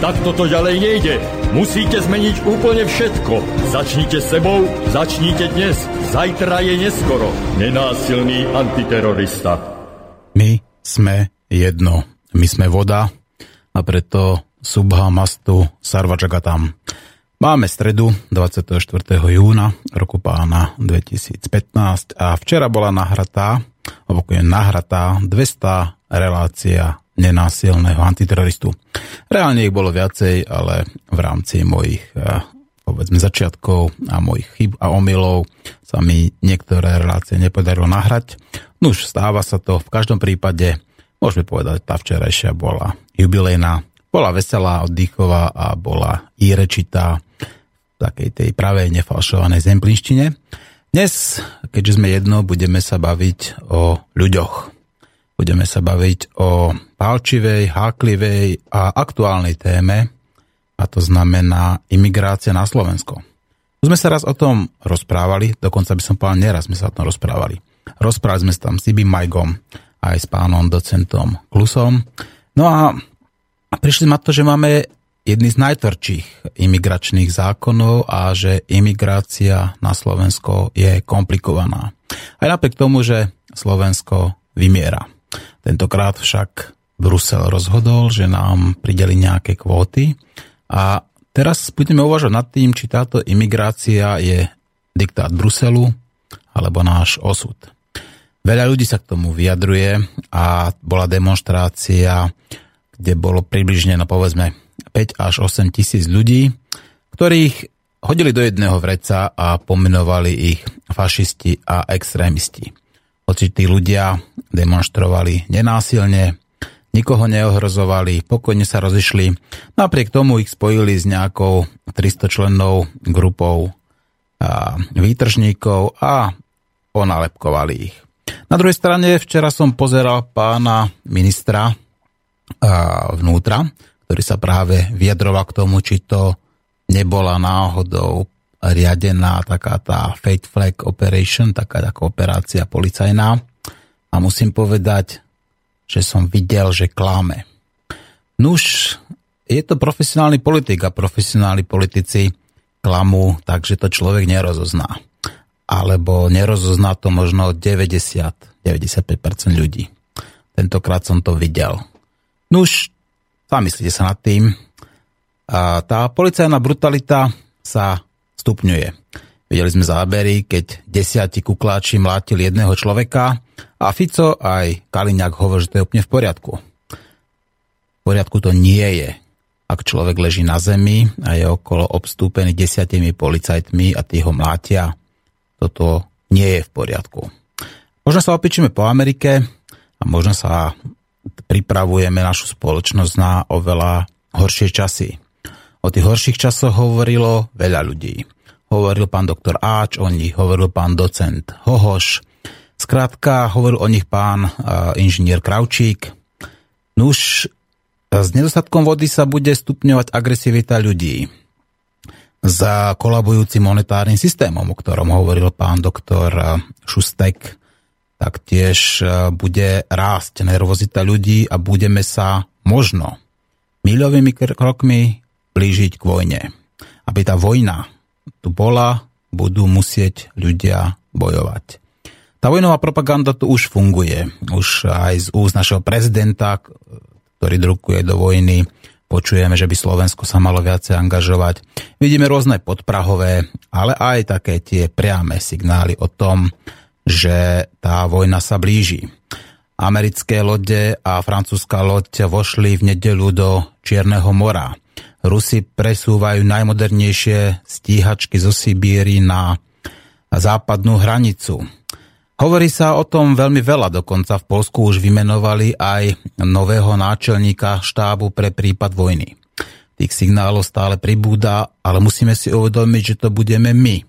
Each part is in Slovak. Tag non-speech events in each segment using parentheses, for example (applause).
Tak toto ďalej nejde. Musíte zmeniť úplne všetko. Začnite sebou, začnite dnes. Zajtra je neskoro. Nenásilný antiterorista. My sme jedno. My sme voda a preto Subha Mastu Sarvajagatam. Máme stredu 24. júna roku pána 2015 a včera bola nahratá, alebo nahratá 200 relácia nenásilného antiteroristu. Reálne ich bolo viacej, ale v rámci mojich eh, povedzme začiatkov a mojich chyb a omylov sa mi niektoré relácie nepodarilo nahrať. No už stáva sa to, v každom prípade môžeme povedať, tá včerajšia bola jubilejná, bola veselá, oddychová a bola i rečitá v takej tej pravej nefalšovanej zemplinštine. Dnes, keďže sme jedno, budeme sa baviť o ľuďoch. Budeme sa baviť o pálčivej, háklivej a aktuálnej téme, a to znamená imigrácia na Slovensko. Už sme sa raz o tom rozprávali, dokonca by som povedal, neraz sme sa o tom rozprávali. Rozprávali sme sa tam s Ibim Majgom, aj s pánom docentom Klusom. No a prišli sme to, že máme jedný z najtvrdších imigračných zákonov a že imigrácia na Slovensko je komplikovaná. Aj napriek tomu, že Slovensko vymiera. Tentokrát však Brusel rozhodol, že nám prideli nejaké kvóty a teraz budeme uvažovať nad tým, či táto imigrácia je diktát Bruselu alebo náš osud. Veľa ľudí sa k tomu vyjadruje a bola demonstrácia, kde bolo približne, no povedzme, 5 až 8 tisíc ľudí, ktorých hodili do jedného vreca a pomenovali ich fašisti a extrémisti. Hoci tí ľudia demonstrovali nenásilne, nikoho neohrozovali, pokojne sa rozišli. Napriek tomu ich spojili s nejakou 300 člennou grupou a výtržníkov a onalepkovali ich. Na druhej strane včera som pozeral pána ministra vnútra, ktorý sa práve vyjadroval k tomu, či to nebola náhodou riadená taká tá Fate Flag Operation, taká taká operácia policajná. A musím povedať, že som videl, že klame. Nuž, je to profesionálny politik a profesionálni politici klamu, takže to človek nerozozná. Alebo nerozozná to možno 90-95% ľudí. Tentokrát som to videl. Nuž, zamyslite sa nad tým. Tá policajná brutalita sa stupňuje. Videli sme zábery, keď desiatí kukláči mlátili jedného človeka a Fico aj Kaliňák hovorí, že to je úplne v poriadku. V poriadku to nie je. Ak človek leží na zemi a je okolo obstúpený desiatimi policajtmi a tí ho mlátia, toto nie je v poriadku. Možno sa opičíme po Amerike a možno sa pripravujeme našu spoločnosť na oveľa horšie časy. O tých horších časoch hovorilo veľa ľudí. Hovoril pán doktor Áč o nich, hovoril pán docent Hohoš, Skrátka, hovoril o nich pán inžinier Kravčík. Nuž, s nedostatkom vody sa bude stupňovať agresivita ľudí. Za kolabujúcim monetárnym systémom, o ktorom hovoril pán doktor Šustek, taktiež bude rásť nervozita ľudí a budeme sa možno milovými krokmi blížiť k vojne. Aby tá vojna tu bola, budú musieť ľudia bojovať. Tá vojnová propaganda tu už funguje. Už aj z úst našeho prezidenta, ktorý drukuje do vojny, počujeme, že by Slovensko sa malo viacej angažovať. Vidíme rôzne podprahové, ale aj také tie priame signály o tom, že tá vojna sa blíži. Americké lode a francúzska loď vošli v nedelu do Čierneho mora. Rusi presúvajú najmodernejšie stíhačky zo Sibíry na západnú hranicu. Hovorí sa o tom veľmi veľa, dokonca v Polsku už vymenovali aj nového náčelníka štábu pre prípad vojny. Tých signálov stále pribúda, ale musíme si uvedomiť, že to budeme my,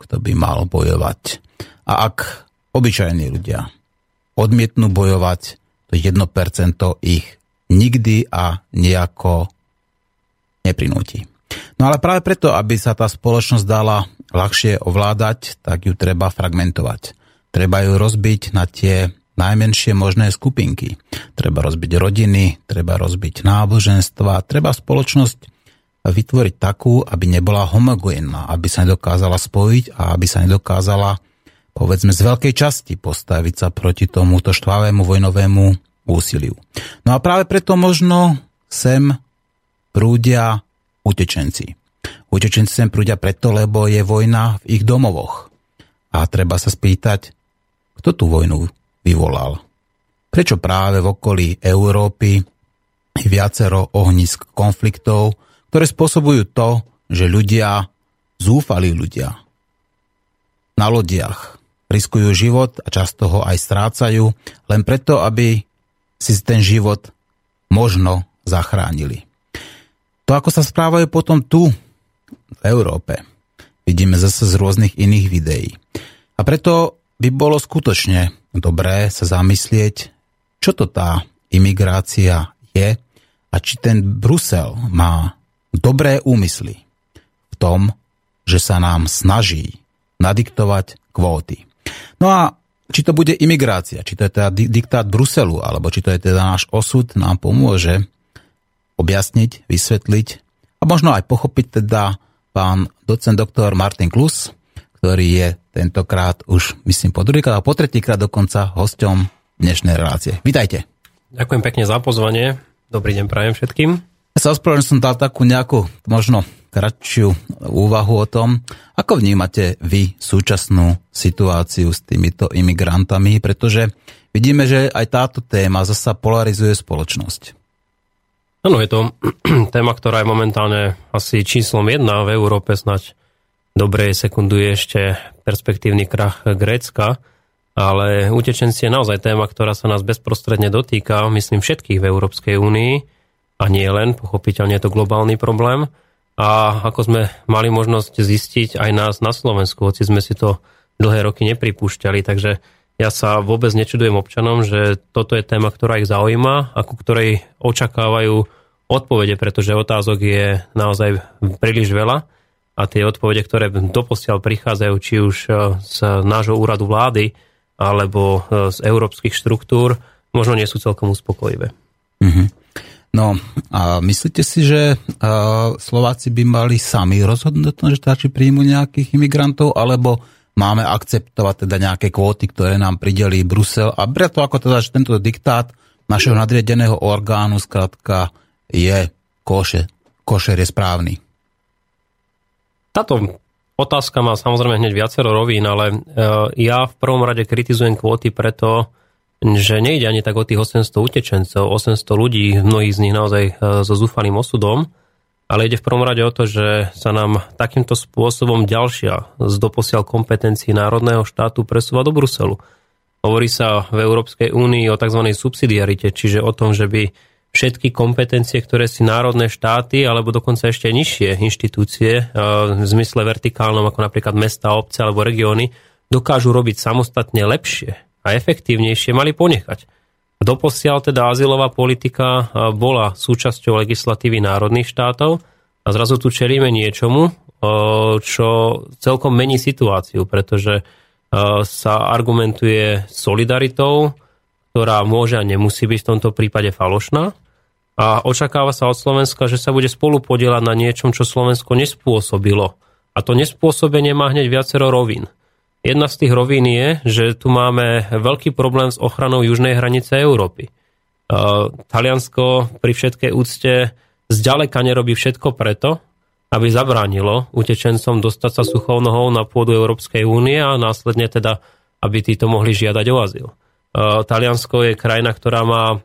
kto by mal bojovať. A ak obyčajní ľudia odmietnú bojovať, to 1% ich nikdy a nejako neprinúti. No ale práve preto, aby sa tá spoločnosť dala ľahšie ovládať, tak ju treba fragmentovať. Treba ju rozbiť na tie najmenšie možné skupinky. Treba rozbiť rodiny, treba rozbiť náboženstva, treba spoločnosť vytvoriť takú, aby nebola homogénna, aby sa nedokázala spojiť a aby sa nedokázala povedzme z veľkej časti postaviť sa proti tomuto štvavému vojnovému úsiliu. No a práve preto možno sem prúdia utečenci. Utečenci sem prúdia preto, lebo je vojna v ich domovoch. A treba sa spýtať, kto tú vojnu vyvolal. Prečo práve v okolí Európy je viacero ohnisk konfliktov, ktoré spôsobujú to, že ľudia, zúfali ľudia, na lodiach riskujú život a často ho aj strácajú, len preto, aby si ten život možno zachránili. To, ako sa správajú potom tu, v Európe, vidíme zase z rôznych iných videí. A preto by bolo skutočne dobré sa zamyslieť, čo to tá imigrácia je a či ten Brusel má dobré úmysly v tom, že sa nám snaží nadiktovať kvóty. No a či to bude imigrácia, či to je teda diktát Bruselu, alebo či to je teda náš osud, nám pomôže objasniť, vysvetliť a možno aj pochopiť teda pán docent doktor Martin Klus, ktorý je tentokrát už, myslím, po druhýkrát a po tretíkrát dokonca hosťom dnešnej relácie. Vítajte. Ďakujem pekne za pozvanie. Dobrý deň prajem všetkým. Ja sa ospravedlňujem, som dal takú nejakú možno kratšiu úvahu o tom, ako vnímate vy súčasnú situáciu s týmito imigrantami, pretože vidíme, že aj táto téma zasa polarizuje spoločnosť. Áno, je to (clears throat) téma, ktorá je momentálne asi číslom jedna v Európe, snať dobre sekunduje ešte perspektívny krach Grécka, ale utečenci je naozaj téma, ktorá sa nás bezprostredne dotýka, myslím, všetkých v Európskej únii. A nie len, pochopiteľne je to globálny problém. A ako sme mali možnosť zistiť aj nás na Slovensku, hoci sme si to dlhé roky nepripúšťali, takže ja sa vôbec nečudujem občanom, že toto je téma, ktorá ich zaujíma a ku ktorej očakávajú odpovede, pretože otázok je naozaj príliš veľa a tie odpovede, ktoré doposiaľ prichádzajú či už e, z nášho úradu vlády alebo e, z európskych štruktúr, možno nie sú celkom uspokojivé. Mm-hmm. No a myslíte si, že Slováci by mali sami rozhodnúť že či príjmu nejakých imigrantov, alebo máme akceptovať teda nejaké kvóty, ktoré nám pridelí Brusel a brať to ako teda, že tento diktát našeho nadriedeného orgánu skrátka je koše, košer je správny. Táto otázka má samozrejme hneď viacero rovín, ale e, ja v prvom rade kritizujem kvóty preto, že nejde ani tak o tých 800 utečencov, 800 ľudí, mnohých z nich naozaj e, so zúfalým osudom, ale ide v prvom rade o to, že sa nám takýmto spôsobom ďalšia z doposiaľ kompetencií národného štátu presúva do Bruselu. Hovorí sa v Európskej únii o tzv. subsidiarite, čiže o tom, že by všetky kompetencie, ktoré si národné štáty, alebo dokonca ešte nižšie inštitúcie e, v zmysle vertikálnom, ako napríklad mesta, obce alebo regióny, dokážu robiť samostatne lepšie a efektívnejšie mali ponechať. Doposiaľ teda azylová politika bola súčasťou legislatívy národných štátov a zrazu tu čelíme niečomu, čo celkom mení situáciu, pretože sa argumentuje solidaritou, ktorá môže a nemusí byť v tomto prípade falošná. A očakáva sa od Slovenska, že sa bude spolu podielať na niečom, čo Slovensko nespôsobilo. A to nespôsobenie má hneď viacero rovín. Jedna z tých rovín je, že tu máme veľký problém s ochranou južnej hranice Európy. Taliansko pri všetkej úcte zďaleka nerobí všetko preto, aby zabránilo utečencom dostať sa suchou nohou na pôdu Európskej únie a následne teda, aby títo mohli žiadať o azyl. Taliansko je krajina, ktorá má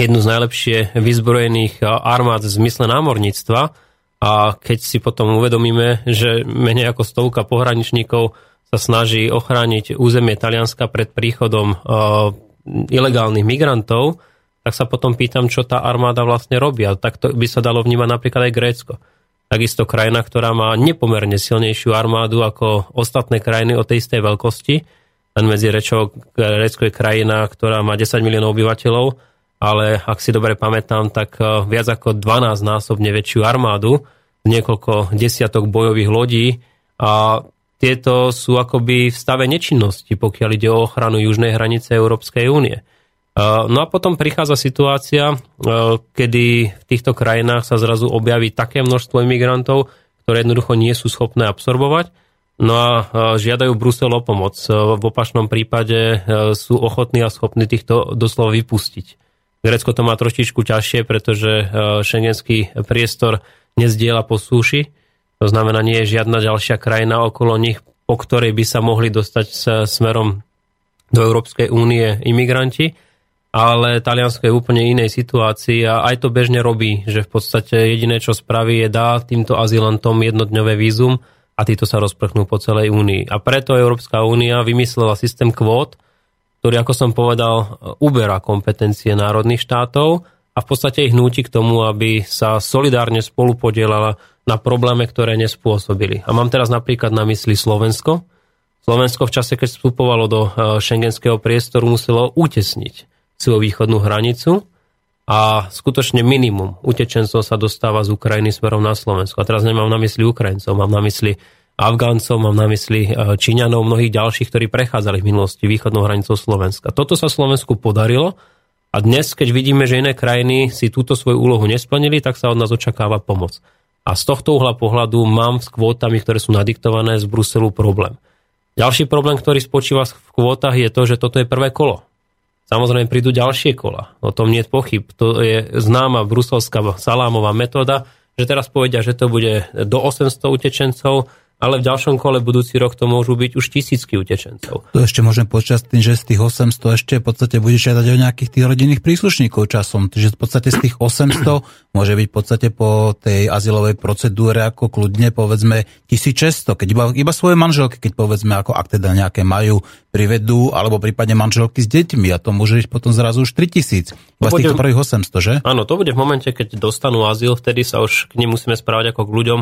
jednu z najlepšie vyzbrojených armád v zmysle námorníctva a keď si potom uvedomíme, že menej ako stovka pohraničníkov sa snaží ochrániť územie Talianska pred príchodom ilegálnych migrantov, tak sa potom pýtam, čo tá armáda vlastne robí. A takto by sa dalo vnímať napríklad aj Grécko. Takisto krajina, ktorá má nepomerne silnejšiu armádu ako ostatné krajiny o tej istej veľkosti, len medzi rečou Grécko je krajina, ktorá má 10 miliónov obyvateľov, ale ak si dobre pamätám, tak e, viac ako 12 násobne väčšiu armádu, niekoľko desiatok bojových lodí a tieto sú akoby v stave nečinnosti, pokiaľ ide o ochranu južnej hranice Európskej únie. E, no a potom prichádza situácia, e, kedy v týchto krajinách sa zrazu objaví také množstvo imigrantov, ktoré jednoducho nie sú schopné absorbovať No a žiadajú Brusel o pomoc. V opačnom prípade sú ochotní a schopní týchto doslova vypustiť. Grécko to má trošičku ťažšie, pretože šengenský priestor nezdiela po súši. To znamená, nie je žiadna ďalšia krajina okolo nich, po ktorej by sa mohli dostať s smerom do Európskej únie imigranti. Ale Taliansko je úplne inej situácii a aj to bežne robí, že v podstate jediné, čo spraví, je dá týmto azylantom jednodňové vízum, a títo sa rozprchnú po celej únii. A preto Európska únia vymyslela systém kvót, ktorý, ako som povedal, uberá kompetencie národných štátov a v podstate ich núti k tomu, aby sa solidárne spolupodielala na probléme, ktoré nespôsobili. A mám teraz napríklad na mysli Slovensko. Slovensko v čase, keď vstupovalo do šengenského e, priestoru, muselo utesniť svoju východnú hranicu a skutočne minimum utečencov sa dostáva z Ukrajiny smerom na Slovensko. A teraz nemám na mysli Ukrajincov, mám na mysli Afgáncov, mám na mysli e, Číňanov, mnohých ďalších, ktorí prechádzali v minulosti východnou hranicou Slovenska. Toto sa Slovensku podarilo a dnes, keď vidíme, že iné krajiny si túto svoju úlohu nesplnili, tak sa od nás očakáva pomoc. A z tohto uhla pohľadu mám s kvótami, ktoré sú nadiktované z Bruselu, problém. Ďalší problém, ktorý spočíva v kvótach, je to, že toto je prvé kolo. Samozrejme prídu ďalšie kola, o tom nie je pochyb. To je známa bruselská salámová metóda, že teraz povedia, že to bude do 800 utečencov, ale v ďalšom kole budúci rok to môžu byť už tisícky utečencov. To ešte môžem počať tým, že z tých 800 ešte v podstate bude žiadať o nejakých tých rodinných príslušníkov časom. Takže v podstate z tých 800 (clears throat) môže byť v podstate po tej azylovej procedúre ako kľudne povedzme 1600, keď iba, iba svoje manželky, keď povedzme ako ak teda nejaké majú, privedú, alebo prípadne manželky s deťmi a to môže byť potom zrazu už 3000. Iba z týchto prvých 800, že? Áno, to bude v momente, keď dostanú azyl, vtedy sa už k nim musíme správať ako k ľuďom,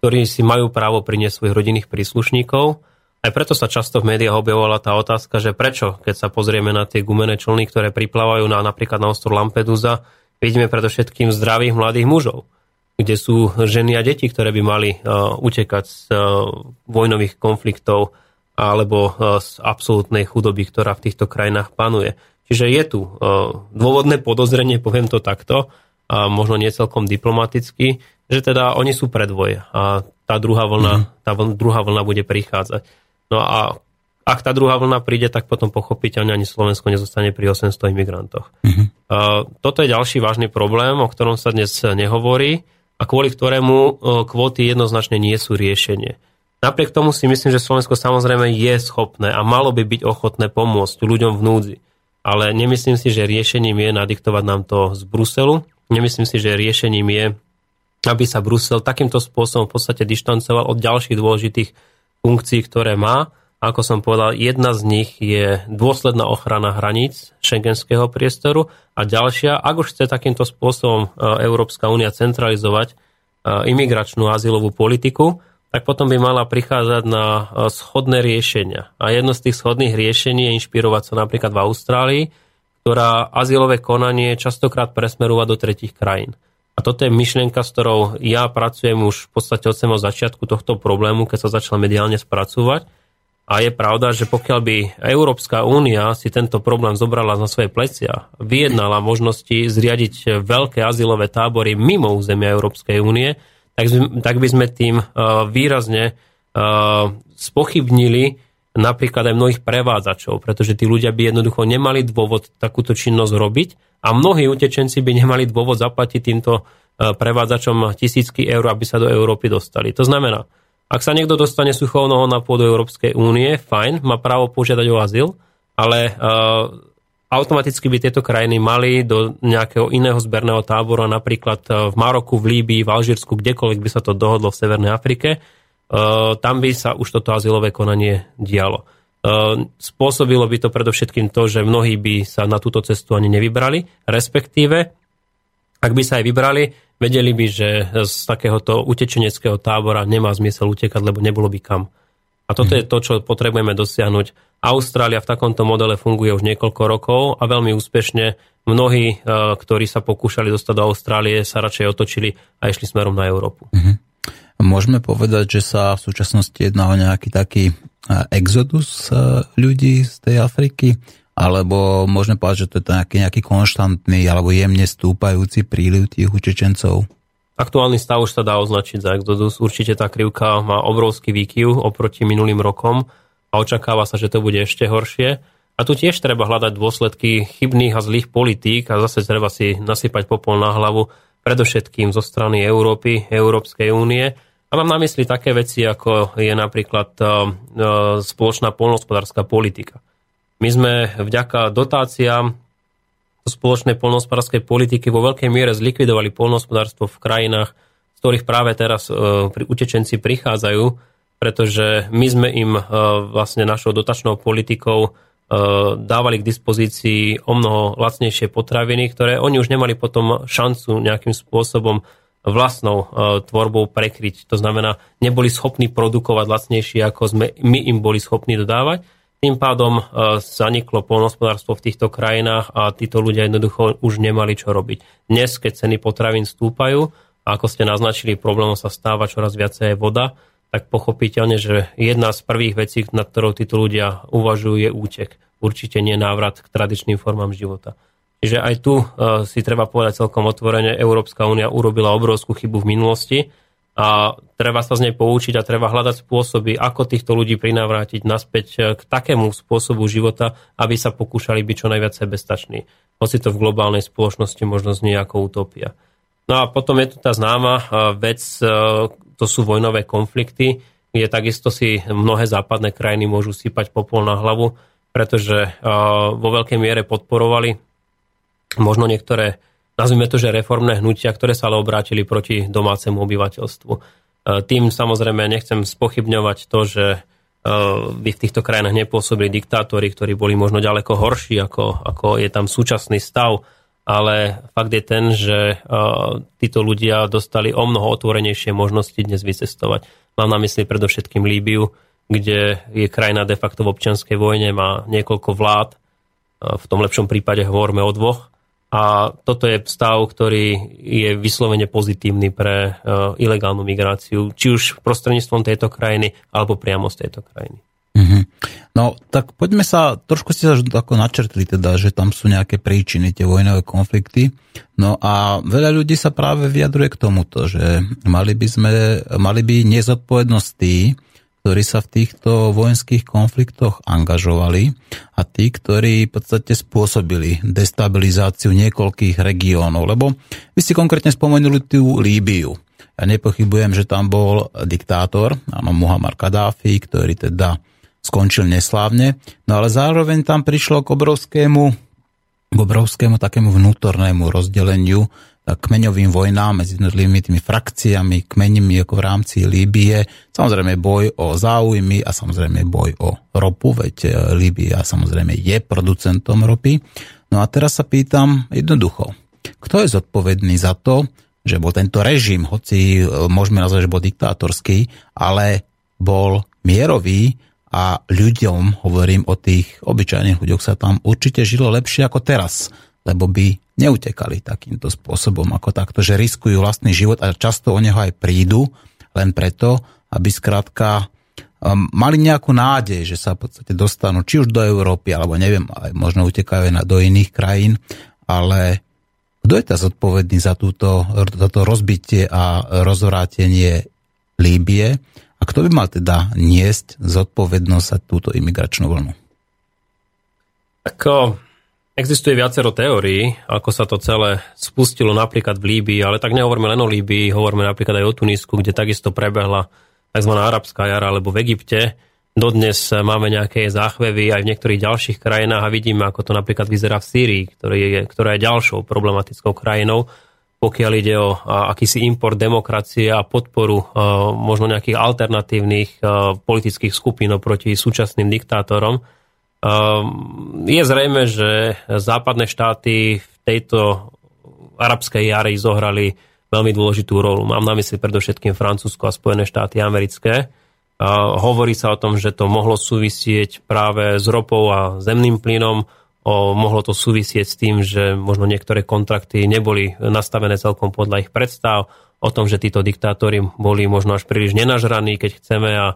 ktorí si majú právo priniesť svojich rodinných príslušníkov. Aj preto sa často v médiách objavovala tá otázka, že prečo, keď sa pozrieme na tie gumené člny, ktoré priplávajú na, napríklad na ostrov Lampedusa, vidíme predovšetkým zdravých mladých mužov, kde sú ženy a deti, ktoré by mali uh, utekať z uh, vojnových konfliktov alebo uh, z absolútnej chudoby, ktorá v týchto krajinách panuje. Čiže je tu dôvodné podozrenie, poviem to takto, a možno nie celkom diplomaticky, že teda oni sú predvoj a tá druhá vlna, mm-hmm. tá vlna, druhá vlna bude prichádzať. No a ak tá druhá vlna príde, tak potom pochopiteľne ani Slovensko nezostane pri 800 imigrantoch. Mm-hmm. Uh, toto je ďalší vážny problém, o ktorom sa dnes nehovorí a kvôli ktorému uh, kvóty jednoznačne nie sú riešenie. Napriek tomu si myslím, že Slovensko samozrejme je schopné a malo by byť ochotné pomôcť ľuďom v núdzi. Ale nemyslím si, že riešením je nadiktovať nám to z Bruselu, Nemyslím si, že riešením je, aby sa Brusel takýmto spôsobom v podstate dištancoval od ďalších dôležitých funkcií, ktoré má. Ako som povedal, jedna z nich je dôsledná ochrana hraníc šengenského priestoru a ďalšia, ak už chce takýmto spôsobom e, Európska únia centralizovať e, imigračnú azylovú politiku, tak potom by mala prichádzať na e, schodné riešenia. A jedno z tých schodných riešení je inšpirovať sa napríklad v Austrálii, ktorá azylové konanie častokrát presmerúva do tretich krajín. A toto je myšlienka, s ktorou ja pracujem už v podstate od samého začiatku tohto problému, keď sa začal mediálne spracovať. A je pravda, že pokiaľ by Európska únia si tento problém zobrala na svoje plecia, vyjednala možnosti zriadiť veľké azylové tábory mimo územia Európskej únie, tak, tak by sme tým uh, výrazne uh, spochybnili napríklad aj mnohých prevádzačov, pretože tí ľudia by jednoducho nemali dôvod takúto činnosť robiť a mnohí utečenci by nemali dôvod zaplatiť týmto e, prevádzačom tisícky eur, aby sa do Európy dostali. To znamená, ak sa niekto dostane suchou nohou na pôdu Európskej únie, fajn, má právo požiadať o azyl, ale uh, automaticky by tieto krajiny mali do nejakého iného zberného tábora, napríklad e, v Maroku, v Líbii, v Alžírsku, kdekoľvek by sa to dohodlo v Severnej Afrike, tam by sa už toto azylové konanie dialo. Eh, spôsobilo by to predovšetkým to, že mnohí by sa na túto cestu ani nevybrali, respektíve, ak by sa aj vybrali, vedeli by, že z takéhoto utečeneckého tábora nemá zmysel utekať, lebo nebolo by kam. A toto je to, čo potrebujeme dosiahnuť. Austrália v takomto modele funguje už niekoľko rokov a veľmi úspešne. Mnohí, e, ktorí sa pokúšali dostať do Austrálie, sa radšej otočili a išli smerom na Európu. Uh-huh. Môžeme povedať, že sa v súčasnosti jedná o nejaký taký e, exodus e, ľudí z tej Afriky, alebo môžeme povedať, že to je nejaký, nejaký konštantný alebo jemne stúpajúci príliv tých utečencov? Aktuálny stav už sa dá označiť za exodus. Určite tá krivka má obrovský výkyv oproti minulým rokom a očakáva sa, že to bude ešte horšie. A tu tiež treba hľadať dôsledky chybných a zlých politík a zase treba si nasypať popol na hlavu predovšetkým zo strany Európy, Európskej únie, a mám na mysli také veci, ako je napríklad uh, uh, spoločná polnohospodárska politika. My sme vďaka dotáciám spoločnej polnohospodárskej politiky vo veľkej miere zlikvidovali polnohospodárstvo v krajinách, z ktorých práve teraz uh, utečenci prichádzajú, pretože my sme im vlastne našou dotačnou politikou dávali k dispozícii o mnoho lacnejšie potraviny, ktoré oni už nemali potom šancu nejakým spôsobom vlastnou uh, tvorbou prekryť. To znamená, neboli schopní produkovať lacnejšie, ako sme my im boli schopní dodávať. Tým pádom uh, zaniklo polnospodárstvo v týchto krajinách a títo ľudia jednoducho už nemali čo robiť. Dnes, keď ceny potravín stúpajú, a ako ste naznačili, problémom sa stáva čoraz viacej voda, tak pochopiteľne, že jedna z prvých vecí, nad ktorou títo ľudia uvažujú, je útek. Určite nie návrat k tradičným formám života. Čiže aj tu uh, si treba povedať celkom otvorene, Európska únia urobila obrovskú chybu v minulosti a treba sa z nej poučiť a treba hľadať spôsoby, ako týchto ľudí prinavrátiť naspäť e, k takému spôsobu života, aby sa pokúšali byť čo najviac sebestační. Hoci to v globálnej spoločnosti možno znie ako utopia. No a potom je tu tá známa e, vec, to sú vojnové konflikty, kde takisto si mnohé západné krajiny môžu sypať popol na hlavu, pretože vo veľkej miere podporovali možno niektoré, nazvime to, že reformné hnutia, ktoré sa ale obrátili proti domácemu obyvateľstvu. E, tým samozrejme nechcem spochybňovať to, že e, by v týchto krajinách nepôsobili diktátori, ktorí boli možno ďaleko horší, ako, ako je tam súčasný stav, ale fakt je ten, že e, títo ľudia dostali o mnoho otvorenejšie možnosti dnes vycestovať. Mám na mysli predovšetkým Líbiu, kde je krajina de facto v občianskej vojne, má niekoľko vlád, v tom lepšom prípade hovoríme o dvoch, a toto je stav, ktorý je vyslovene pozitívny pre uh, ilegálnu migráciu, či už prostredníctvom tejto krajiny, alebo priamo z tejto krajiny. Mm-hmm. No, tak poďme sa, trošku ste sa ako načrtli teda, že tam sú nejaké príčiny, tie vojnové konflikty. No a veľa ľudí sa práve vyjadruje k tomuto, že mali by sme, mali by nezodpovednosť tí, ktorí sa v týchto vojenských konfliktoch angažovali a tí, ktorí v podstate spôsobili destabilizáciu niekoľkých regiónov. Lebo vy ste konkrétne spomenuli tú Líbiu. Ja nepochybujem, že tam bol diktátor, áno, Muhammad Kadáfi, ktorý teda skončil neslávne, no ale zároveň tam prišlo k obrovskému, k obrovskému takému vnútornému rozdeleniu kmeňovým vojnám medzi jednotlivými tými frakciami, kmeňmi ako v rámci Líbie. Samozrejme boj o záujmy a samozrejme boj o ropu, veď e, Líbia samozrejme je producentom ropy. No a teraz sa pýtam jednoducho, kto je zodpovedný za to, že bol tento režim, hoci e, môžeme nazvať, že bol diktátorský, ale bol mierový a ľuďom, hovorím o tých obyčajných ľuďoch, sa tam určite žilo lepšie ako teraz, lebo by neutekali takýmto spôsobom ako takto, že riskujú vlastný život a často o neho aj prídu, len preto, aby skrátka um, mali nejakú nádej, že sa v podstate dostanú či už do Európy, alebo neviem, aj možno utekajú aj do iných krajín, ale kto je tá zodpovedný za, túto, za to rozbitie a rozvrátenie Líbie a kto by mal teda niesť zodpovednosť za túto imigračnú vlnu? Ako Existuje viacero teórií, ako sa to celé spustilo napríklad v Líbii, ale tak nehovoríme len o Líbii, hovoríme napríklad aj o Tunisku, kde takisto prebehla tzv. arabská jara, alebo v Egypte. Dodnes máme nejaké záchvevy aj v niektorých ďalších krajinách a vidíme, ako to napríklad vyzerá v Sýrii, ktorá je, ďalšou problematickou krajinou, pokiaľ ide o akýsi import demokracie a podporu možno nejakých alternatívnych politických skupín oproti súčasným diktátorom je zrejme, že západné štáty v tejto arabskej jari zohrali veľmi dôležitú rolu. Mám na mysli predovšetkým Francúzsko a Spojené štáty americké, Hovorí sa o tom, že to mohlo súvisieť práve s ropou a zemným plynom, o, mohlo to súvisieť s tým, že možno niektoré kontrakty neboli nastavené celkom podľa ich predstav, o tom, že títo diktátori boli možno až príliš nenažraní, keď chceme a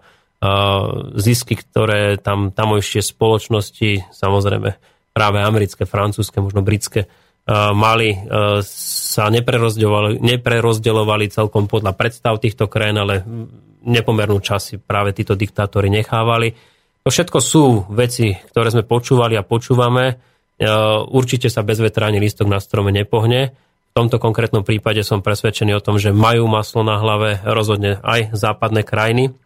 zisky, ktoré tam tamojšie spoločnosti, samozrejme práve americké, francúzske, možno britské, mali, sa neprerozdeľovali, neprerozdeľovali celkom podľa predstav týchto krajín, ale nepomernú časy práve títo diktátori nechávali. To všetko sú veci, ktoré sme počúvali a počúvame. Určite sa bezvetrání listok na strome nepohne. V tomto konkrétnom prípade som presvedčený o tom, že majú maslo na hlave rozhodne aj západné krajiny.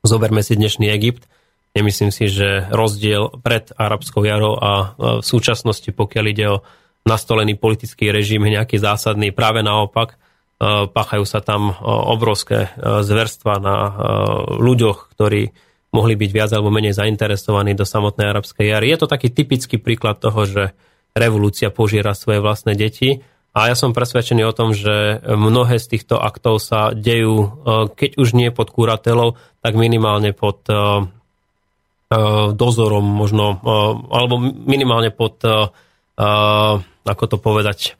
Zoberme si dnešný Egypt. Nemyslím si, že rozdiel pred arabskou jarou a v súčasnosti, pokiaľ ide o nastolený politický režim nejaký zásadný. Práve naopak, e, páchajú sa tam e, obrovské e, zverstva na ľuďoch, ktorí mohli byť viac alebo menej zainteresovaní do samotnej arabskej jary. Je to taký typický príklad toho, že revolúcia požiera svoje vlastné deti a ja som presvedčený o tom, že mnohé z týchto aktov sa dejú, keď už nie pod kúratelou, tak minimálne pod dozorom možno, alebo minimálne pod ako to povedať,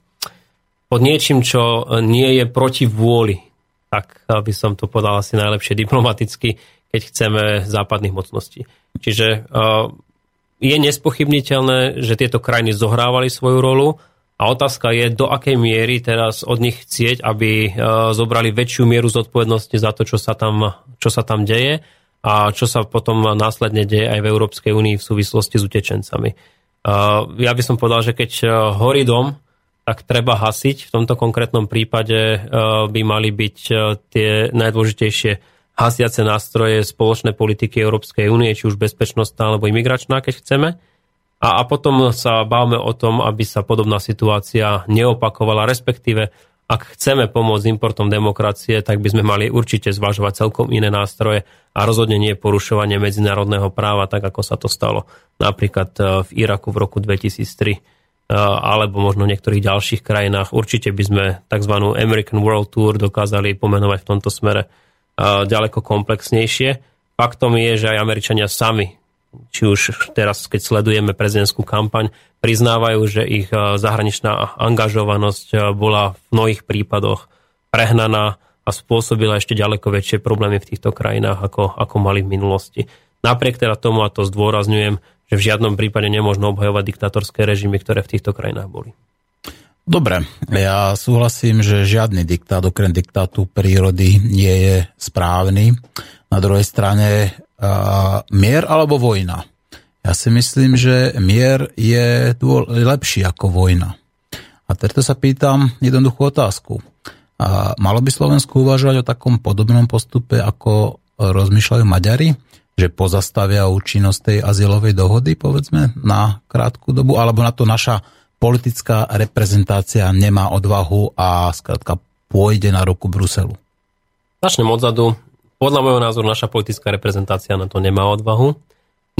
pod niečím, čo nie je proti vôli. Tak by som to povedal asi najlepšie diplomaticky, keď chceme západných mocností. Čiže je nespochybniteľné, že tieto krajiny zohrávali svoju rolu a otázka je, do akej miery teraz od nich chcieť, aby zobrali väčšiu mieru zodpovednosti za to, čo sa tam, čo sa tam deje a čo sa potom následne deje aj v Európskej únii v súvislosti s utečencami. Ja by som povedal, že keď e, horí dom, tak treba hasiť. V tomto konkrétnom prípade e, by mali byť e, tie najdôležitejšie hasiace nástroje spoločnej politiky Európskej únie, či už bezpečnostná alebo imigračná, keď chceme. A, a potom sa bavme o tom, aby sa podobná situácia neopakovala, respektíve ak chceme pomôcť importom demokracie, tak by sme mali určite zvažovať celkom iné nástroje a rozhodne nie porušovanie medzinárodného práva, tak ako sa to stalo napríklad e, v Iraku v roku 2003 e, alebo možno v niektorých ďalších krajinách. Určite by sme tzv. American World Tour dokázali pomenovať v tomto smere e, ďaleko komplexnejšie. Faktom je, že aj Američania sami či už teraz, keď sledujeme prezidentskú kampaň, priznávajú, že ich e, zahraničná angažovanosť e, bola v mnohých prípadoch prehnaná a spôsobila ešte ďaleko väčšie problémy v týchto krajinách, ako, ako mali v minulosti. Napriek teda tomu, a to zdôrazňujem, že v žiadnom prípade nemôžno obhajovať diktatorské režimy, ktoré v týchto krajinách boli. Dobre, ja súhlasím, že žiadny diktát, okrem diktátu prírody, nie je správny. Na druhej strane mier alebo vojna? Ja si myslím, že mier je lepší ako vojna. A preto sa pýtam jednoduchú otázku. A malo by Slovensko uvažovať o takom podobnom postupe, ako rozmýšľajú Maďari, že pozastavia účinnosť tej azylovej dohody, povedzme, na krátku dobu, alebo na to naša politická reprezentácia nemá odvahu a skrátka pôjde na ruku Bruselu. Začnem odzadu. Podľa môjho názoru naša politická reprezentácia na to nemá odvahu.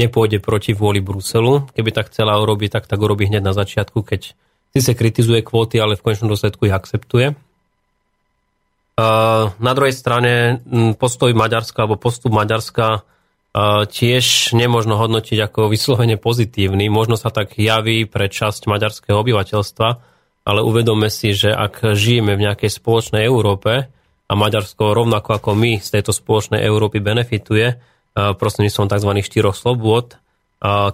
Nepôjde proti vôli Bruselu. Keby tak chcela urobiť, tak tak urobí hneď na začiatku, keď si sa kritizuje kvóty, ale v konečnom dôsledku ich akceptuje. Na druhej strane postoj Maďarska alebo postup Maďarska tiež nemôžno hodnotiť ako vyslovene pozitívny. Možno sa tak javí pre časť maďarského obyvateľstva, ale uvedome si, že ak žijeme v nejakej spoločnej Európe, a Maďarsko rovnako ako my z tejto spoločnej Európy benefituje prostredníctvom tzv. štyroch slobôd,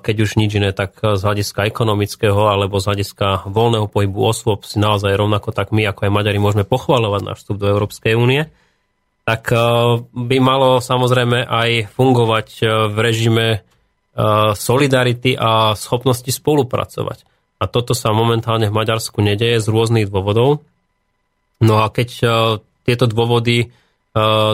keď už nič iné, tak z hľadiska ekonomického alebo z hľadiska voľného pohybu osôb si naozaj rovnako tak my, ako aj Maďari, môžeme pochvalovať náš vstup do Európskej únie, tak by malo samozrejme aj fungovať v režime solidarity a schopnosti spolupracovať. A toto sa momentálne v Maďarsku nedeje z rôznych dôvodov. No a keď tieto dôvody e,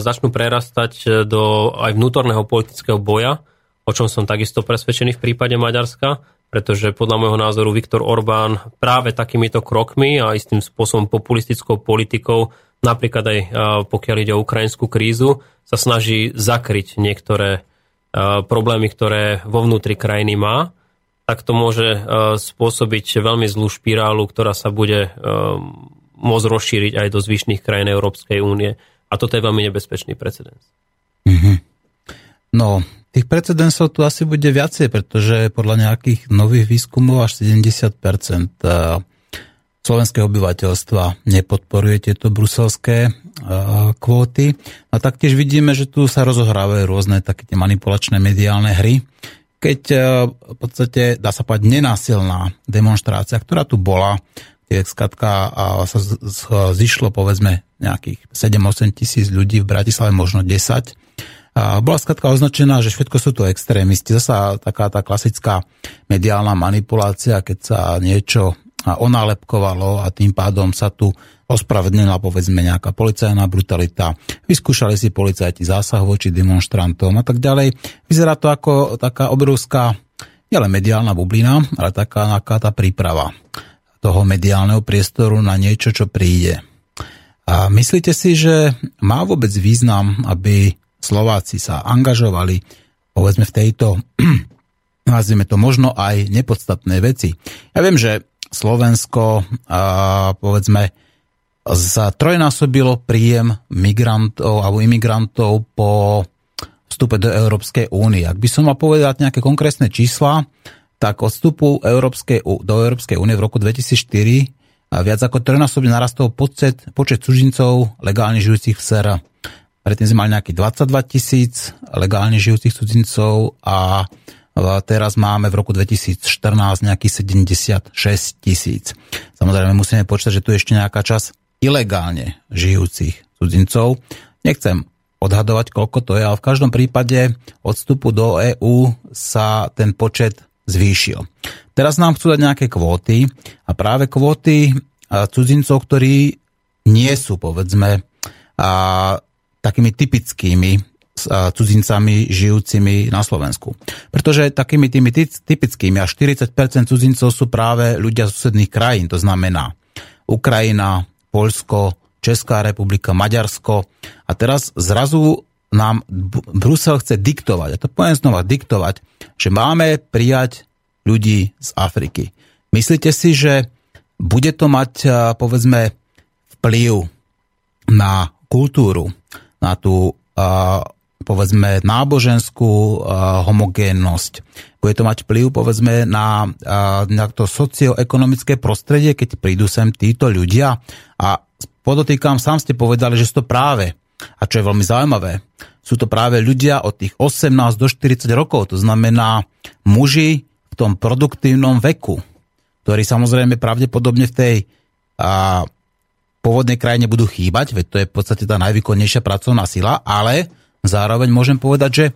začnú prerastať e, do aj vnútorného politického boja, o čom som takisto presvedčený v prípade Maďarska, pretože podľa môjho názoru Viktor Orbán práve takýmito krokmi a istým spôsobom populistickou politikou, napríklad aj e, pokiaľ ide o ukrajinskú krízu, sa snaží zakryť niektoré problémy, ktoré vo vnútri krajiny má, tak to môže spôsobiť veľmi zlú špirálu, ktorá sa bude môcť rozšíriť aj do zvyšných krajín Európskej únie. A toto je veľmi nebezpečný precedens. Mm-hmm. No, tých precedensov tu asi bude viacej, pretože podľa nejakých nových výskumov až 70% slovenského obyvateľstva nepodporuje tieto bruselské kvóty. A taktiež vidíme, že tu sa rozohrávajú rôzne také tie manipulačné mediálne hry, keď v podstate, dá sa povedať, nenásilná demonstrácia, ktorá tu bola, kde skratka sa zišlo povedzme nejakých 7-8 tisíc ľudí v Bratislave, možno 10, a bola skratka označená, že všetko sú to extrémisti. Zasa taká tá klasická mediálna manipulácia, keď sa niečo onálepkovalo a tým pádom sa tu ospravedlnila povedzme nejaká policajná brutalita. Vyskúšali si policajti zásah voči demonstrantom a tak ďalej. Vyzerá to ako taká obrovská, nielen mediálna bublina, ale taká, taká tá príprava toho mediálneho priestoru na niečo, čo príde. A myslíte si, že má vôbec význam, aby Slováci sa angažovali povedzme v tejto (clears throat) nazvime to možno aj nepodstatné veci. Ja viem, že Slovensko, a, povedzme, za trojnásobilo príjem migrantov alebo imigrantov po vstupe do Európskej únie. Ak by som mal povedať nejaké konkrétne čísla, tak od vstupu Európskej, do Európskej únie v roku 2004 viac ako trojnásobne narastol počet, počet cudzincov legálne žijúcich v SR. Predtým sme mali nejakých 22 tisíc legálne žijúcich cudzincov a Teraz máme v roku 2014 nejakých 76 tisíc. Samozrejme musíme počítať, že tu je ešte nejaká čas ilegálne žijúcich cudzincov. Nechcem odhadovať, koľko to je, ale v každom prípade od vstupu do EÚ sa ten počet zvýšil. Teraz nám chcú dať nejaké kvóty a práve kvóty cudzincov, ktorí nie sú, povedzme, a, takými typickými cudzincami žijúcimi na Slovensku. Pretože takými tými typickými až 40% cudzincov sú práve ľudia z susedných krajín, to znamená Ukrajina, Polsko, Česká republika, Maďarsko. A teraz zrazu nám Brusel chce diktovať, a to poviem znova diktovať, že máme prijať ľudí z Afriky. Myslíte si, že bude to mať, povedzme, vplyv na kultúru, na tú povedzme náboženskú uh, homogénnosť. Bude to mať vplyv povedzme na, na to socioekonomické prostredie, keď prídu sem títo ľudia. A podotýkam, sám ste povedali, že sú to práve, a čo je veľmi zaujímavé, sú to práve ľudia od tých 18 do 40 rokov, to znamená muži v tom produktívnom veku, ktorí samozrejme pravdepodobne v tej a, pôvodnej krajine budú chýbať, veď to je v podstate tá najvýkonnejšia pracovná sila, ale Zároveň môžem povedať, že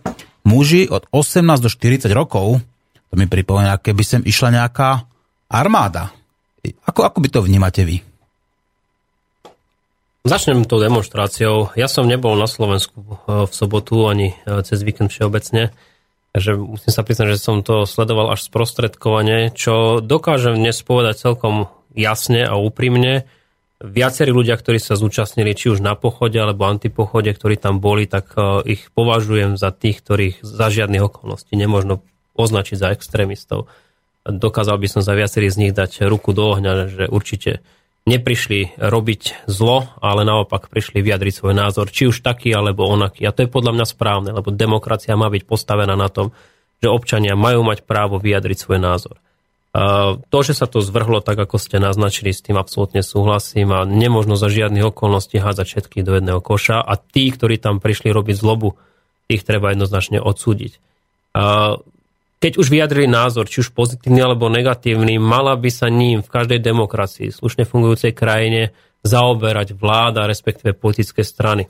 muži od 18 do 40 rokov, to mi pripomína, keby sem išla nejaká armáda. Ako, ako by to vnímate vy? Začnem tou demonstráciou. Ja som nebol na Slovensku eh, v sobotu ani eh, cez víkend všeobecne, takže musím sa priznať, že som to sledoval až sprostredkovane, čo dokážem dnes povedať celkom jasne a úprimne, viacerí ľudia, ktorí sa zúčastnili či už na pochode alebo antipochode, ktorí tam boli, tak e, ich považujem za tých, ktorých za žiadnych okolností nemôžno označiť za extrémistov. Dokázal by som za viacerých z nich dať ruku do ohňa, že určite neprišli robiť zlo, ale naopak prišli vyjadriť svoj názor, či už taký alebo onaký. A to je podľa mňa správne, lebo demokracia má byť postavená na tom, že občania majú mať právo vyjadriť svoj názor. To, že sa to zvrhlo tak, ako ste naznačili, s tým absolútne súhlasím a nemožno za žiadnych okolností hádzať všetky do jedného koša a tí, ktorí tam prišli robiť zlobu, tých treba jednoznačne odsúdiť. Keď už vyjadrili názor, či už pozitívny alebo negatívny, mala by sa ním v každej demokracii, slušne fungujúcej krajine, zaoberať vláda, respektíve politické strany.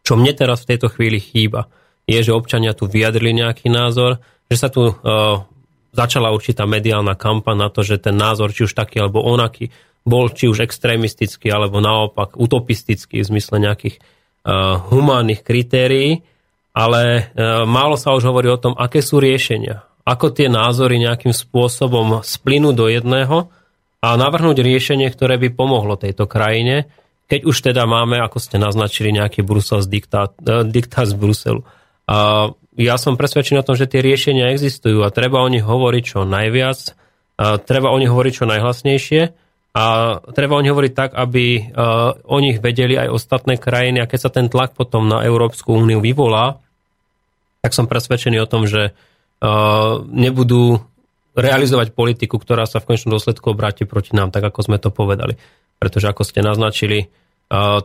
Čo mne teraz v tejto chvíli chýba, je, že občania tu vyjadrili nejaký názor, že sa tu začala určitá mediálna kampa na to, že ten názor, či už taký alebo onaký, bol či už extrémistický, alebo naopak utopistický v zmysle nejakých uh, humánnych kritérií, ale uh, málo sa už hovorí o tom, aké sú riešenia. Ako tie názory nejakým spôsobom splynú do jedného a navrhnúť riešenie, ktoré by pomohlo tejto krajine, keď už teda máme, ako ste naznačili, nejaký Brusel z diktát, uh, diktát z Bruselu. Uh, ja som presvedčený o tom, že tie riešenia existujú a treba o nich hovoriť čo najviac, a treba o nich hovoriť čo najhlasnejšie a treba o nich hovoriť tak, aby o nich vedeli aj ostatné krajiny a keď sa ten tlak potom na Európsku úniu vyvolá, tak som presvedčený o tom, že nebudú realizovať politiku, ktorá sa v konečnom dôsledku obráti proti nám, tak ako sme to povedali. Pretože ako ste naznačili,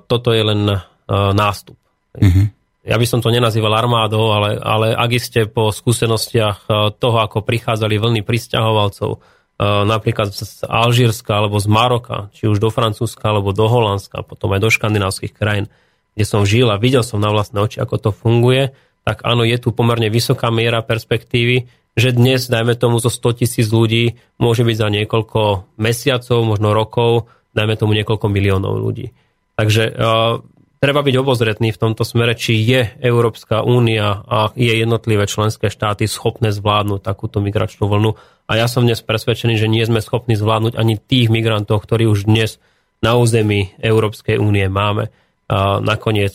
toto je len nástup. Mm-hmm. Ja by som to nenazýval armádou, ale, ale ak ste po skúsenostiach toho, ako prichádzali vlny pristahovalcov, napríklad z Alžírska alebo z Maroka, či už do Francúzska alebo do Holandska, potom aj do škandinávskych krajín, kde som žil a videl som na vlastné oči, ako to funguje, tak áno, je tu pomerne vysoká miera perspektívy, že dnes, dajme tomu, zo 100 tisíc ľudí môže byť za niekoľko mesiacov, možno rokov, dajme tomu niekoľko miliónov ľudí. Takže uh, treba byť obozretný v tomto smere, či je Európska únia a je jednotlivé členské štáty schopné zvládnuť takúto migračnú vlnu. A ja som dnes presvedčený, že nie sme schopní zvládnuť ani tých migrantov, ktorí už dnes na území Európskej únie máme. A nakoniec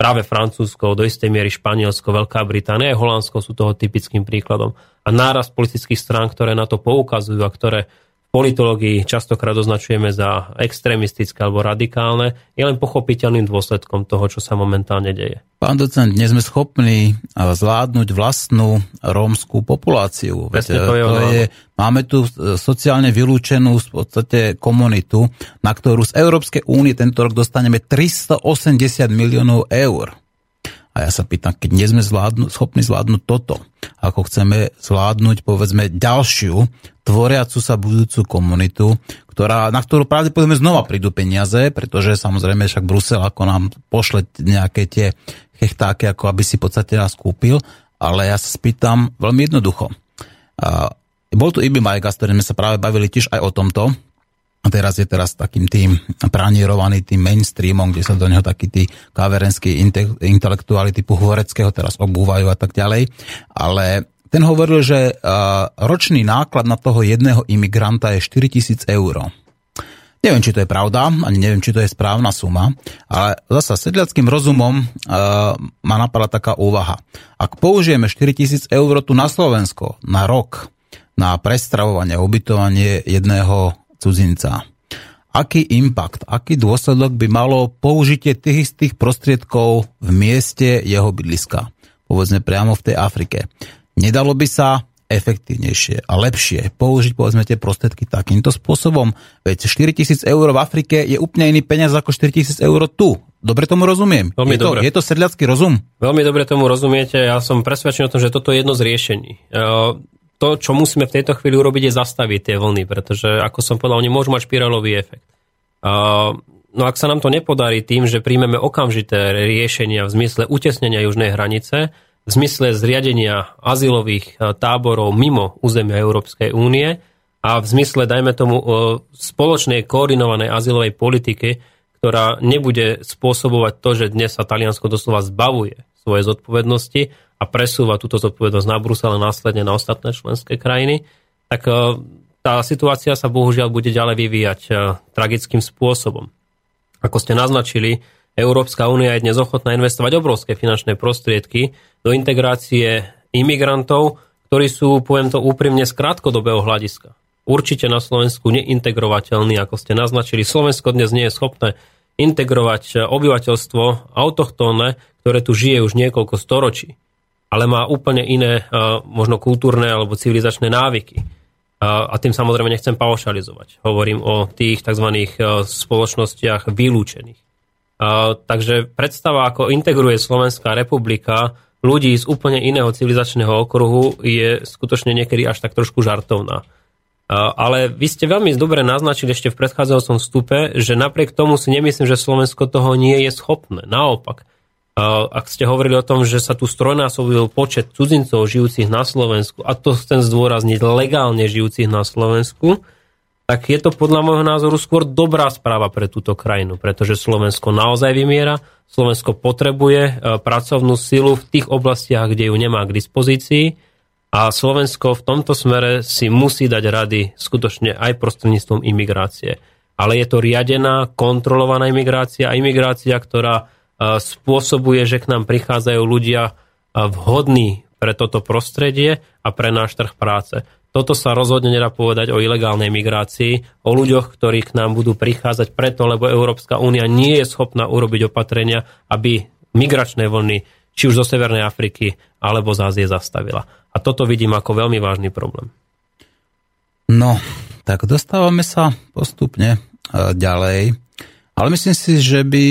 práve Francúzsko, do istej miery Španielsko, Veľká Británia a Holandsko sú toho typickým príkladom. A náraz politických strán, ktoré na to poukazujú a ktoré politológii častokrát označujeme za extrémistické alebo radikálne, je len pochopiteľným dôsledkom toho, čo sa momentálne deje. Pán docent, dnes sme schopní zvládnuť vlastnú rómskú populáciu. Veď, to je, to je, máme tu sociálne vylúčenú v podstate komunitu, na ktorú z Európskej únie tento rok dostaneme 380 miliónov eur. A ja sa pýtam, keď nie sme zvládnu, schopní zvládnuť toto, ako chceme zvládnuť, povedzme, ďalšiu tvoriacu sa budúcu komunitu, ktorá, na ktorú pravdepodobne znova prídu peniaze, pretože samozrejme však Brusel ako nám pošle nejaké tie chechtáky, ako aby si v podstate nás kúpil, ale ja sa spýtam veľmi jednoducho. Bol tu Ibi Majka, s ktorým sme sa práve bavili tiež aj o tomto, a teraz je teraz takým tým pranierovaný tým mainstreamom, kde sa do neho takí tí kaverenskí intelektuáli typu Hvoreckého teraz obúvajú a tak ďalej. Ale ten hovoril, že ročný náklad na toho jedného imigranta je 4000 eur. Neviem, či to je pravda, ani neviem, či to je správna suma, ale zasa sedliackým rozumom uh, ma napadla taká úvaha. Ak použijeme 4000 eur tu na Slovensko na rok na prestravovanie ubytovanie jedného cudzinca. Aký impact, aký dôsledok by malo použitie tých istých prostriedkov v mieste jeho bydliska, povedzme priamo v tej Afrike. Nedalo by sa efektívnejšie a lepšie použiť povedzme tie prostriedky takýmto spôsobom. Veď 4000 eur v Afrike je úplne iný peniaz ako 4000 eur tu. Dobre tomu rozumiem. Veľmi je, to, dobre. je to sedliacký rozum? Veľmi dobre tomu rozumiete. Ja som presvedčený o tom, že toto je jedno z riešení to, čo musíme v tejto chvíli urobiť, je zastaviť tie vlny, pretože, ako som povedal, oni môžu mať špirálový efekt. No ak sa nám to nepodarí tým, že príjmeme okamžité riešenia v zmysle utesnenia južnej hranice, v zmysle zriadenia azylových táborov mimo územia Európskej únie a v zmysle, dajme tomu, spoločnej koordinovanej azylovej politiky, ktorá nebude spôsobovať to, že dnes sa Taliansko doslova zbavuje svoje zodpovednosti a presúva túto zodpovednosť na Brusel a následne na ostatné členské krajiny, tak e, tá situácia sa bohužiaľ bude ďalej vyvíjať e, tragickým spôsobom. Ako ste naznačili, Európska únia je dnes ochotná investovať obrovské finančné prostriedky do integrácie imigrantov, ktorí sú, poviem to úprimne, z krátkodobého hľadiska. Určite na Slovensku neintegrovateľný, ako ste naznačili. Slovensko dnes nie je schopné integrovať obyvateľstvo autochtónne, ktoré tu žije už niekoľko storočí ale má úplne iné možno kultúrne alebo civilizačné návyky. A tým samozrejme nechcem paušalizovať. Hovorím o tých tzv. spoločnostiach vylúčených. Takže predstava, ako integruje Slovenská republika ľudí z úplne iného civilizačného okruhu je skutočne niekedy až tak trošku žartovná. Ale vy ste veľmi dobre naznačili ešte v predchádzajúcom vstupe, že napriek tomu si nemyslím, že Slovensko toho nie je schopné. Naopak, ak ste hovorili o tom, že sa tu strojnásobil počet cudzincov žijúcich na Slovensku, a to chcem zdôrazniť legálne žijúcich na Slovensku, tak je to podľa môjho názoru skôr dobrá správa pre túto krajinu, pretože Slovensko naozaj vymiera, Slovensko potrebuje e, pracovnú silu v tých oblastiach, kde ju nemá k dispozícii a Slovensko v tomto smere si musí dať rady skutočne aj prostredníctvom imigrácie. Ale je to riadená, kontrolovaná imigrácia a imigrácia, ktorá spôsobuje, že k nám prichádzajú ľudia vhodní pre toto prostredie a pre náš trh práce. Toto sa rozhodne nedá povedať o ilegálnej migrácii, o ľuďoch, ktorí k nám budú prichádzať preto, lebo Európska únia nie je schopná urobiť opatrenia, aby migračné vlny, či už zo Severnej Afriky, alebo z Ázie zastavila. A toto vidím ako veľmi vážny problém. No, tak dostávame sa postupne e, ďalej. Ale myslím si, že by,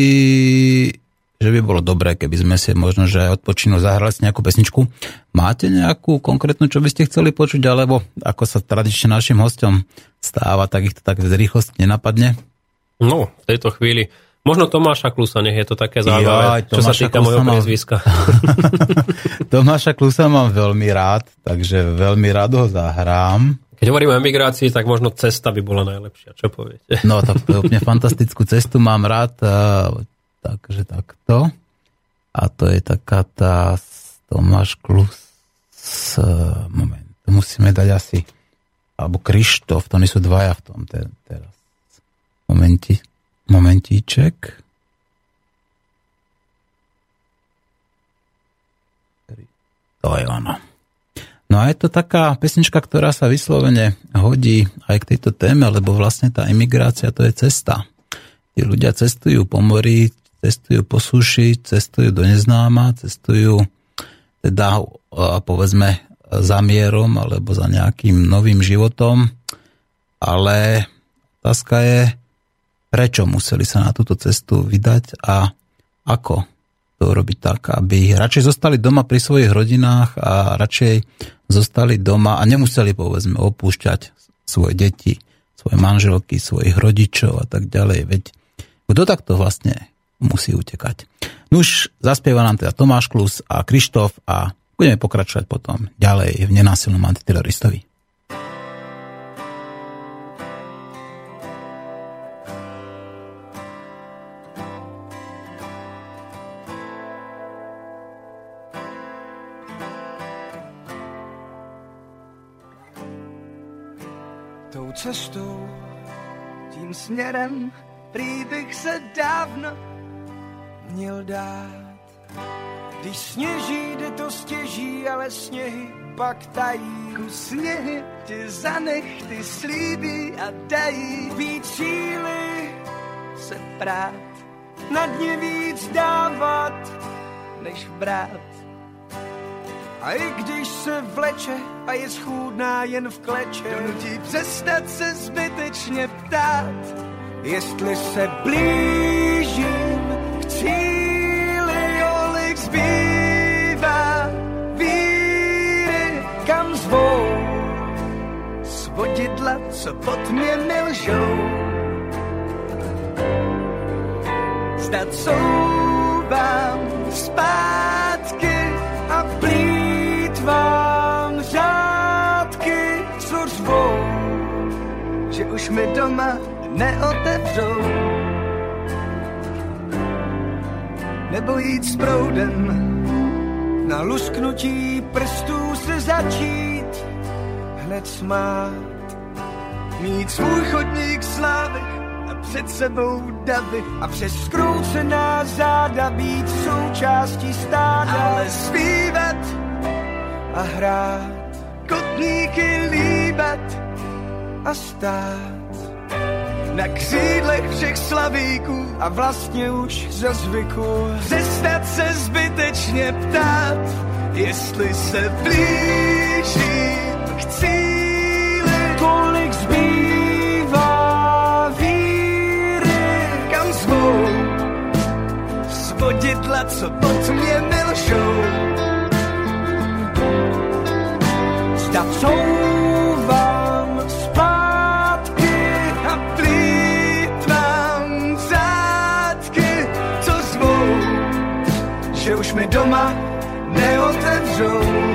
že by bolo dobré, keby sme si možno, že odpočinu zahrali si nejakú pesničku. Máte nejakú konkrétnu, čo by ste chceli počuť, alebo ako sa tradične našim hostom stáva, tak ich to tak z rýchlosti nenapadne? No, v tejto chvíli Možno Tomáša Klusa, nech je to také zaujímavé, čo sa týka mojho priezviska. (laughs) (laughs) Tomáša Klusa mám veľmi rád, takže veľmi rád ho zahrám. Keď hovoríme o emigrácii, tak možno cesta by bola najlepšia. Čo poviete? No, tak úplne (laughs) fantastickú cestu mám rád. Takže takto. A to je taká tá Tomáš Klus. Moment, musíme dať asi alebo Krištof, to nie sú dvaja v tom teraz. Momenti, momentíček. To je ono. No a je to taká pesnička, ktorá sa vyslovene hodí aj k tejto téme, lebo vlastne tá imigrácia to je cesta. Tí ľudia cestujú po mori, cestujú po suši, cestujú do neznáma, cestujú teda povedzme za mierom alebo za nejakým novým životom, ale otázka je, prečo museli sa na túto cestu vydať a ako to urobiť tak, aby radšej zostali doma pri svojich rodinách a radšej zostali doma a nemuseli povedzme opúšťať svoje deti, svoje manželky, svojich rodičov a tak ďalej. Veď kto takto vlastne musí utekať? No už zaspieva nám teda Tomáš Klus a Krištof a budeme pokračovať potom ďalej v nenásilnom antiteroristovi. cestou, tím směrem, prý bych se dávno měl dát. Když sněží, jde to stěží, ale sněhy pak tají. Sněhy ti zanech, ty slíbí a dají. Být síly se prát, na dně víc dávat, než brát. A i když se vleče a je schůdná jen v kleče, donutí přestat se zbytečně ptát, jestli se blížím co pod mě milžou. Zdat souvám zpátky a blíž vám řádky, co řvou, že už mi doma neotevřou. Nebo jít s proudem, na lusknutí prstů se začít hned smát. Mít svůj chodník slávy a před sebou davy a přes skroucená záda být součástí stáda. Ale zpívat a hrát, kotníky líbat a stát. Na křídlech všech slavíků a vlastně už za zvyku přestat se zbytečně ptát, jestli se blížím k cíli, svodidla, co pod mě milžou zda couvám zpátky a plítvám zátky, co zvou, že už mi doma neotevřou.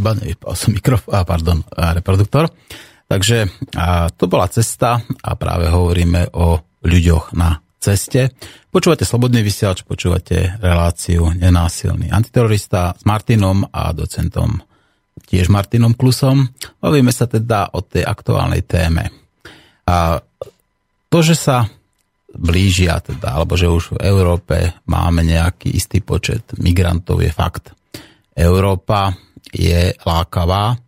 Chyba, nevypal som mikrofón, a pardon, reproduktor. Takže a to bola cesta a práve hovoríme o ľuďoch na ceste. Počúvate Slobodný vysielač, počúvate reláciu Nenásilný antiterorista s Martinom a docentom tiež Martinom Klusom. Bavíme sa teda o tej aktuálnej téme. A to, že sa blížia teda, alebo že už v Európe máme nejaký istý počet migrantov je fakt. Európa je lákavá,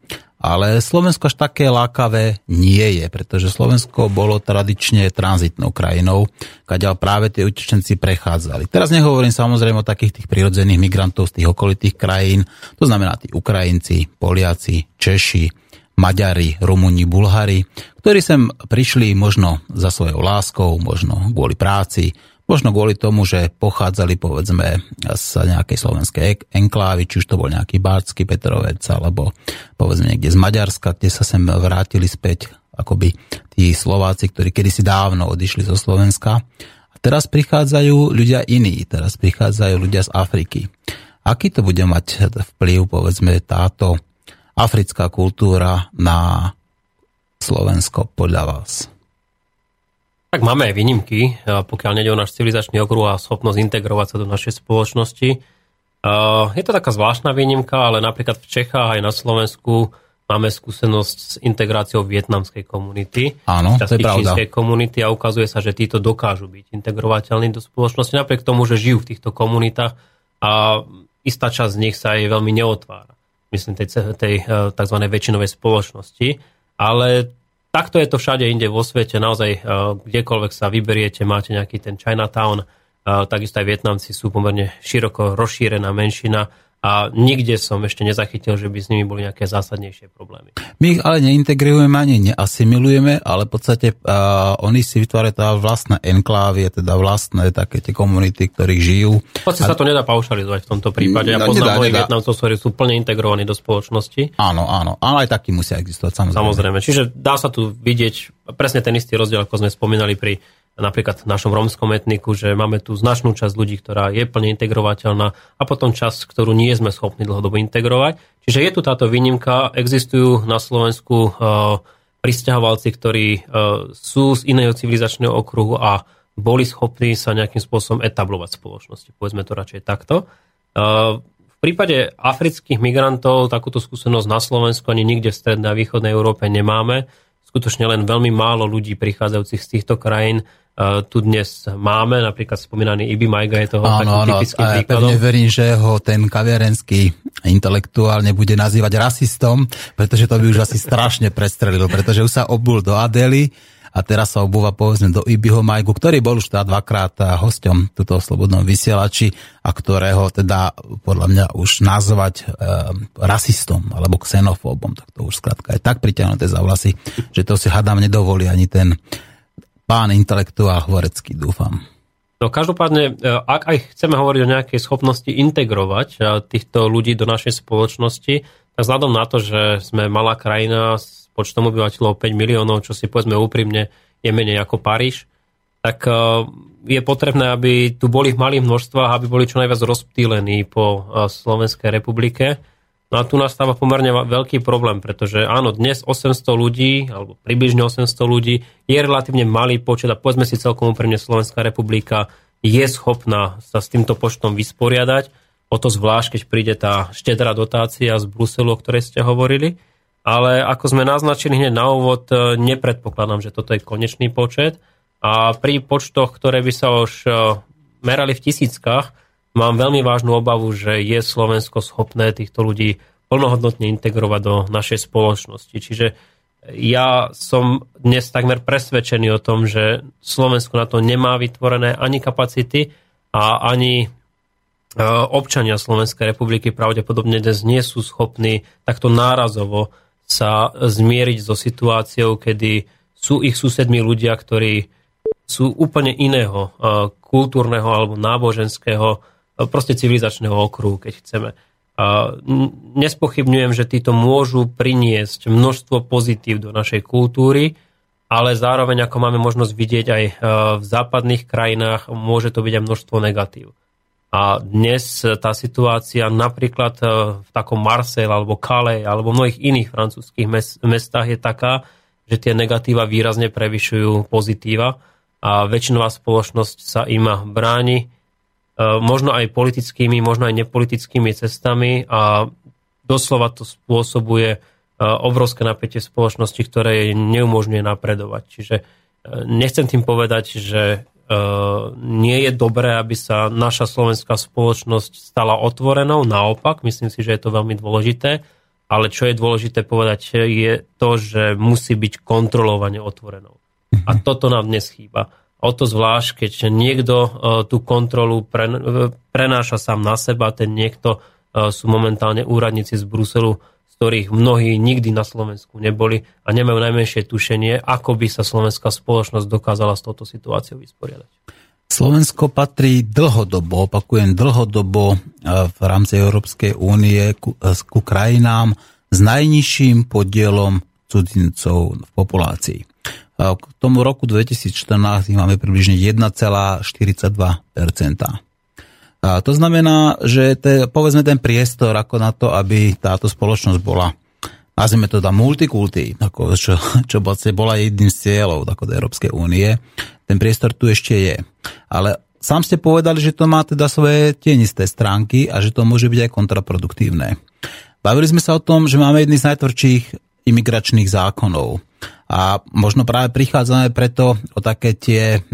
ale Slovensko až také lákavé nie je, pretože Slovensko bolo tradične tranzitnou krajinou, kadeľ práve tie utečenci prechádzali. Teraz nehovorím samozrejme o takých tých prirodzených migrantov z tých okolitých krajín, to znamená tí Ukrajinci, Poliaci, Češi, Maďari, Rumúni, Bulhári, ktorí sem prišli možno za svojou láskou, možno kvôli práci, Možno kvôli tomu, že pochádzali povedzme z nejakej slovenskej enklávy, či už to bol nejaký Bársky Petrovec, alebo povedzme niekde z Maďarska, kde sa sem vrátili späť akoby tí Slováci, ktorí kedysi dávno odišli zo Slovenska. A teraz prichádzajú ľudia iní, teraz prichádzajú ľudia z Afriky. Aký to bude mať vplyv, povedzme, táto africká kultúra na Slovensko podľa vás? Tak máme aj výnimky, pokiaľ nejde o náš civilizačný okruh a schopnosť integrovať sa do našej spoločnosti. Je to taká zvláštna výnimka, ale napríklad v Čechách aj na Slovensku máme skúsenosť s integráciou vietnamskej komunity. Áno, to je pravda. komunity a ukazuje sa, že títo dokážu byť integrovateľní do spoločnosti, napriek tomu, že žijú v týchto komunitách a istá časť z nich sa aj veľmi neotvára. Myslím, tej, tej eh, tzv. väčšinovej spoločnosti. Ale Takto je to všade inde vo svete, naozaj eh, kdekoľvek sa vyberiete, máte nejaký ten Chinatown, eh, takisto aj Vietnamci sú pomerne široko rozšírená menšina a nikde som ešte nezachytil, že by s nimi boli nejaké zásadnejšie problémy. My ich ale neintegrujeme ani neasimilujeme, ale v podstate uh, oni si vytvárajú teda vlastné enklávie, teda vlastné také tie komunity, ktorých žijú. Hoci a... sa to nedá paušalizovať v tomto prípade. Ja no, poznám mojich Vietnamcov, ktorí sú plne integrovaní do spoločnosti. Áno, áno, ale aj takí musia existovať, samozrejme. Samozrejme, čiže dá sa tu vidieť presne ten istý rozdiel, ako sme spomínali pri napríklad v našom rómskom etniku, že máme tu značnú časť ľudí, ktorá je plne integrovateľná a potom časť, ktorú nie sme schopní dlhodobo integrovať. Čiže je tu táto výnimka, existujú na Slovensku uh, pristahovalci, ktorí uh, sú z iného civilizačného okruhu a boli schopní sa nejakým spôsobom etablovať v spoločnosti. Povedzme to radšej takto. Uh, v prípade afrických migrantov takúto skúsenosť na Slovensku ani nikde v strednej a východnej Európe nemáme. Skutočne len veľmi málo ľudí prichádzajúcich z týchto krajín tu dnes máme. Napríklad spomínaný Ibi Majga je toho áno, takým áno, typickým ja pevne verím, že ho ten kaviarenský intelektuál nebude nazývať rasistom, pretože to by už asi strašne prestrelilo, pretože už sa obul do Adely a teraz sa obúva povedzme do Ibiho Majgu, ktorý bol už teda dvakrát eh, hosťom tuto slobodnom vysielači a ktorého teda podľa mňa už nazvať e, rasistom alebo xenofóbom, tak to už skrátka je tak priťahnuté za vlasy, že to si hadám nedovolí ani ten pán intelektuál Hvorecký, dúfam. No každopádne, eh, ak aj chceme hovoriť o nejakej schopnosti integrovať týchto ľudí do našej spoločnosti, tak vzhľadom na to, že sme malá krajina počtom obyvateľov 5 miliónov, čo si povedzme úprimne je menej ako Paríž, tak e, je potrebné, aby tu boli v malých množstvách, aby boli čo najviac rozptýlení po e, Slovenskej republike. No a tu nastáva pomerne veľký problém, pretože áno, dnes 800 ľudí, alebo približne 800 ľudí, je relatívne malý počet a povedzme si celkom úprimne Slovenská republika je schopná sa s týmto počtom vysporiadať. O to zvlášť, keď príde tá štedrá dotácia z Bruselu, o ktorej ste hovorili ale ako sme naznačili hneď na úvod, e, nepredpokladám, že toto je konečný počet a pri počtoch, ktoré by sa už e, merali v tisíckach, mám veľmi vážnu obavu, že je Slovensko schopné týchto ľudí plnohodnotne integrovať do našej spoločnosti. Čiže ja som dnes takmer presvedčený o tom, že Slovensko na to nemá vytvorené ani kapacity a ani e, občania Slovenskej republiky pravdepodobne dnes nie sú schopní takto nárazovo sa zmieriť so situáciou, kedy sú ich susedmi ľudia, ktorí sú úplne iného kultúrneho alebo náboženského, proste civilizačného okruhu, keď chceme. Nespochybňujem, že títo môžu priniesť množstvo pozitív do našej kultúry, ale zároveň, ako máme možnosť vidieť aj v západných krajinách, môže to byť aj množstvo negatív. A dnes tá situácia napríklad e, v takom Marseille alebo Calais alebo mnohých iných francúzských mestách je taká, že tie negatíva výrazne prevyšujú pozitíva a väčšinová spoločnosť sa im bráni e, možno aj politickými, možno aj nepolitickými cestami a doslova to spôsobuje e, obrovské napätie spoločnosti, ktoré neumožňuje napredovať. Čiže nechcem tým povedať, že E, nie je dobré, aby sa naša slovenská spoločnosť stala otvorenou. Naopak, myslím si, že je to veľmi dôležité. Ale čo je dôležité povedať, je to, že musí byť kontrolovane otvorenou. A mhm. toto nám dnes chýba. O to zvlášť, keď niekto e, tú kontrolu prenáša sám na seba, ten niekto e, sú momentálne úradníci z Bruselu, ktorých mnohí nikdy na Slovensku neboli a nemajú najmenšie tušenie, ako by sa slovenská spoločnosť dokázala s touto situáciou vysporiadať. Slovensko patrí dlhodobo, opakujem dlhodobo e, v rámci Európskej únie ku, e, ku krajinám s najnižším podielom cudzincov v populácii. K tomu roku 2014 máme približne 1,42 a to znamená, že te, povedzme ten priestor ako na to, aby táto spoločnosť bola nazvime to tam multikulty, ako čo, čo vlastne bola jedným z cieľov ako Európskej únie, ten priestor tu ešte je. Ale sám ste povedali, že to má teda svoje tienisté stránky a že to môže byť aj kontraproduktívne. Bavili sme sa o tom, že máme jedný z najtvrdších imigračných zákonov. A možno práve prichádzame preto o také tie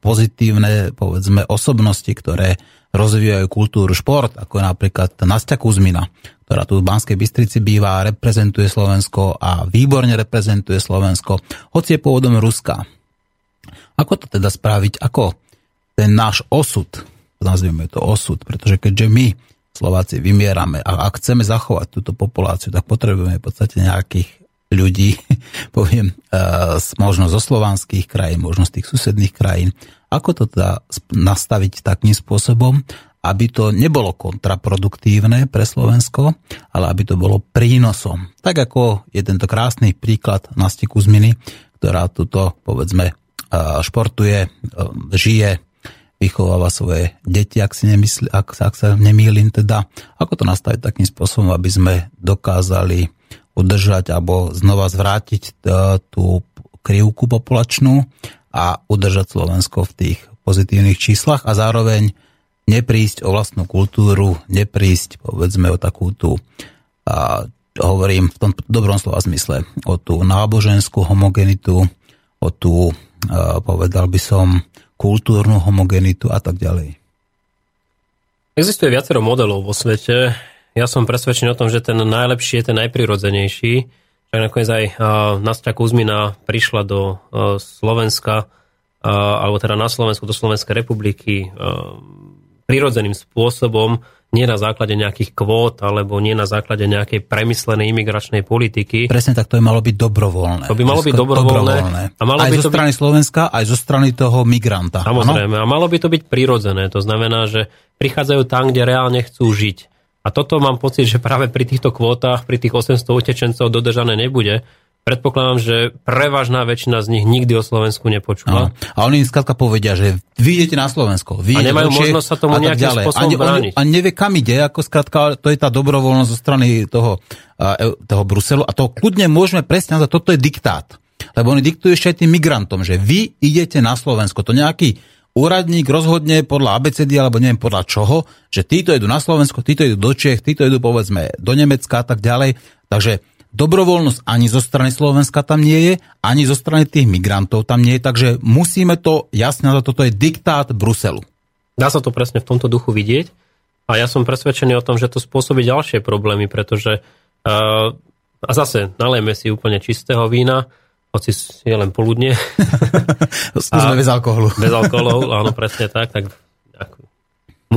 pozitívne, povedzme, osobnosti, ktoré rozvíjajú kultúru, šport, ako napríklad Nastia Kuzmina, ktorá tu v Banskej Bystrici býva, reprezentuje Slovensko a výborne reprezentuje Slovensko, hoci je pôvodom Ruska. Ako to teda spraviť? Ako ten náš osud, nazvieme to osud, pretože keďže my Slováci vymierame a ak chceme zachovať túto populáciu, tak potrebujeme v podstate nejakých ľudí, (laughs) poviem, eh, možno zo slovanských krajín, možno z tých susedných krajín, ako to teda nastaviť takým spôsobom, aby to nebolo kontraproduktívne pre Slovensko, ale aby to bolo prínosom. Tak ako je tento krásny príklad Nasti Kuzminy, ktorá tuto, povedzme, športuje, žije, vychováva svoje deti, ak, si nemysli, ak, ak sa nemýlim teda. Ako to nastaviť takým spôsobom, aby sme dokázali udržať alebo znova zvrátiť e, tú krivku populačnú a udržať Slovensko v tých pozitívnych číslach a zároveň neprísť o vlastnú kultúru, neprísť povedzme o takú tú, a hovorím v tom dobrom slova zmysle, o tú náboženskú homogenitu, o tú, a povedal by som, kultúrnu homogenitu a tak ďalej. Existuje viacero modelov vo svete, ja som presvedčený o tom, že ten najlepší je ten najprirodzenejší. Tak nakoniec aj Nastia Kuzmina prišla do Slovenska, alebo teda na Slovensku, do Slovenskej republiky prirodzeným spôsobom, nie na základe nejakých kvót alebo nie na základe nejakej premyslenej imigračnej politiky. Presne tak, to je malo byť dobrovoľné. To by malo byť dobrovoľné. dobrovoľné. A malo aj by zo strany byť... Slovenska, aj zo strany toho migranta. Samozrejme. Ano? A malo by to byť prirodzené. To znamená, že prichádzajú tam, kde reálne chcú žiť. A toto mám pocit, že práve pri týchto kvótach, pri tých 800 utečencov dodržané nebude. Predpokladám, že prevažná väčšina z nich nikdy o Slovensku nepočula. A oni im skladka povedia, že vy idete na Slovensko. Vy a nemajú možnosť sa tomu nejakým ďalej. spôsobom a, brániť. A nevie, kam ide, ako skladka, to je tá dobrovoľnosť zo strany toho, e, toho Bruselu. A to kľudne môžeme presne nazvať, toto je diktát. Lebo oni diktujú ešte aj tým migrantom, že vy idete na Slovensko. To nejaký úradník rozhodne podľa ABCD alebo neviem podľa čoho, že títo idú na Slovensko, títo idú do Čech, títo idú povedzme do Nemecka a tak ďalej. Takže dobrovoľnosť ani zo strany Slovenska tam nie je, ani zo strany tých migrantov tam nie je, takže musíme to jasne, toto je diktát Bruselu. Dá sa to presne v tomto duchu vidieť a ja som presvedčený o tom, že to spôsobí ďalšie problémy, pretože uh, a zase nalejme si úplne čistého vína, hoci je len poludne. (laughs) Skúsme bez alkoholu. bez alkoholu, áno, presne tak. tak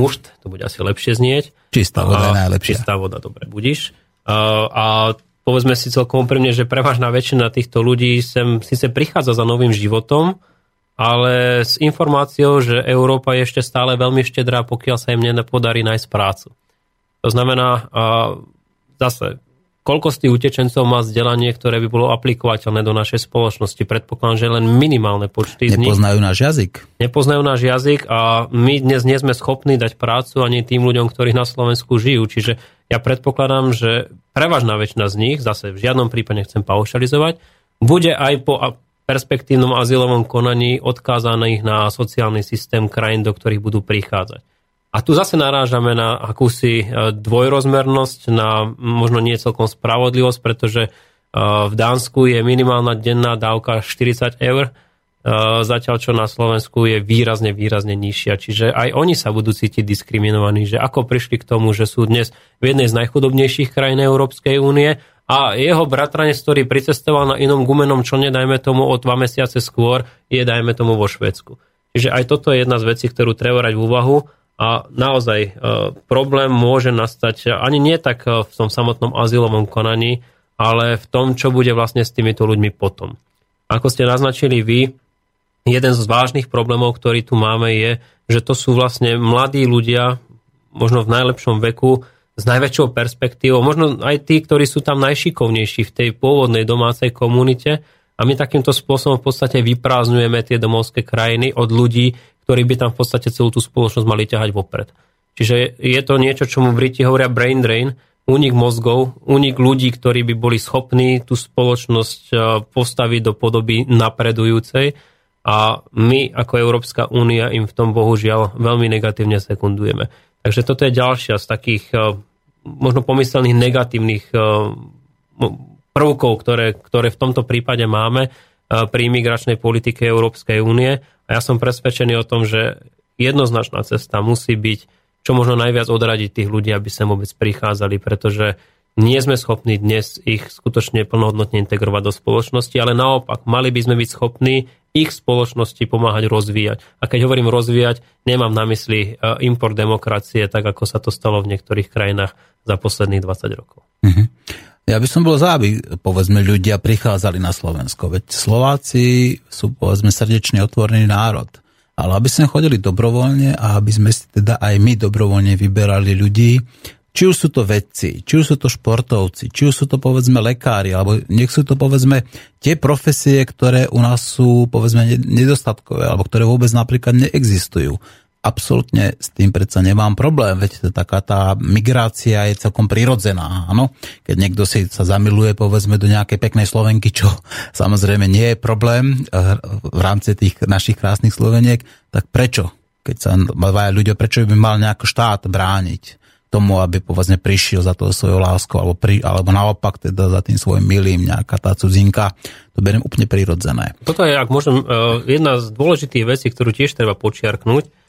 mušt, to bude asi lepšie znieť. Čistá voda je najlepšia. Čistá voda, dobre, budíš. A, a povedzme si celkom úprimne, že prevažná väčšina týchto ľudí sem síce prichádza za novým životom, ale s informáciou, že Európa je ešte stále veľmi štedrá, pokiaľ sa im nepodarí nájsť prácu. To znamená, a zase koľko z tých utečencov má vzdelanie, ktoré by bolo aplikovateľné do našej spoločnosti. Predpokladám, že len minimálne počty z nich. Nepoznajú náš jazyk. Nepoznajú náš jazyk a my dnes nie sme schopní dať prácu ani tým ľuďom, ktorí na Slovensku žijú. Čiže ja predpokladám, že prevažná väčšina z nich, zase v žiadnom prípade nechcem paušalizovať, bude aj po perspektívnom azylovom konaní odkázaných na sociálny systém krajín, do ktorých budú prichádzať. A tu zase narážame na akúsi e, dvojrozmernosť, na možno nie celkom spravodlivosť, pretože e, v Dánsku je minimálna denná dávka 40 eur, e, zatiaľ čo na Slovensku je výrazne, výrazne nižšia. Čiže aj oni sa budú cítiť diskriminovaní, že ako prišli k tomu, že sú dnes v jednej z najchudobnejších krajín Európskej únie a jeho bratranec, ktorý pricestoval na inom gumenom člne, dajme tomu o dva mesiace skôr, je dajme tomu vo Švedsku. Čiže aj toto je jedna z vecí, ktorú treba brať v úvahu a naozaj e, problém môže nastať ani nie tak e, v tom samotnom azylovom konaní, ale v tom, čo bude vlastne s týmito ľuďmi potom. Ako ste naznačili vy, jeden z vážnych problémov, ktorý tu máme, je, že to sú vlastne mladí ľudia, možno v najlepšom veku, s najväčšou perspektívou, možno aj tí, ktorí sú tam najšikovnejší v tej pôvodnej domácej komunite a my takýmto spôsobom v podstate vyprázdňujeme tie domovské krajiny od ľudí, ktorí by tam v podstate celú tú spoločnosť mali ťahať vopred. Čiže je to niečo, čo mu Briti hovoria brain drain, únik mozgov, únik ľudí, ktorí by boli schopní tú spoločnosť e, postaviť do podoby napredujúcej a my ako Európska únia im v tom bohužiaľ veľmi negatívne sekundujeme. Takže toto je ďalšia z takých e, možno pomyselných negatívnych e, prvkov, ktoré, ktoré v tomto prípade máme pri imigračnej politike Európskej únie a ja som presvedčený o tom, že jednoznačná cesta musí byť čo možno najviac odradiť tých ľudí, aby sa vôbec prichádzali, pretože nie sme schopní dnes ich skutočne plnohodnotne integrovať do spoločnosti, ale naopak, mali by sme byť schopní ich spoločnosti pomáhať rozvíjať. A keď hovorím rozvíjať, nemám na mysli e, import demokracie, tak ako sa to stalo v niektorých krajinách za posledných 20 rokov. Mm-hmm. Ja by som bol za, aby povedzme ľudia prichádzali na Slovensko, veď Slováci sú povedzme srdečne otvorený národ. Ale aby sme chodili dobrovoľne a aby sme si teda aj my dobrovoľne vyberali ľudí, či už sú to vedci, či už sú to športovci, či už sú to povedzme lekári, alebo nech sú to povedzme tie profesie, ktoré u nás sú povedzme nedostatkové, alebo ktoré vôbec napríklad neexistujú. Absolútne s tým predsa nemám problém, veď taká tá migrácia je celkom prirodzená, áno. Keď niekto si sa zamiluje povedzme do nejakej peknej Slovenky, čo (laughs) samozrejme nie je problém eh, v rámci tých našich krásnych Sloveniek, tak prečo? Keď sa dvaja ľudia, prečo by mal nejaký štát brániť? tomu, aby povedzme prišiel za to svojou láskou, alebo, pri, alebo naopak teda za tým svojim milým nejaká tá cudzinka, to beriem úplne prirodzené. Toto je, ak môžem, eh, jedna z dôležitých vecí, ktorú tiež treba počiarknúť,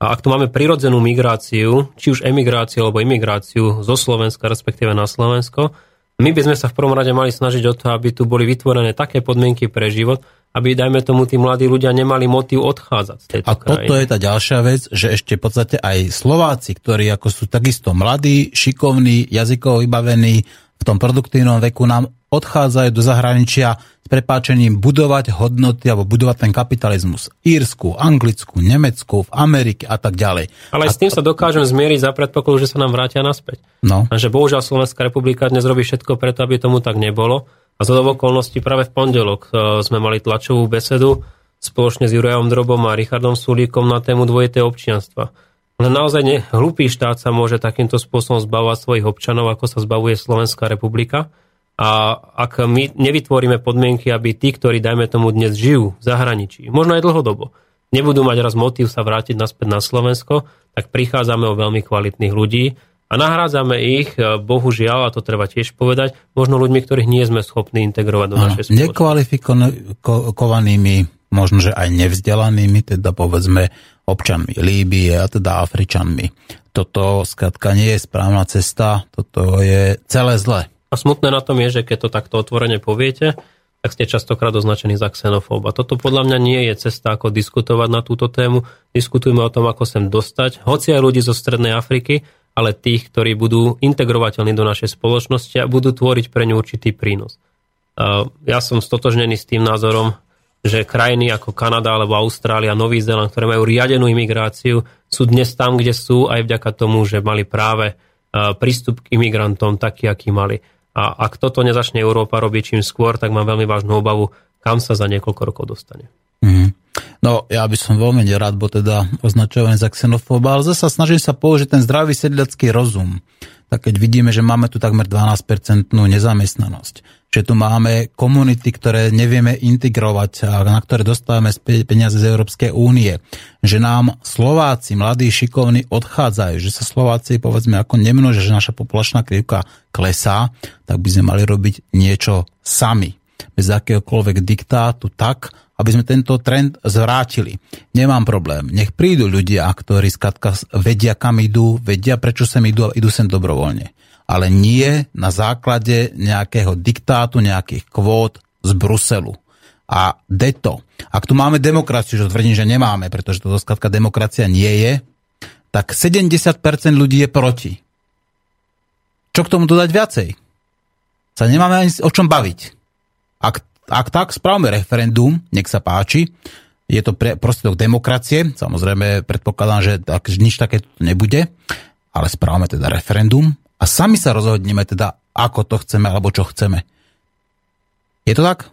a ak tu máme prirodzenú migráciu, či už emigráciu alebo imigráciu zo Slovenska, respektíve na Slovensko, my by sme sa v prvom rade mali snažiť o to, aby tu boli vytvorené také podmienky pre život, aby, dajme tomu, tí mladí ľudia nemali motív odchádzať z tejto A krajiny. toto je tá ďalšia vec, že ešte v podstate aj Slováci, ktorí ako sú takisto mladí, šikovní, jazykovo vybavení, v tom produktívnom veku nám odchádzajú do zahraničia s prepáčením budovať hodnoty alebo budovať ten kapitalizmus. Írsku, Anglicku, Nemecku, v Amerike a tak ďalej. Ale aj s tým sa dokážem zmieriť za predpokladu, že sa nám vrátia naspäť. No. A že bohužiaľ Slovenská republika dnes robí všetko preto, aby tomu tak nebolo. A z okolností práve v pondelok e, sme mali tlačovú besedu spoločne s Jurajom Drobom a Richardom Sulíkom na tému dvojité občianstva. Ale naozaj ne, hlupý štát sa môže takýmto spôsobom zbavovať svojich občanov, ako sa zbavuje Slovenská republika. A ak my nevytvoríme podmienky, aby tí, ktorí, dajme tomu, dnes žijú v zahraničí, možno aj dlhodobo, nebudú mať raz motív sa vrátiť naspäť na Slovensko, tak prichádzame o veľmi kvalitných ľudí a nahrádzame ich, e, bohužiaľ, a to treba tiež povedať, možno ľuďmi, ktorých nie sme schopní integrovať do našej spoločnosti. Nekvalifikovanými, možno, že aj nevzdelanými, teda povedzme občanmi Líbie a teda Afričanmi. Toto skrátka nie je správna cesta, toto je celé zle. A smutné na tom je, že keď to takto otvorene poviete, tak ste častokrát označení za xenofób. A toto podľa mňa nie je cesta, ako diskutovať na túto tému. Diskutujme o tom, ako sem dostať, hoci aj ľudí zo Strednej Afriky, ale tých, ktorí budú integrovateľní do našej spoločnosti a budú tvoriť pre ňu určitý prínos. Ja som stotožnený s tým názorom, že krajiny ako Kanada alebo Austrália, Nový Zéland, ktoré majú riadenú imigráciu, sú dnes tam, kde sú aj vďaka tomu, že mali práve prístup k imigrantom taký, aký mali. A ak toto nezačne Európa robiť čím skôr, tak mám veľmi vážnu obavu, kam sa za niekoľko rokov dostane. Mm-hmm. No, ja by som veľmi nerád bol teda označovaný za xenofóba, ale zase snažím sa použiť ten zdravý sedliacký rozum. Tak keď vidíme, že máme tu takmer 12% nezamestnanosť, že tu máme komunity, ktoré nevieme integrovať a na ktoré dostávame peniaze z Európskej únie, že nám Slováci, mladí, šikovní odchádzajú, že sa Slováci povedzme ako nemnožia, že naša populačná krivka klesá, tak by sme mali robiť niečo sami bez akéhokoľvek diktátu tak, aby sme tento trend zvrátili. Nemám problém. Nech prídu ľudia, ktorí skratka vedia, kam idú, vedia, prečo sem idú a idú sem dobrovoľne. Ale nie na základe nejakého diktátu, nejakých kvót z Bruselu. A deto. Ak tu máme demokraciu, že tvrdím, že nemáme, pretože to skratka demokracia nie je, tak 70% ľudí je proti. Čo k tomu dodať viacej? Sa nemáme ani o čom baviť. Ak ak tak, spravme referendum, nech sa páči. Je to pre, prostriedok demokracie, samozrejme predpokladám, že tak, nič také nebude, ale správame teda referendum a sami sa rozhodneme teda, ako to chceme alebo čo chceme. Je to tak?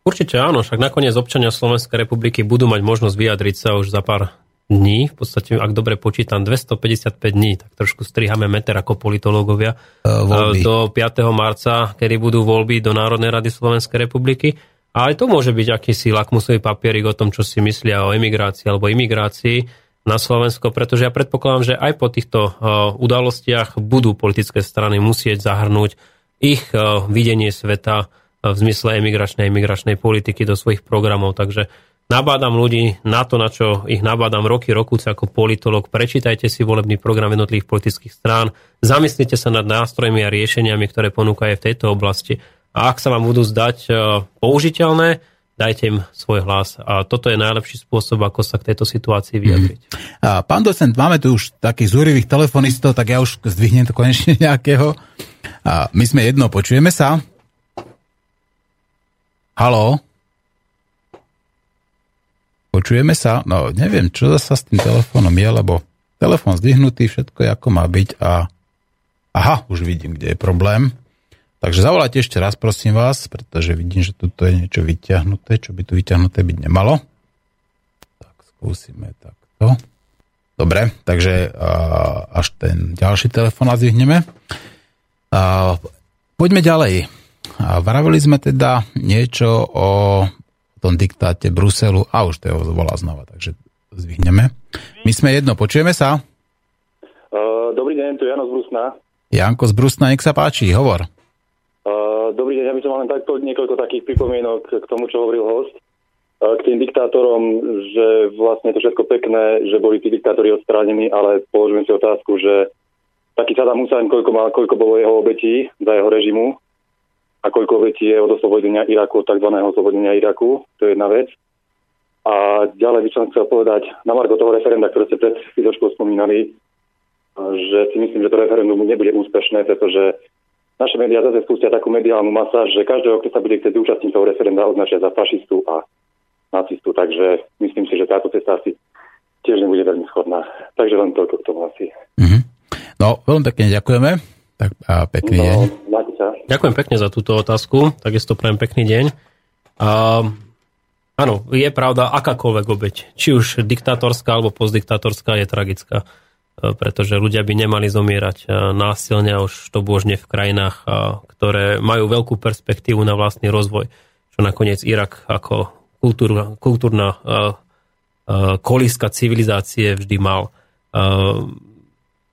Určite áno, však nakoniec občania Slovenskej republiky budú mať možnosť vyjadriť sa už za pár dní, v podstate, ak dobre počítam, 255 dní, tak trošku striháme meter ako politológovia uh, do 5. marca, kedy budú voľby do Národnej rady Slovenskej republiky. A aj to môže byť akýsi lakmusový papierik o tom, čo si myslia o emigrácii alebo imigrácii na Slovensko, pretože ja predpokladám, že aj po týchto uh, udalostiach budú politické strany musieť zahrnúť ich uh, videnie sveta v zmysle emigračnej a imigračnej politiky do svojich programov. Takže Nabádam ľudí na to, na čo ich nabádam roky, rokúce ako politolog. Prečítajte si volebný program jednotlivých politických strán, zamyslite sa nad nástrojmi a riešeniami, ktoré ponúkajú v tejto oblasti. A ak sa vám budú zdať e, použiteľné, dajte im svoj hlas. A toto je najlepší spôsob, ako sa k tejto situácii mhm. vyjadriť. A pán docent, máme tu už takých zúrivých telefonistov, tak ja už zdvihnem to konečne (laughs) nejakého. A my sme jedno, počujeme sa? Haló? Počujeme sa? No, neviem, čo sa s tým telefónom je, lebo telefón zdvihnutý, všetko je ako má byť a Aha, už vidím, kde je problém. Takže zavolajte ešte raz, prosím vás, pretože vidím, že tuto je niečo vyťahnuté, čo by tu vyťahnuté byť nemalo. Tak skúsime takto. Dobre, takže až ten ďalší telefon zvýhneme. Poďme ďalej. Vravili sme teda niečo o tom diktáte Bruselu a už to volá znova, takže zvyhneme. My sme jedno, počujeme sa? Uh, dobrý deň, tu je Jano z Brusna. Janko z Brusna, nech sa páči, hovor. Dobrý deň, ja by som mal len takto niekoľko takých pripomienok k tomu, čo hovoril host. Uh, k tým diktátorom, že vlastne to všetko pekné, že boli tí diktátori odstránení, ale položujem si otázku, že taký Saddam Hussein, koľko, mal, koľko bolo jeho obetí za jeho režimu, a koľko vecí je od oslobodenia Iraku, tzv. oslobodenia Iraku. To je jedna vec. A ďalej by som chcel povedať na margo toho referenda, ktoré ste pred chvíľočkou spomínali, že si myslím, že to referendum nebude úspešné, pretože naše médiá zase spustia takú mediálnu masáž, že každého, kto sa bude chcieť zúčastniť toho referenda, označia za fašistu a nacistu. Takže myslím si, že táto cesta asi tiež nebude veľmi schodná. Takže len toľko k tomu asi. Mm-hmm. No, veľmi pekne ďakujeme. Tak a pekný no, deň. Ďakujem pekne za túto otázku, takisto prajem pekný deň. A, áno, je pravda, akákoľvek obeď, či už diktátorská alebo postdiktátorská je tragická, pretože ľudia by nemali zomierať e, násilne už to božne v krajinách, ktoré majú veľkú perspektívu na vlastný rozvoj, čo nakoniec Irak ako kultúr, kultúrna kolíska civilizácie vždy mal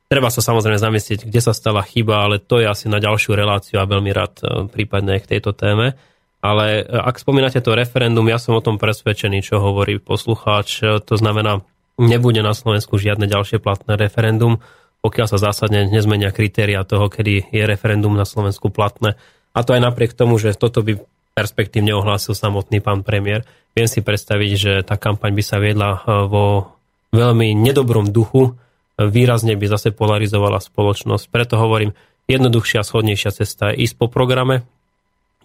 Treba sa samozrejme zamyslieť, kde sa stala chyba, ale to je asi na ďalšiu reláciu a veľmi rád e, prípadne k tejto téme. Ale e, ak spomínate to referendum, ja som o tom presvedčený, čo hovorí poslucháč. E, to znamená, nebude na Slovensku žiadne ďalšie platné referendum, pokiaľ sa zásadne nezmenia kritéria toho, kedy je referendum na Slovensku platné. A to aj napriek tomu, že toto by perspektívne ohlásil samotný pán premiér. Viem si predstaviť, že tá kampaň by sa viedla vo veľmi nedobrom duchu, výrazne by zase polarizovala spoločnosť. Preto hovorím, jednoduchšia, schodnejšia cesta je ísť po programe,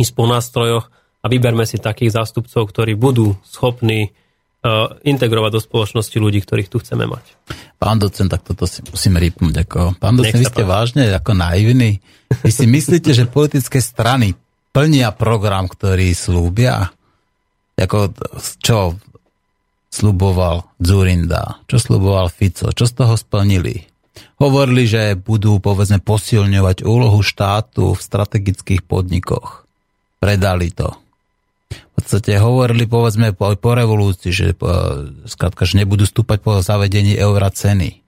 ísť po nástrojoch a vyberme si takých zástupcov, ktorí budú schopní integrovať do spoločnosti ľudí, ktorých tu chceme mať. Pán docent, tak toto si musím rýpnúť. Ako, pán docent, vy ste vážne ako naivní. Vy si myslíte, že politické strany plnia program, ktorý slúbia? Ako, čo, sluboval Zurinda, čo sluboval Fico, čo z toho splnili. Hovorili, že budú povedzme posilňovať úlohu štátu v strategických podnikoch. Predali to. V podstate hovorili povedzme po, po revolúcii, že, po, skrátka, že nebudú stúpať po zavedení eura ceny.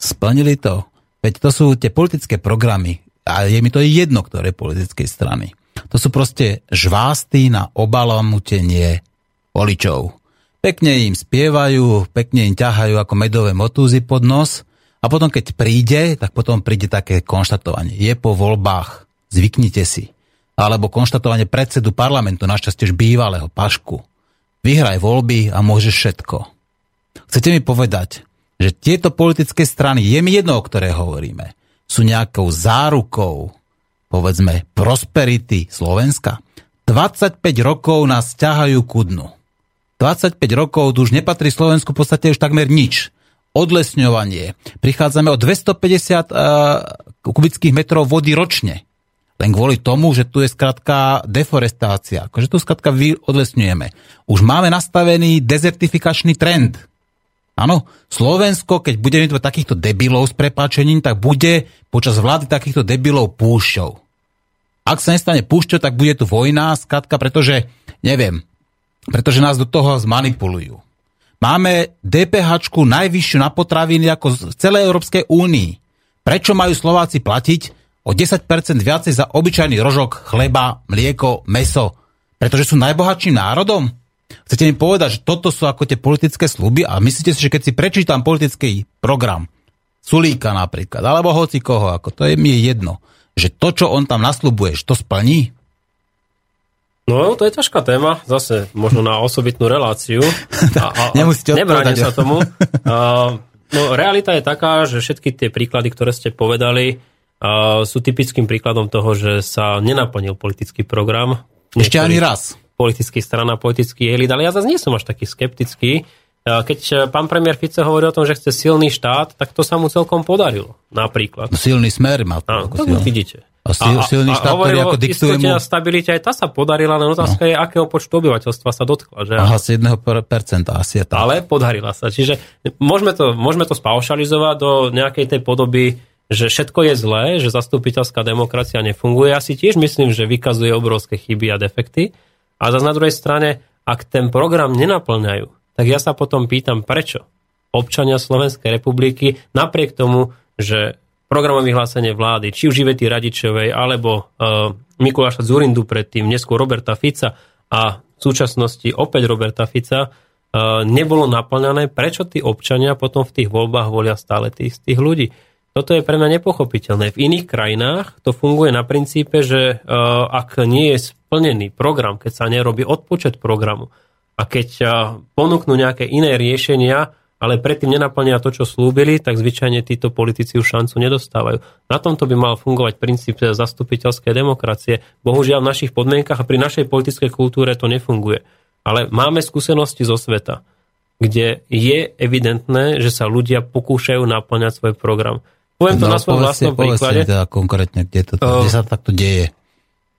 Splnili to. Veď to sú tie politické programy a je mi to jedno, ktoré politickej strany. To sú proste žvásty na obalamutenie voličov. Pekne im spievajú, pekne im ťahajú ako medové motúzy pod nos a potom keď príde, tak potom príde také konštatovanie. Je po voľbách, zvyknite si. Alebo konštatovanie predsedu parlamentu, našťastie bývalého Pašku. Vyhraj voľby a môžeš všetko. Chcete mi povedať, že tieto politické strany, je mi jedno, o ktoré hovoríme, sú nejakou zárukou, povedzme, prosperity Slovenska. 25 rokov nás ťahajú ku dnu. 25 rokov tu už nepatrí Slovensku v podstate už takmer nič. Odlesňovanie. Prichádzame o 250 uh, kubických metrov vody ročne. Len kvôli tomu, že tu je skratka deforestácia. Akože tu skratka odlesňujeme. Už máme nastavený dezertifikačný trend. Áno, Slovensko, keď bude mať takýchto debilov s prepáčením, tak bude počas vlády takýchto debilov púšťou. Ak sa nestane púšťou, tak bude tu vojna, skratka, pretože, neviem, pretože nás do toho zmanipulujú. Máme DPH najvyššiu na potraviny ako v celej Európskej únii. Prečo majú Slováci platiť o 10% viacej za obyčajný rožok chleba, mlieko, meso? Pretože sú najbohatším národom? Chcete mi povedať, že toto sú ako tie politické sluby a myslíte si, že keď si prečítam politický program, Sulíka napríklad, alebo hoci koho, ako to je mi jedno, že to, čo on tam nasľubuje, to splní? No, to je ťažká téma, zase možno na osobitnú reláciu. (laughs) A, a, Nemusíte odpovedať. sa tomu. (laughs) A, no, realita je taká, že všetky tie príklady, ktoré ste povedali, sú typickým príkladom toho, že sa nenaplnil politický program. Ešte ani raz. Politický strana, politický elit, ale ja zase nie som až taký skeptický. keď e, pán premiér Fico hovorí o tom, že chce silný štát, tak to sa mu celkom podarilo, napríklad. Silný smer má. Áno, to vidíte. A sil- silný štát, ktorý ako diktuje mu... a stabilite, aj tá sa podarila, len otázka no. je, akého počtu obyvateľstva sa dotkla. Že? Aha, z 1% asi je tak. Ale podarila sa. Čiže môžeme to, môžeme to spaušalizovať do nejakej tej podoby, že všetko je zlé, že zastupiteľská demokracia nefunguje. Ja si tiež myslím, že vykazuje obrovské chyby a defekty. A zase na druhej strane, ak ten program nenaplňajú, tak ja sa potom pýtam, prečo občania Slovenskej republiky napriek tomu, že programové vyhlásenie vlády, či už Ivety Radičovej, alebo uh, Mikuláša Zurindu predtým, neskôr Roberta Fica a v súčasnosti opäť Roberta Fica, uh, nebolo naplňané, prečo tí občania potom v tých voľbách volia stále tých, tých ľudí. Toto je pre mňa nepochopiteľné. V iných krajinách to funguje na princípe, že uh, ak nie je splnený program, keď sa nerobí odpočet programu a keď uh, ponúknú nejaké iné riešenia, ale predtým nenaplnia to, čo slúbili, tak zvyčajne títo politici už šancu nedostávajú. Na tomto by mal fungovať princíp zastupiteľskej demokracie. Bohužiaľ v našich podmienkach a pri našej politickej kultúre to nefunguje. Ale máme skúsenosti zo sveta, kde je evidentné, že sa ľudia pokúšajú naplňať svoj program. Poviem to no, na svojom vlastnom príklade. Teda konkrétne, kde, to, uh, kde sa takto deje.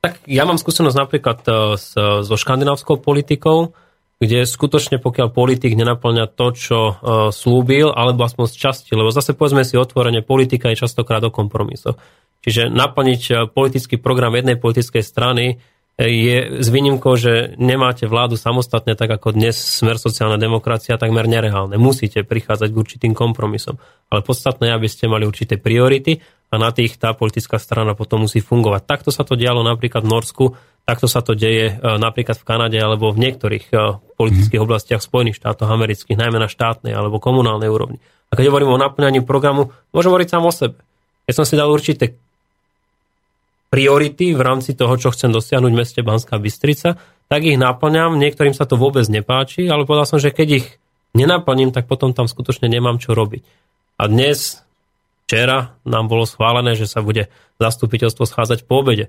Tak ja mám skúsenosť napríklad uh, so škandinávskou politikou, kde skutočne pokiaľ politik nenaplňa to, čo uh, slúbil, alebo aspoň z časti, lebo zase povedzme si otvorene, politika je častokrát o kompromisoch. Čiže naplniť politický program jednej politickej strany je s výnimkou, že nemáte vládu samostatne, tak ako dnes smer sociálna demokracia, takmer nereálne. Musíte prichádzať k určitým kompromisom. Ale podstatné je, aby ste mali určité priority a na tých tá politická strana potom musí fungovať. Takto sa to dialo napríklad v Norsku, Takto sa to deje e, napríklad v Kanade alebo v niektorých e, politických oblastiach Spojených štátov amerických, najmä na štátnej alebo komunálnej úrovni. A keď hovorím o naplňaní programu, môžem hovoriť sám o sebe. Keď som si dal určité priority v rámci toho, čo chcem dosiahnuť v meste Banská Bystrica, tak ich naplňam. Niektorým sa to vôbec nepáči, ale povedal som, že keď ich nenaplním, tak potom tam skutočne nemám čo robiť. A dnes, včera, nám bolo schválené, že sa bude zastupiteľstvo schádzať po obede.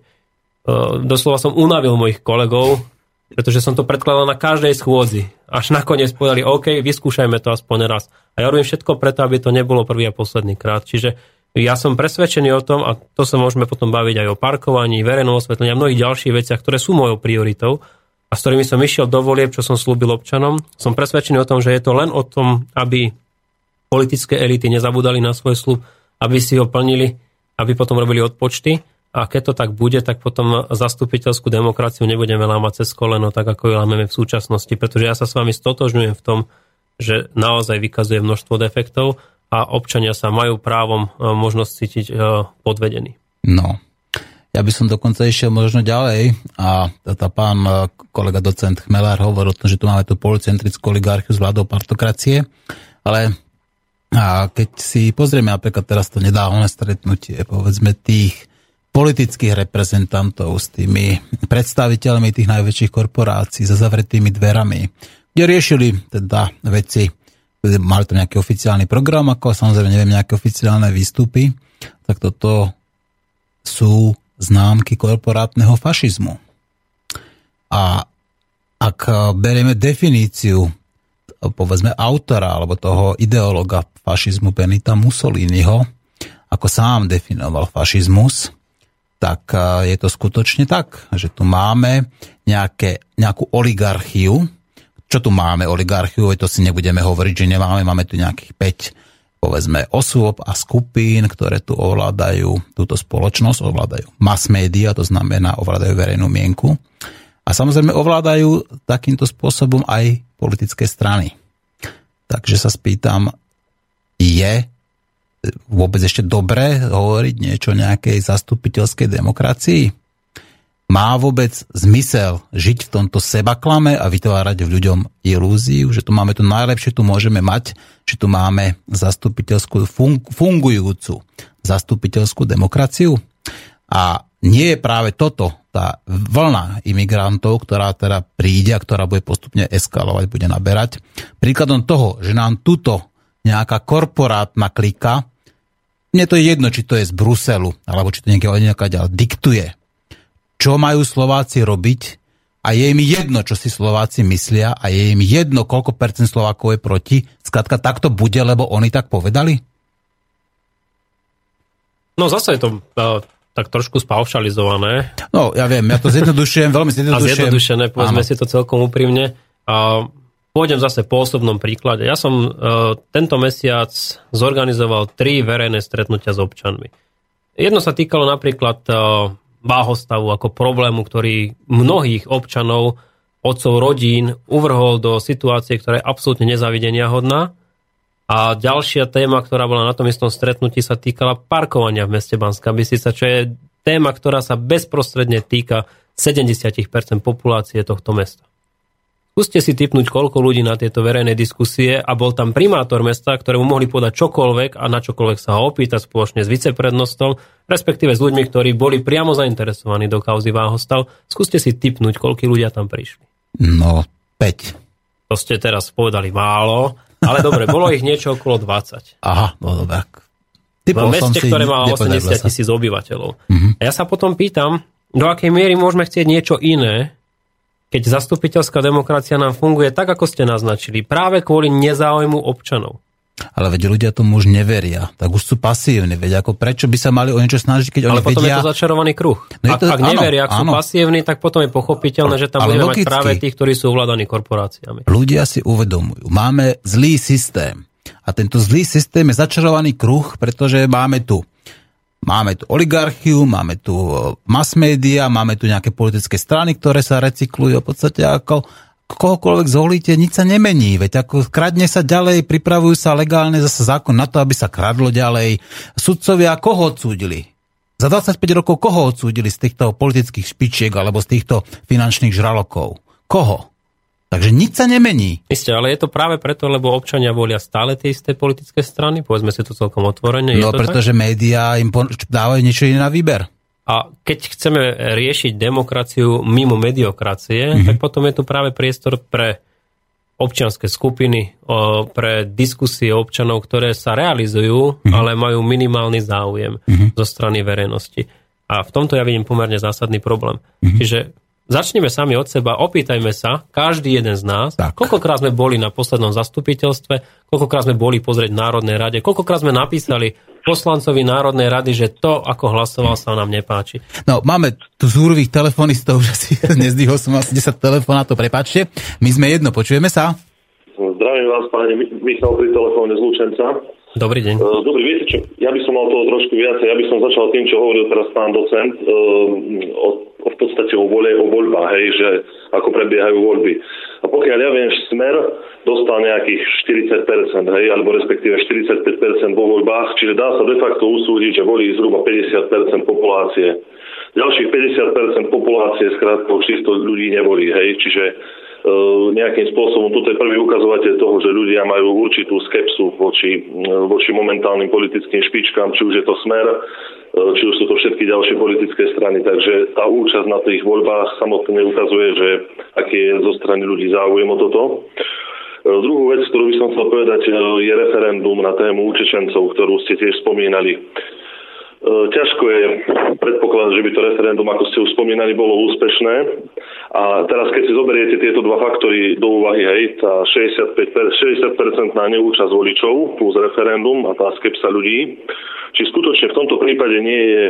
Ehm, doslova som unavil mojich kolegov, pretože som to predkladal na každej schôdzi. Až nakoniec povedali, OK, vyskúšajme to aspoň raz. A ja robím všetko preto, aby to nebolo prvý a posledný krát. Čiže ja som presvedčený o tom, a to sa môžeme potom baviť aj o parkovaní, verejnom osvetlení a mnohých ďalších veciach, ktoré sú mojou prioritou a s ktorými som išiel do volieb, čo som slúbil občanom. Som presvedčený o tom, že je to len o tom, aby politické elity nezabudali na svoj slúb, aby si ho plnili, aby potom robili odpočty a keď to tak bude, tak potom zastupiteľskú demokraciu nebudeme lámať cez koleno, tak ako ju lámeme v súčasnosti, pretože ja sa s vami stotožňujem v tom, že naozaj vykazuje množstvo defektov a občania sa majú právom e, možnosť cítiť e, podvedení. No, ja by som dokonca išiel možno ďalej a tá pán e, kolega docent Chmelár hovoril o tom, že tu máme tú policentrickú oligarchiu z vládou partokracie, ale a keď si pozrieme napríklad teraz to nedávne stretnutie, povedzme tých politických reprezentantov s tými predstaviteľmi tých najväčších korporácií za zavretými dverami, kde riešili teda veci, mali to nejaký oficiálny program, ako samozrejme neviem, nejaké oficiálne výstupy, tak toto sú známky korporátneho fašizmu. A ak berieme definíciu povedzme autora alebo toho ideologa fašizmu Benita Mussoliniho, ako sám definoval fašizmus, tak je to skutočne tak, že tu máme nejaké, nejakú oligarchiu. Čo tu máme oligarchiu, to si nebudeme hovoriť, že nemáme, máme tu nejakých 5 povedzme osôb a skupín, ktoré tu ovládajú túto spoločnosť, ovládajú mass media, to znamená ovládajú verejnú mienku. A samozrejme ovládajú takýmto spôsobom aj politické strany. Takže sa spýtam, je vôbec ešte dobré hovoriť niečo o nejakej zastupiteľskej demokracii? Má vôbec zmysel žiť v tomto sebaklame a vytvárať v ľuďom ilúziu, že tu máme to najlepšie, tu môžeme mať, že tu máme zastupiteľskú fungujúcu zastupiteľskú demokraciu? A nie je práve toto tá vlna imigrantov, ktorá teda príde a ktorá bude postupne eskalovať, bude naberať. Príkladom toho, že nám tuto nejaká korporátna klika mne to je jedno, či to je z Bruselu, alebo či to nejaká ďalej, diktuje. Čo majú Slováci robiť a je im jedno, čo si Slováci myslia a je im jedno, koľko percent Slovákov je proti. Skladka, tak to bude, lebo oni tak povedali? No zase je to uh, tak trošku spaušalizované. No, ja viem, ja to zjednodušujem, veľmi (laughs) A zjednodušujem. zjednodušené, povedzme Áno. si to celkom úprimne. A pôjdem zase po osobnom príklade. Ja som uh, tento mesiac zorganizoval tri verejné stretnutia s občanmi. Jedno sa týkalo napríklad uh, váhostavu ako problému, ktorý mnohých občanov, otcov rodín uvrhol do situácie, ktorá je absolútne nezavidenia hodná. A ďalšia téma, ktorá bola na tom istom stretnutí, sa týkala parkovania v meste Banská Bystrica, čo je téma, ktorá sa bezprostredne týka 70% populácie tohto mesta. Skúste si typnúť, koľko ľudí na tieto verejné diskusie a bol tam primátor mesta, ktorému mohli podať čokoľvek a na čokoľvek sa ho opýtať spoločne s viceprednostom, respektíve s ľuďmi, ktorí boli priamo zainteresovaní do kauzy váhostav. Skúste si typnúť, koľko ľudia tam prišli. No, 5. To ste teraz povedali málo, ale dobre, bolo ich niečo okolo 20. Aha, no dobre. V Typol meste, ktoré má nepodarilo 80 sa. tisíc obyvateľov. A ja sa potom pýtam, do akej miery môžeme chcieť niečo iné, keď zastupiteľská demokracia nám funguje tak, ako ste naznačili, práve kvôli nezáujmu občanov. Ale veď ľudia tomu už neveria, tak už sú pasívni, veď ako prečo by sa mali o niečo snažiť, keď Ale oni potom vedia... je to začarovaný kruh. No ak, to- ak áno, neveria, ak sú áno. pasívni, tak potom je pochopiteľné, že tam Ale budeme mať logicky. práve tých, ktorí sú ovládaní korporáciami. ľudia si uvedomujú, máme zlý systém. A tento zlý systém je začarovaný kruh, pretože máme tu Máme tu oligarchiu, máme tu e, mass media, máme tu nejaké politické strany, ktoré sa recyklujú. V podstate ako kohokoľvek zvolíte, nič sa nemení. Veď ako kradne sa ďalej, pripravujú sa legálne zase zákon na to, aby sa kradlo ďalej. Sudcovia koho odsúdili? Za 25 rokov koho odsúdili z týchto politických špičiek alebo z týchto finančných žralokov? Koho? Takže nič sa nemení. Isté, ale je to práve preto, lebo občania volia stále tie isté politické strany, povedzme si to celkom otvorene. No to tak? pretože médiá im dávajú niečo iné na výber. A keď chceme riešiť demokraciu mimo mediokracie, mm-hmm. tak potom je tu práve priestor pre občianske skupiny, pre diskusie občanov, ktoré sa realizujú, mm-hmm. ale majú minimálny záujem mm-hmm. zo strany verejnosti. A v tomto ja vidím pomerne zásadný problém. Mm-hmm. Čiže začneme sami od seba, opýtajme sa, každý jeden z nás, Tak. koľkokrát sme boli na poslednom zastupiteľstve, koľkokrát sme boli pozrieť Národnej rade, koľkokrát sme napísali poslancovi Národnej rady, že to, ako hlasoval, sa nám nepáči. No, máme tu zúrových telefonistov, (laughs) už asi nezdvihol som asi 10 telefonátov, prepáčte. My sme jedno, počujeme sa? Zdravím vás, páni Mi- Michal pri telefóne z Lučenca. Dobrý deň. E, Dobrý, viete čo, ja by som mal toho trošku viacej, ja by som začal tým, čo hovoril teraz pán docent, e, o, o v podstate o, vole, o voľbách, hej, že ako prebiehajú voľby. A pokiaľ ja viem, Smer dostal nejakých 40%, hej, alebo respektíve 45% vo voľbách, čiže dá sa de facto usúdiť, že volí zhruba 50% populácie. Ďalších 50% populácie skrátka týchto ľudí nevolí, hej, čiže nejakým spôsobom, toto je prvý ukazovateľ toho, že ľudia majú určitú skepsu voči, e, voči momentálnym politickým špičkám, či už je to smer, e, či už sú to všetky ďalšie politické strany. Takže tá účasť na tých voľbách samotne ukazuje, že aký je zo strany ľudí záujem o toto. Druhú vec, ktorú by som chcel povedať, je referendum na tému Utečencov, ktorú ste tiež spomínali. E, Ťažko je predpokladať, že by to referendum, ako ste už spomínali, bolo úspešné. A teraz, keď si zoberiete tieto dva faktory do úvahy, hej, tá 65, 60% na neúčasť voličov plus referendum a tá skepsa ľudí, či skutočne v tomto prípade nie je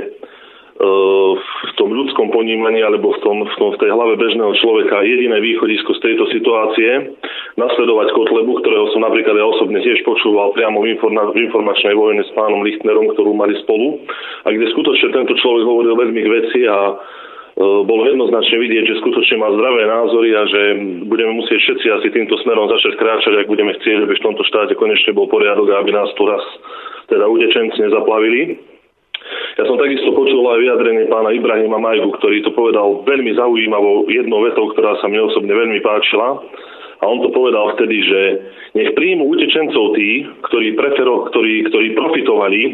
v tom ľudskom ponímaní alebo v, tom, v, tom, v tej hlave bežného človeka jediné východisko z tejto situácie nasledovať Kotlebu, ktorého som napríklad ja osobne tiež počúval priamo v, informa- v informačnej vojne s pánom Lichtnerom, ktorú mali spolu a kde skutočne tento človek hovoril veľmi veci a e, bolo jednoznačne vidieť, že skutočne má zdravé názory a že budeme musieť všetci asi týmto smerom začať kráčať, ak budeme chcieť, aby v tomto štáte konečne bol poriadok a aby nás tu raz teda utečenci nezaplavili. Ja som takisto počul aj vyjadrenie pána Ibrahima Majgu, ktorý to povedal veľmi zaujímavou jednou vetou, ktorá sa mne osobne veľmi páčila. A on to povedal vtedy, že nech príjmu utečencov tí, ktorí, prefero, ktorí, ktorí profitovali e,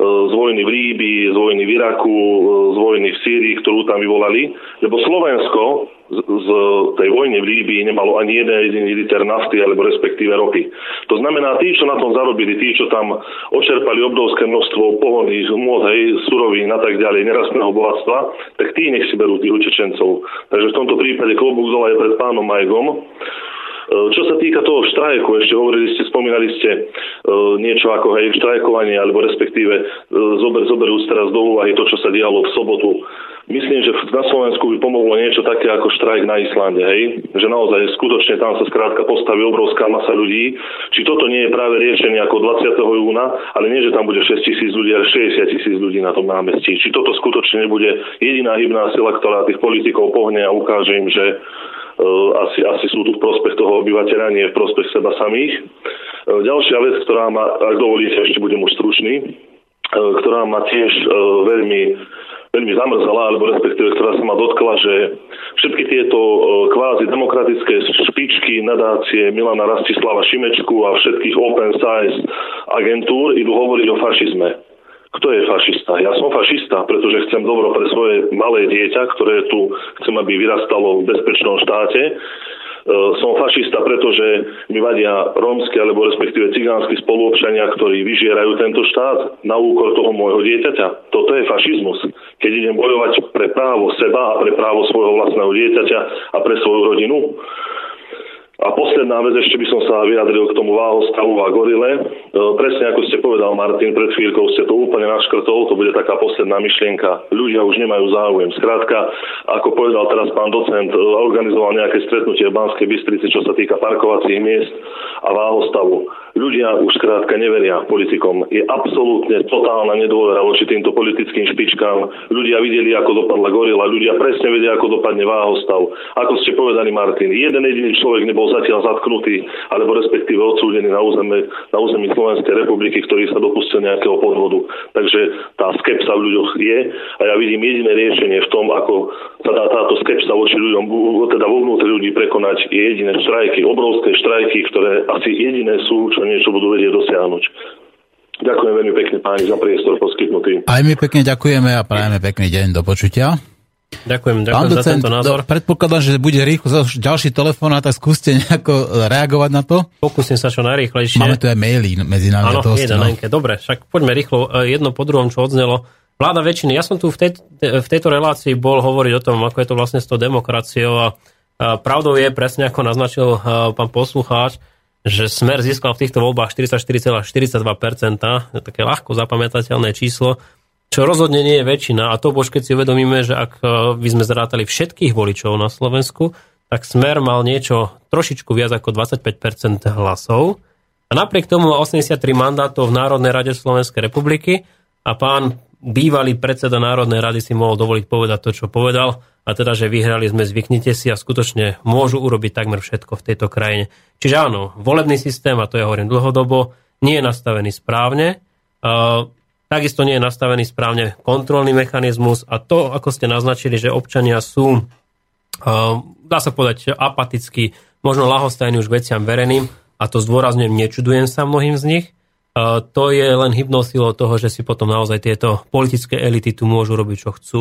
z vojny v Líbii, z vojny v Iraku, e, z vojny v Sýrii, ktorú tam vyvolali, lebo Slovensko z, tej vojny v Líbii nemalo ani jeden jediný liter nafty alebo respektíve ropy. To znamená, tí, čo na tom zarobili, tí, čo tam očerpali obrovské množstvo pohonných môd, hej, surovín a tak ďalej, nerastného bohatstva, tak tí nech si berú tých utečencov. Takže v tomto prípade klobúk dole je pred pánom Majgom. E, čo sa týka toho štrajku, ešte hovorili ste, spomínali ste e, niečo ako hej, štrajkovanie, alebo respektíve e, zober, zoberú teraz do úvahy to, čo sa dialo v sobotu. Myslím, že na Slovensku by pomohlo niečo také ako štrajk na Islande, hej? Že naozaj skutočne tam sa skrátka postaví obrovská masa ľudí. Či toto nie je práve riešenie ako 20. júna, ale nie, že tam bude 6 tisíc ľudí, ale 60 tisíc ľudí na tom námestí. Či toto skutočne nebude jediná hybná sila, ktorá tých politikov pohne a ukáže im, že asi, asi sú tu v prospech toho obyvateľa, nie v prospech seba samých. Eh, ďalšia vec, ktorá ma, ak dovolíte, ešte budem už stručný, eh, ktorá ma tiež veľmi, veľmi zamrzala, alebo respektíve, ktorá sa ma dotkla, že všetky tieto kvázi demokratické špičky, nadácie Milana Rastislava Šimečku a všetkých open size agentúr idú hovoriť o fašizme. Kto je fašista? Ja som fašista, pretože chcem dobro pre svoje malé dieťa, ktoré tu chcem, aby vyrastalo v bezpečnom štáte. E, som fašista, pretože mi vadia rómsky alebo respektíve cigánsky spoluobčania, ktorí vyžierajú tento štát na úkor toho môjho dieťaťa. Toto je fašizmus. Keď idem bojovať pre právo seba a pre právo svojho vlastného dieťaťa a pre svoju rodinu, a posledná vec, ešte by som sa vyjadril k tomu váhostavu a gorile. E, presne ako ste povedal, Martin, pred chvíľkou ste to úplne naškrtol, to bude taká posledná myšlienka. Ľudia už nemajú záujem. Skrátka, ako povedal teraz pán docent, e, organizoval nejaké stretnutie v Banskej Bystrici, čo sa týka parkovacích miest a váhostavu. Ľudia už skrátka neveria politikom. Je absolútne totálna nedôvera voči týmto politickým špičkám. Ľudia videli, ako dopadla gorila, ľudia presne vedia, ako dopadne váhostav. Ako ste povedali, Martin, jeden jediný človek nebol zatiaľ zatknutý, alebo respektíve odsúdený na území, na území Slovenskej republiky, ktorý sa dopustil nejakého podvodu. Takže tá skepsa v ľuďoch je a ja vidím jediné riešenie v tom, ako dá táto skepsa voči ľuďom, teda vo vnútri ľudí prekonať, je jediné štrajky, obrovské štrajky, ktoré asi jediné sú, čo niečo budú vedieť dosiahnuť. Ďakujem veľmi pekne páni za priestor poskytnutý. Aj my pekne ďakujeme a prajeme pekný deň do počutia. Ďakujem, ďakujem Pán docent, za tento názor. Predpokladám, že bude rýchlo ďalší telefón a tak skúste nejako reagovať na to. Pokúsim sa čo najrýchlejšie. Máme tu aj maily medzi nami. Áno, jeden, no. Dobre, však poďme rýchlo. E, jedno po druhom, čo odznelo. Vláda väčšiny. Ja som tu v, tej, v tejto relácii bol hovoriť o tom, ako je to vlastne s tou demokraciou a, pravdou je, presne ako naznačil e, pán poslucháč, že Smer získal v týchto voľbách 44,42%, také ľahko zapamätateľné číslo, čo rozhodne nie je väčšina. A to bož, keď si uvedomíme, že ak e, by sme zrátali všetkých voličov na Slovensku, tak Smer mal niečo trošičku viac ako 25% hlasov. A napriek tomu má 83 mandátov v Národnej rade Slovenskej republiky a pán bývalý predseda Národnej rady si mohol dovoliť povedať to, čo povedal a teda, že vyhrali sme, zvyknite si a skutočne môžu urobiť takmer všetko v tejto krajine. Čiže áno, volebný systém, a to ja hovorím dlhodobo, nie je nastavený správne. Uh, takisto nie je nastavený správne kontrolný mechanizmus a to, ako ste naznačili, že občania sú, uh, dá sa povedať, apaticky, možno lahostajní už veciam vereným a to zdôrazňujem, nečudujem sa mnohým z nich, uh, to je len hybnou toho, že si potom naozaj tieto politické elity tu môžu robiť, čo chcú.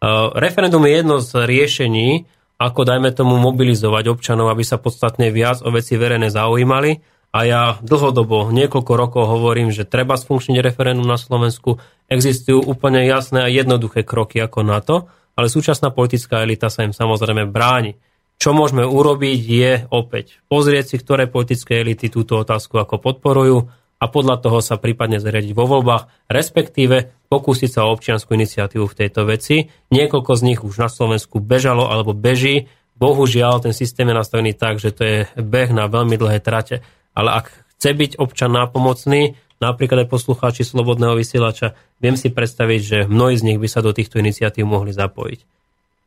Uh, referendum je jedno z riešení, ako dajme tomu mobilizovať občanov, aby sa podstatne viac o veci verejné zaujímali. A ja dlhodobo, niekoľko rokov hovorím, že treba sfunkčniť referendum na Slovensku. Existujú úplne jasné a jednoduché kroky ako na to, ale súčasná politická elita sa im samozrejme bráni. Čo môžeme urobiť je opäť pozrieť si, ktoré politické elity túto otázku ako podporujú a podľa toho sa prípadne zariadiť vo voľbách, respektíve pokúsiť sa o občianskú iniciatívu v tejto veci. Niekoľko z nich už na Slovensku bežalo alebo beží. Bohužiaľ, ten systém je nastavený tak, že to je beh na veľmi dlhé trate. Ale ak chce byť občan nápomocný, napríklad aj poslucháči Slobodného vysielača, viem si predstaviť, že mnohí z nich by sa do týchto iniciatív mohli zapojiť.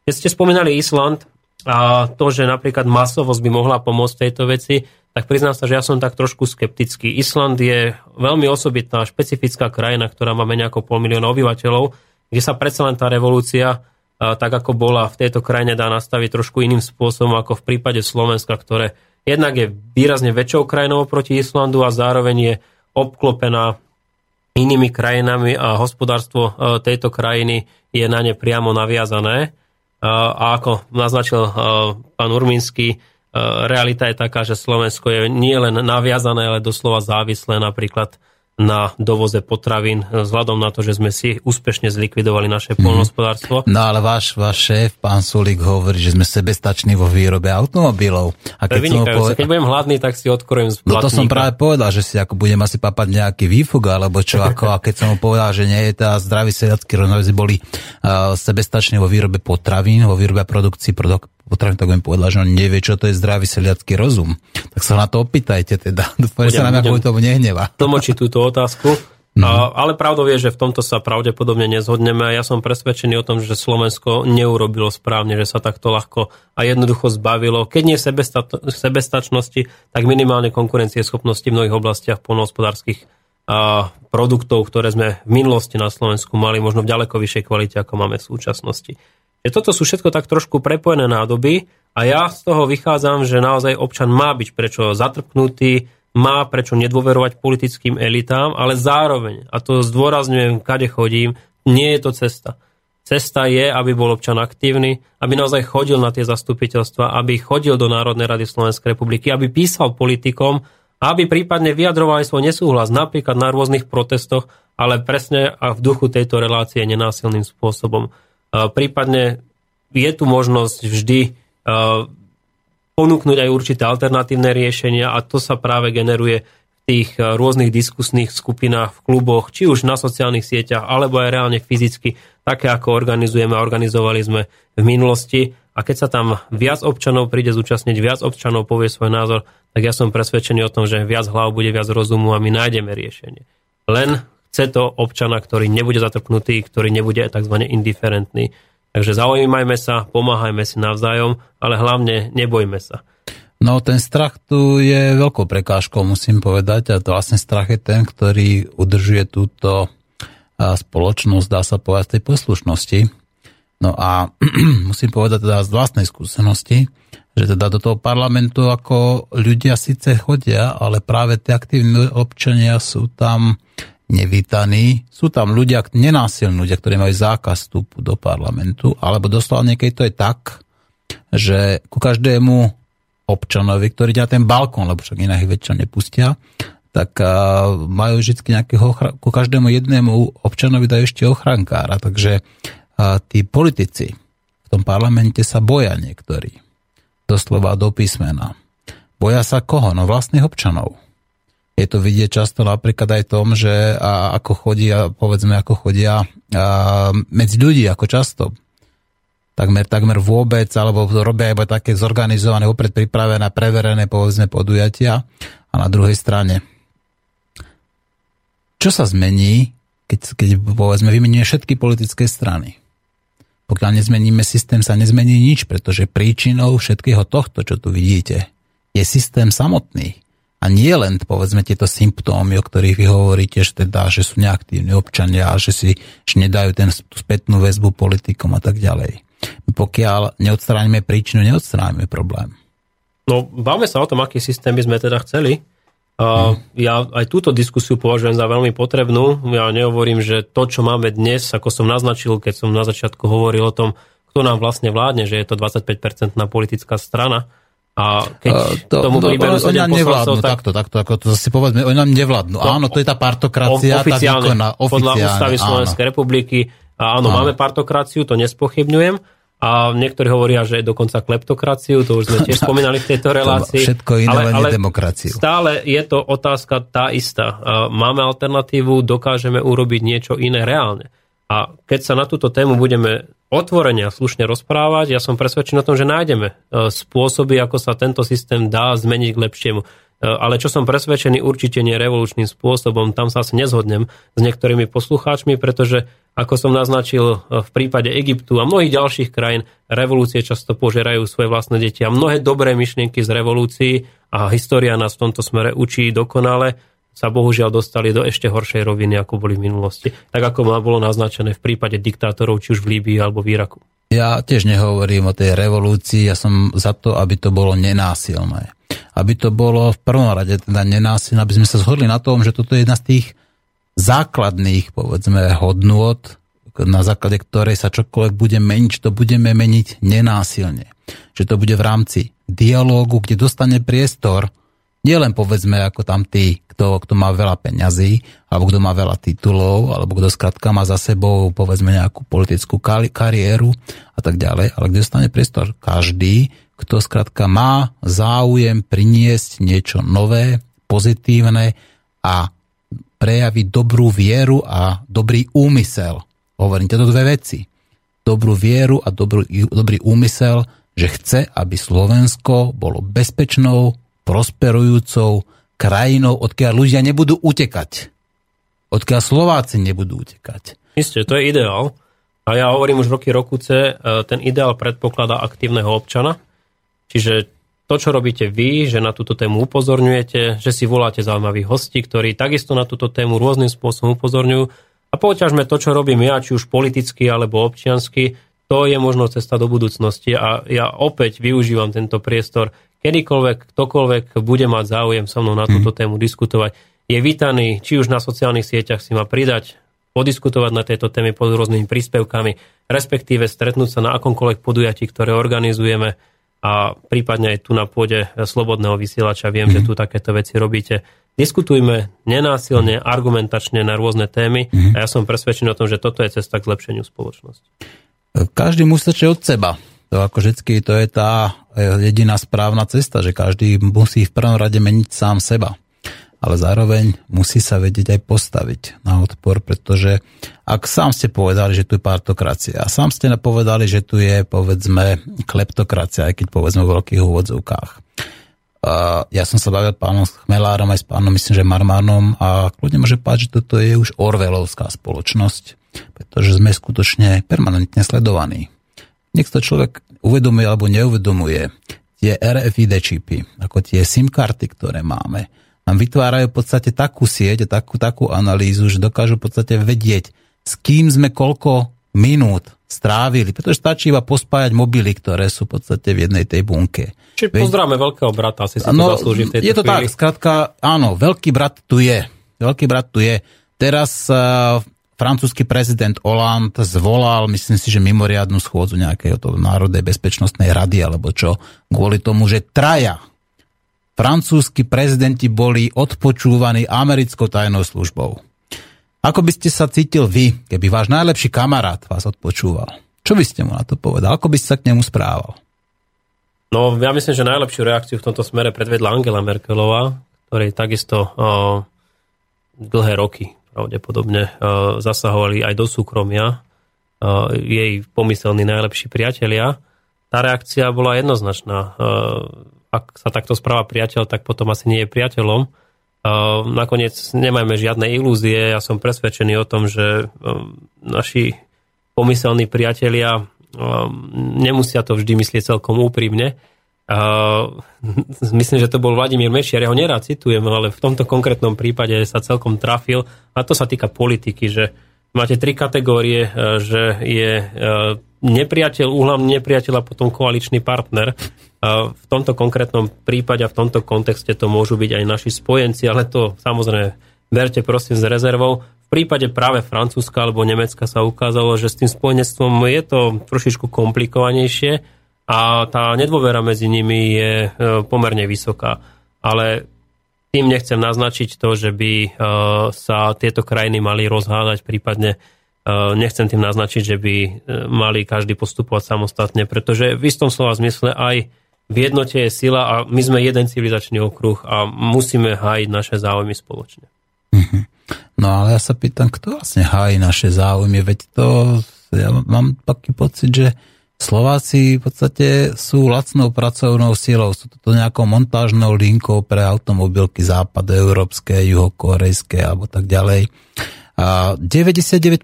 Keď ste spomínali Island a to, že napríklad masovosť by mohla pomôcť tejto veci, tak priznám sa, že ja som tak trošku skeptický. Island je veľmi osobitná, špecifická krajina, ktorá má menej ako pol milióna obyvateľov, kde sa predsa len tá revolúcia, tak ako bola v tejto krajine, dá nastaviť trošku iným spôsobom ako v prípade Slovenska, ktoré jednak je výrazne väčšou krajinou proti Islandu a zároveň je obklopená inými krajinami a hospodárstvo tejto krajiny je na ne priamo naviazané. a ako naznačil pán Urmínsky, realita je taká, že Slovensko je nie len naviazané, ale doslova závislé napríklad na dovoze potravín, vzhľadom na to, že sme si úspešne zlikvidovali naše mm. polnospodárstvo. No ale váš, váš šéf, pán Sulik, hovorí, že sme sebestační vo výrobe automobilov. A keď, som poved... keď budem hladný, tak si odkorujem z No to som práve povedal, že si ako budem asi papať nejaký výfuk, alebo čo, (laughs) ako, a keď som mu povedal, že nie je tá zdravý sedacký rovnovázy boli uh, sebestační vo výrobe potravín, vo výrobe a produkcii produk- potravín, tak budem povedal, že on nevie, čo to je zdravý seliacký rozum. Tak sa na to opýtajte teda. (laughs) Dúfam, že sa nám ako tomu nehneva. Tlmočiť túto otázku. A, ale pravdou je, že v tomto sa pravdepodobne nezhodneme a ja som presvedčený o tom, že Slovensko neurobilo správne, že sa takto ľahko a jednoducho zbavilo, keď nie sebesta- sebestačnosti, tak minimálne konkurencieschopnosti v mnohých oblastiach polnohospodárskych a produktov, ktoré sme v minulosti na Slovensku mali možno v ďaleko vyššej kvalite, ako máme v súčasnosti. Že toto sú všetko tak trošku prepojené nádoby a ja z toho vychádzam, že naozaj občan má byť prečo zatrpnutý, má prečo nedôverovať politickým elitám, ale zároveň, a to zdôrazňujem, kade chodím, nie je to cesta. Cesta je, aby bol občan aktívny, aby naozaj chodil na tie zastupiteľstva, aby chodil do Národnej rady Slovenskej republiky, aby písal politikom, aby prípadne vyjadroval aj svoj nesúhlas, napríklad na rôznych protestoch, ale presne a v duchu tejto relácie nenásilným spôsobom. Prípadne je tu možnosť vždy ponúknuť aj určité alternatívne riešenia a to sa práve generuje v tých rôznych diskusných skupinách, v kluboch, či už na sociálnych sieťach, alebo aj reálne fyzicky, také ako organizujeme a organizovali sme v minulosti. A keď sa tam viac občanov príde zúčastniť, viac občanov povie svoj názor, tak ja som presvedčený o tom, že viac hlav bude viac rozumu a my nájdeme riešenie. Len chce to občana, ktorý nebude zatrpnutý, ktorý nebude tzv. indiferentný. Takže zaujímajme sa, pomáhajme si navzájom, ale hlavne nebojme sa. No ten strach tu je veľkou prekážkou, musím povedať, a to vlastne strach je ten, ktorý udržuje túto spoločnosť, dá sa povedať, tej poslušnosti. No a (clears throat) musím povedať teda z vlastnej skúsenosti, že teda do toho parlamentu ako ľudia síce chodia, ale práve tie aktívni občania sú tam nevítaní. Sú tam ľudia, nenásilní ľudia, ktorí majú zákaz vstupu do parlamentu, alebo doslova niekedy to je tak, že ku každému občanovi, ktorý ide na ten balkón, lebo však inak ich väčšinou nepustia, tak majú vždy nejakého, ku každému jednému občanovi dajú ešte ochrankára. Takže uh, tí politici v tom parlamente sa boja niektorí. Doslova do písmena. Boja sa koho? No vlastných občanov je to vidieť často napríklad aj tom, že a ako chodia, povedzme, ako chodia a, medzi ľudí, ako často. Takmer, takmer vôbec, alebo robia iba také zorganizované, opred pripravené, preverené, povedzme, podujatia. A na druhej strane, čo sa zmení, keď, keď povedzme, vymeníme všetky politické strany? Pokiaľ nezmeníme systém, sa nezmení nič, pretože príčinou všetkého tohto, čo tu vidíte, je systém samotný a nie len, povedzme, tieto symptómy, o ktorých vy hovoríte, že, teda, že sú neaktívni občania a že si že nedajú ten, tú spätnú väzbu politikom a tak ďalej. Pokiaľ neodstránime príčinu, neodstránime problém. No, bavme sa o tom, aký systém by sme teda chceli. Uh. Ja aj túto diskusiu považujem za veľmi potrebnú. Ja nehovorím, že to, čo máme dnes, ako som naznačil, keď som na začiatku hovoril o tom, kto nám vlastne vládne, že je to 25-percentná politická strana, a keď to, tomu príberu to, oni nám nevládnu, tak... takto, takto, ako to si povedzme, oni nám nevládnu. To, áno, to je tá partokracia, oficiálne, tá výkonná, oficiálne. Podľa ústavy Slovenskej republiky, áno, áno, máme partokraciu, to nespochybňujem, a niektorí hovoria, že je dokonca kleptokraciu, to už sme tiež (laughs) spomínali v tejto relácii. Všetko iné, ale, ale demokraciu. Stále je to otázka tá istá. Máme alternatívu, dokážeme urobiť niečo iné reálne. A keď sa na túto tému budeme otvorene a slušne rozprávať, ja som presvedčený o tom, že nájdeme e, spôsoby, ako sa tento systém dá zmeniť k lepšiemu. E, ale čo som presvedčený, určite nie revolučným spôsobom, tam sa asi nezhodnem s niektorými poslucháčmi, pretože ako som naznačil e, v prípade Egyptu a mnohých ďalších krajín, revolúcie často požerajú svoje vlastné deti a mnohé dobré myšlienky z revolúcií a história nás v tomto smere učí dokonale sa bohužiaľ dostali do ešte horšej roviny, ako boli v minulosti. Tak ako bolo naznačené v prípade diktátorov, či už v Líbii alebo v Iraku. Ja tiež nehovorím o tej revolúcii, ja som za to, aby to bolo nenásilné. Aby to bolo v prvom rade teda nenásilné, aby sme sa zhodli na tom, že toto je jedna z tých základných, povedzme, hodnôt, na základe ktorej sa čokoľvek bude meniť, to budeme meniť nenásilne. Že to bude v rámci dialógu, kde dostane priestor nielen povedzme ako tam tí, kto, kto má veľa peňazí, alebo kto má veľa titulov, alebo kto skrátka má za sebou povedzme nejakú politickú kariéru a tak ďalej, ale kde dostane priestor každý, kto skrátka má záujem priniesť niečo nové, pozitívne a prejaviť dobrú vieru a dobrý úmysel. Hovorím tieto dve veci. Dobrú vieru a dobrý, dobrý úmysel, že chce, aby Slovensko bolo bezpečnou, prosperujúcou krajinou, odkiaľ ľudia nebudú utekať. Odkiaľ Slováci nebudú utekať. Isté, to je ideál. A ja hovorím už roky rokuce, e, ten ideál predpokladá aktívneho občana. Čiže to, čo robíte vy, že na túto tému upozorňujete, že si voláte zaujímavých hostí, ktorí takisto na túto tému rôznym spôsobom upozorňujú a poťažme to, čo robím ja, či už politicky alebo občiansky, to je možno cesta do budúcnosti a ja opäť využívam tento priestor. Kedykoľvek, ktokoľvek bude mať záujem so mnou na túto mhm. tému diskutovať, je vítaný, či už na sociálnych sieťach si má pridať, podiskutovať na tejto téme pod rôznymi príspevkami, respektíve stretnúť sa na akomkoľvek podujatí, ktoré organizujeme a prípadne aj tu na pôde slobodného vysielača viem, mm-hmm. že mhm. tu takéto veci robíte. Diskutujme nenásilne, argumentačne na rôzne témy mm-hmm. a ja som presvedčený o tom, že toto je cesta k zlepšeniu spoločnosti. Každý musí od seba. To ako vždycky, to je tá jediná správna cesta, že každý musí v prvom rade meniť sám seba ale zároveň musí sa vedieť aj postaviť na odpor, pretože ak sám ste povedali, že tu je partokracia a sám ste povedali, že tu je povedzme kleptokracia, aj keď povedzme v veľkých úvodzovkách. Ja som sa bavil pánom Chmelárom aj s pánom, myslím, že Marmanom a kľudne môže páť, že toto je už Orvelovská spoločnosť, pretože sme skutočne permanentne sledovaní. Nech to človek uvedomuje alebo neuvedomuje, tie RFID čipy, ako tie SIM karty, ktoré máme, nám vytvárajú v podstate takú sieť, takú, takú analýzu, že dokážu v podstate vedieť, s kým sme koľko minút strávili, pretože stačí iba pospájať mobily, ktoré sú v podstate v jednej tej bunke. Čiže pozdravme veľkého brata, asi si no, to zaslúži v tejto Je to chvíli. tak, skrátka, áno, veľký brat tu je. Veľký brat tu je. Teraz uh, francúzsky prezident Hollande zvolal, myslím si, že mimoriadnu schôdzu nejakého to Národnej bezpečnostnej rady, alebo čo, kvôli tomu, že traja francúzski prezidenti boli odpočúvaní americkou tajnou službou. Ako by ste sa cítil vy, keby váš najlepší kamarát vás odpočúval? Čo by ste mu na to povedal? Ako by ste sa k nemu správal? No, ja myslím, že najlepšiu reakciu v tomto smere predvedla Angela Merkelová, ktorej takisto uh, dlhé roky pravdepodobne uh, zasahovali aj do súkromia uh, jej pomyselní najlepší priatelia. Tá reakcia bola jednoznačná. Uh, ak sa takto správa priateľ, tak potom asi nie je priateľom. Nakoniec nemajme žiadne ilúzie. Ja som presvedčený o tom, že naši pomyselní priatelia nemusia to vždy myslieť celkom úprimne. (laughs) Myslím, že to bol Vladimír Mešiar, ja ho nerád citujem, ale v tomto konkrétnom prípade sa celkom trafil. A to sa týka politiky, že máte tri kategórie, e, že je e, nepriateľ, úhlavný nepriateľ a potom koaličný partner. V tomto konkrétnom prípade a v tomto kontexte to môžu byť aj naši spojenci, ale to samozrejme verte prosím s rezervou. V prípade práve Francúzska alebo Nemecka sa ukázalo, že s tým spojenectvom je to trošičku komplikovanejšie a tá nedôvera medzi nimi je e, pomerne vysoká. Ale tým nechcem naznačiť to, že by e, sa tieto krajiny mali rozhádať, prípadne Eh, nechcem tým naznačiť, že by mali každý postupovať samostatne, pretože v istom slova zmysle aj v jednote je sila a my sme jeden civilizačný okruh a musíme hájiť naše záujmy spoločne. Mhm. No ale ja sa pýtam, kto vlastne hájí naše záujmy, veď to, ja mám taký pocit, že Slováci v podstate sú lacnou pracovnou silou, sú to nejakou montážnou linkou pre automobilky západoeurópske, juhokorejské alebo tak ďalej. A 99%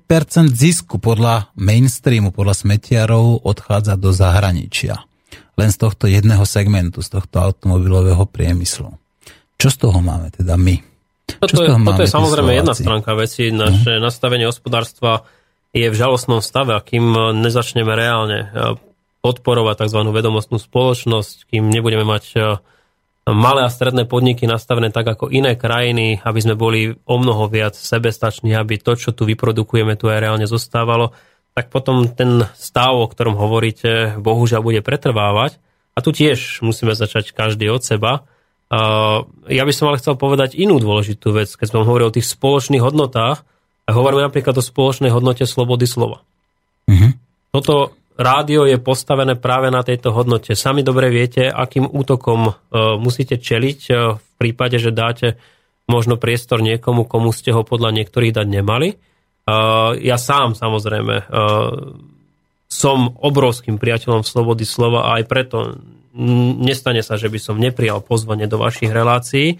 zisku podľa mainstreamu, podľa smetiarov odchádza do zahraničia. Len z tohto jedného segmentu, z tohto automobilového priemyslu. Čo z toho máme teda my? Toto, je, toto je samozrejme jedna stránka veci. Naše uh-huh. nastavenie hospodárstva je v žalostnom stave kým nezačneme reálne podporovať tzv. vedomostnú spoločnosť, kým nebudeme mať malé a stredné podniky nastavené tak ako iné krajiny, aby sme boli o mnoho viac sebestační, aby to, čo tu vyprodukujeme, tu aj reálne zostávalo, tak potom ten stav, o ktorom hovoríte, bohužiaľ bude pretrvávať. A tu tiež musíme začať každý od seba. Ja by som ale chcel povedať inú dôležitú vec, keď som hovoril o tých spoločných hodnotách, a hovoríme napríklad o spoločnej hodnote slobody slova. Mm-hmm. Toto rádio je postavené práve na tejto hodnote. Sami dobre viete, akým útokom e, musíte čeliť e, v prípade, že dáte možno priestor niekomu, komu ste ho podľa niektorých dať nemali. E, ja sám samozrejme som obrovským priateľom slobody slova a aj preto nestane sa, že by som neprijal pozvanie do vašich relácií.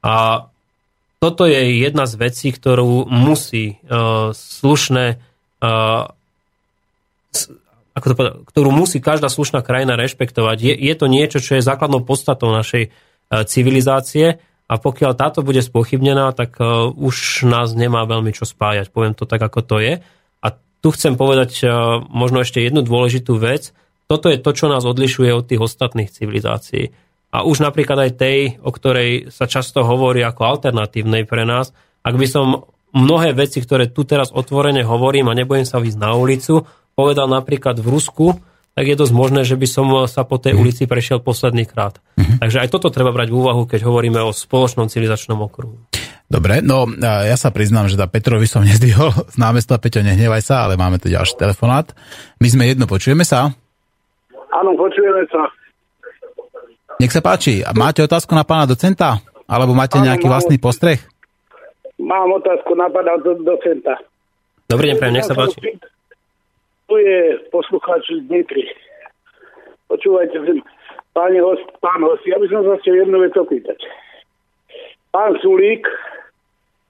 A toto je jedna z vecí, ktorú musí uh, slušné uh, ako to povedať, ktorú musí každá slušná krajina rešpektovať. Je, je to niečo, čo je základnou podstatou našej uh, civilizácie a pokiaľ táto bude spochybnená, tak uh, už nás nemá veľmi čo spájať. Poviem to tak, ako to je. A tu chcem povedať uh, možno ešte jednu dôležitú vec. Toto je to, čo nás odlišuje od tých ostatných civilizácií a už napríklad aj tej, o ktorej sa často hovorí ako alternatívnej pre nás, ak by som mnohé veci, ktoré tu teraz otvorene hovorím a nebojím sa výsť na ulicu, povedal napríklad v Rusku, tak je dosť možné, že by som sa po tej mhm. ulici prešiel posledný krát. Mm-hmm. Takže aj toto treba brať v úvahu, keď hovoríme o spoločnom civilizačnom okruhu. Dobre, no ja sa priznám, že tá Petrovi som (laughs) nezdvihol z námesta, Peťo, nehnevaj sa, ale máme tu ďalší telefonát. My sme jedno, počujeme sa? Áno, počujeme sa. Nech sa páči. A máte otázku na pána docenta? Alebo máte nejaký mám, vlastný postreh? Mám otázku na pána docenta. Dobrý deň, nech sa páči. Tu je poslucháč z Nitry. Počúvajte, páni host, pán host, ja by som sa chcel jednu vec opýtať. Pán Sulík,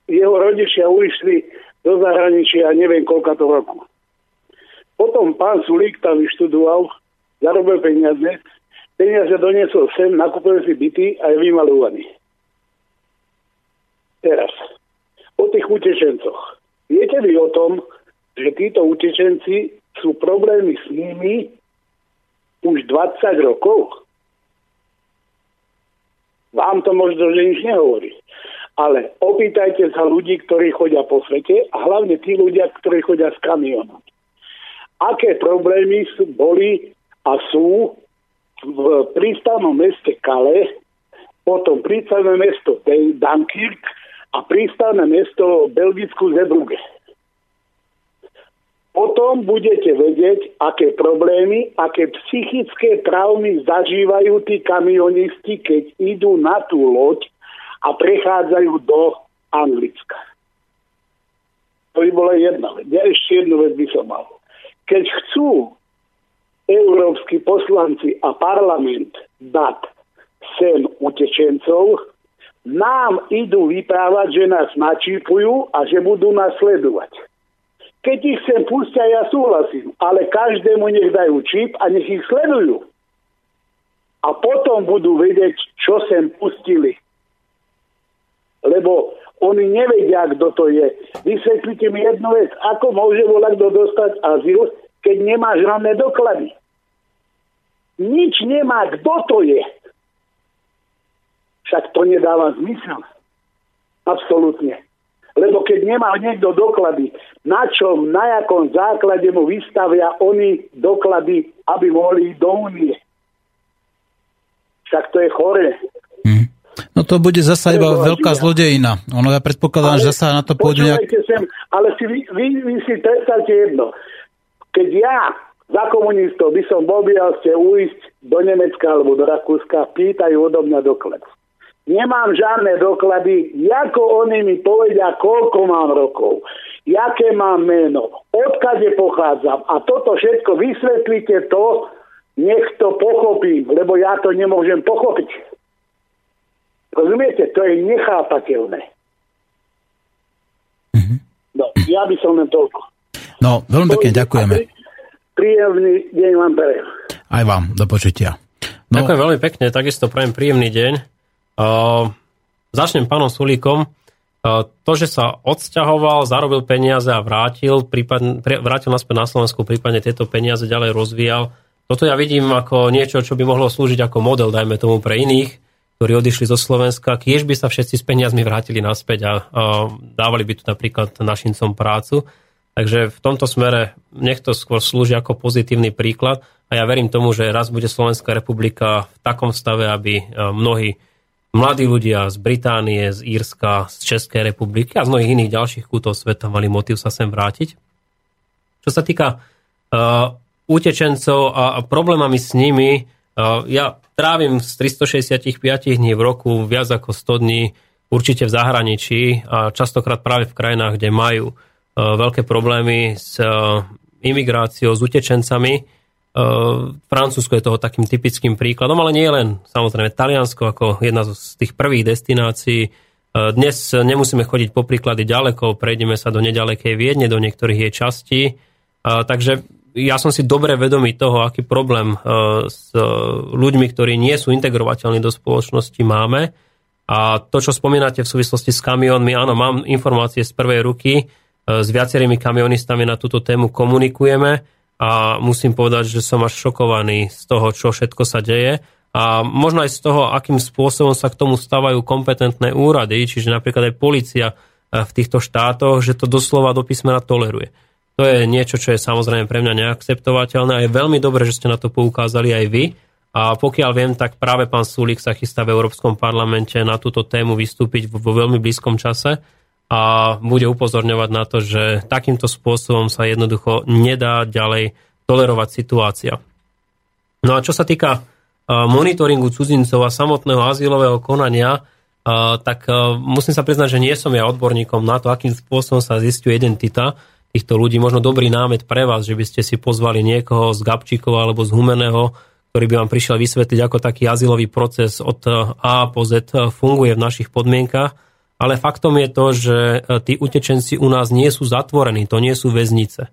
jeho rodičia ušli do zahraničia neviem koľka to roku. Potom pán Sulík tam vyštudoval, zarobil peniaze, peniaze doniesol sem, nakúpil si byty a je vymalovaný. Teraz, o tých utečencoch. Viete vy o tom, že títo utečenci sú problémy s nimi už 20 rokov? Vám to možno, že nič nehovorí. Ale opýtajte sa ľudí, ktorí chodia po svete a hlavne tí ľudia, ktorí chodia s kamionom. Aké problémy sú, boli a sú v prístavnom meste Kale, potom prístavné mesto Dunkirk a prístavné mesto Belgickú Zebrugge. Potom budete vedieť, aké problémy, aké psychické traumy zažívajú tí kamionisti, keď idú na tú loď a prechádzajú do Anglicka. To by bola jedna vec. Ja ešte jednu vec by som mal. Keď chcú európsky poslanci a parlament dať sem utečencov, nám idú vyprávať, že nás načipujú a že budú nasledovať. Keď ich sem pustia, ja súhlasím, ale každému nech dajú čip a nech ich sledujú. A potom budú vedieť, čo sem pustili. Lebo oni nevedia, kto to je. Vysvetlite mi jednu vec. Ako môže volať kto dostať azyl, keď nemá žiadne doklady. Nič nemá, kto to je. Však to nedáva zmysel. Absolútne. Lebo keď nemá niekto doklady, na čom, na jakom základe mu vystavia oni doklady, aby mohli ísť do únie. Však to je chore. Hmm. No to bude zasa iba veľká zlodejina. Ono ja predpokladám, že zasa na to pôjde nejak... Sem, ale si, vy, vy, vy si predstavte jedno. Keď ja za komunistov by som bol by ste uísť do Nemecka alebo do Rakúska, pýtajú odo mňa doklad. Nemám žiadne doklady, ako oni mi povedia, koľko mám rokov, jaké mám meno, odkade pochádzam a toto všetko vysvetlite to, nech to pochopím, lebo ja to nemôžem pochopiť. Rozumiete? To je nechápateľné. Mm-hmm. No, ja by som len toľko. No, veľmi pekne ďakujeme. Príjemný deň vám prajem. Aj vám, do počutia. No. Ďakujem veľmi pekne, takisto prajem príjemný deň. Uh, začnem pánom Sulíkom. Uh, to, že sa odsťahoval, zarobil peniaze a vrátil, prípadne, vrátil naspäť na Slovensku, prípadne tieto peniaze ďalej rozvíjal, toto ja vidím ako niečo, čo by mohlo slúžiť ako model, dajme tomu, pre iných. ktorí odišli zo Slovenska, tiež by sa všetci s peniazmi vrátili naspäť a, a dávali by tu napríklad našincom prácu. Takže v tomto smere nech to skôr slúži ako pozitívny príklad a ja verím tomu, že raz bude Slovenská republika v takom stave, aby mnohí mladí ľudia z Británie, z Írska, z Českej republiky a z mnohých iných ďalších kútov sveta mali motiv sa sem vrátiť. Čo sa týka uh, utečencov a, a problémami s nimi, uh, ja trávim z 365 dní v roku viac ako 100 dní určite v zahraničí a častokrát práve v krajinách, kde majú uh, veľké problémy s uh, imigráciou, s utečencami Francúzsko je toho takým typickým príkladom, ale nie len samozrejme Taliansko ako jedna z tých prvých destinácií. Dnes nemusíme chodiť po príklady ďaleko, prejdeme sa do nedalekej Viedne, do niektorých jej častí. Takže ja som si dobre vedomý toho, aký problém s ľuďmi, ktorí nie sú integrovateľní do spoločnosti máme. A to, čo spomínate v súvislosti s kamionmi, áno, mám informácie z prvej ruky, s viacerými kamionistami na túto tému komunikujeme a musím povedať, že som až šokovaný z toho, čo všetko sa deje a možno aj z toho, akým spôsobom sa k tomu stávajú kompetentné úrady, čiže napríklad aj policia eh, v týchto štátoch, že to doslova do písmena toleruje. To je niečo, čo je samozrejme pre mňa neakceptovateľné a je veľmi dobré, že ste na to poukázali aj vy. A pokiaľ viem, tak práve pán Sulík sa chystá v Európskom parlamente na túto tému vystúpiť vo veľmi blízkom čase a bude upozorňovať na to, že takýmto spôsobom sa jednoducho nedá ďalej tolerovať situácia. No a čo sa týka monitoringu cudzincov a samotného azylového konania, tak musím sa priznať, že nie som ja odborníkom na to, akým spôsobom sa zistuje identita týchto ľudí. Možno dobrý námet pre vás, že by ste si pozvali niekoho z Gabčíkova alebo z Humeného, ktorý by vám prišiel vysvetliť, ako taký azylový proces od A po Z funguje v našich podmienkach ale faktom je to, že e, tí utečenci u nás nie sú zatvorení, to nie sú väznice.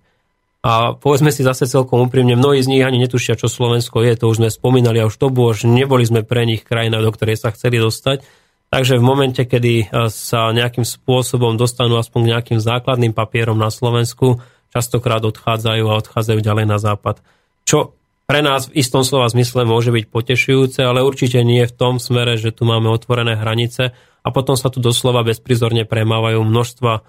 A povedzme si zase celkom úprimne, mnohí z nich ani netušia, čo Slovensko je, to už sme spomínali a už to bolo, že neboli sme pre nich krajina, do ktorej sa chceli dostať. Takže v momente, kedy e, sa nejakým spôsobom dostanú aspoň k nejakým základným papierom na Slovensku, častokrát odchádzajú a odchádzajú ďalej na západ. Čo pre nás v istom slova zmysle môže byť potešujúce, ale určite nie v tom smere, že tu máme otvorené hranice a potom sa tu doslova bezprizorne premávajú množstva e,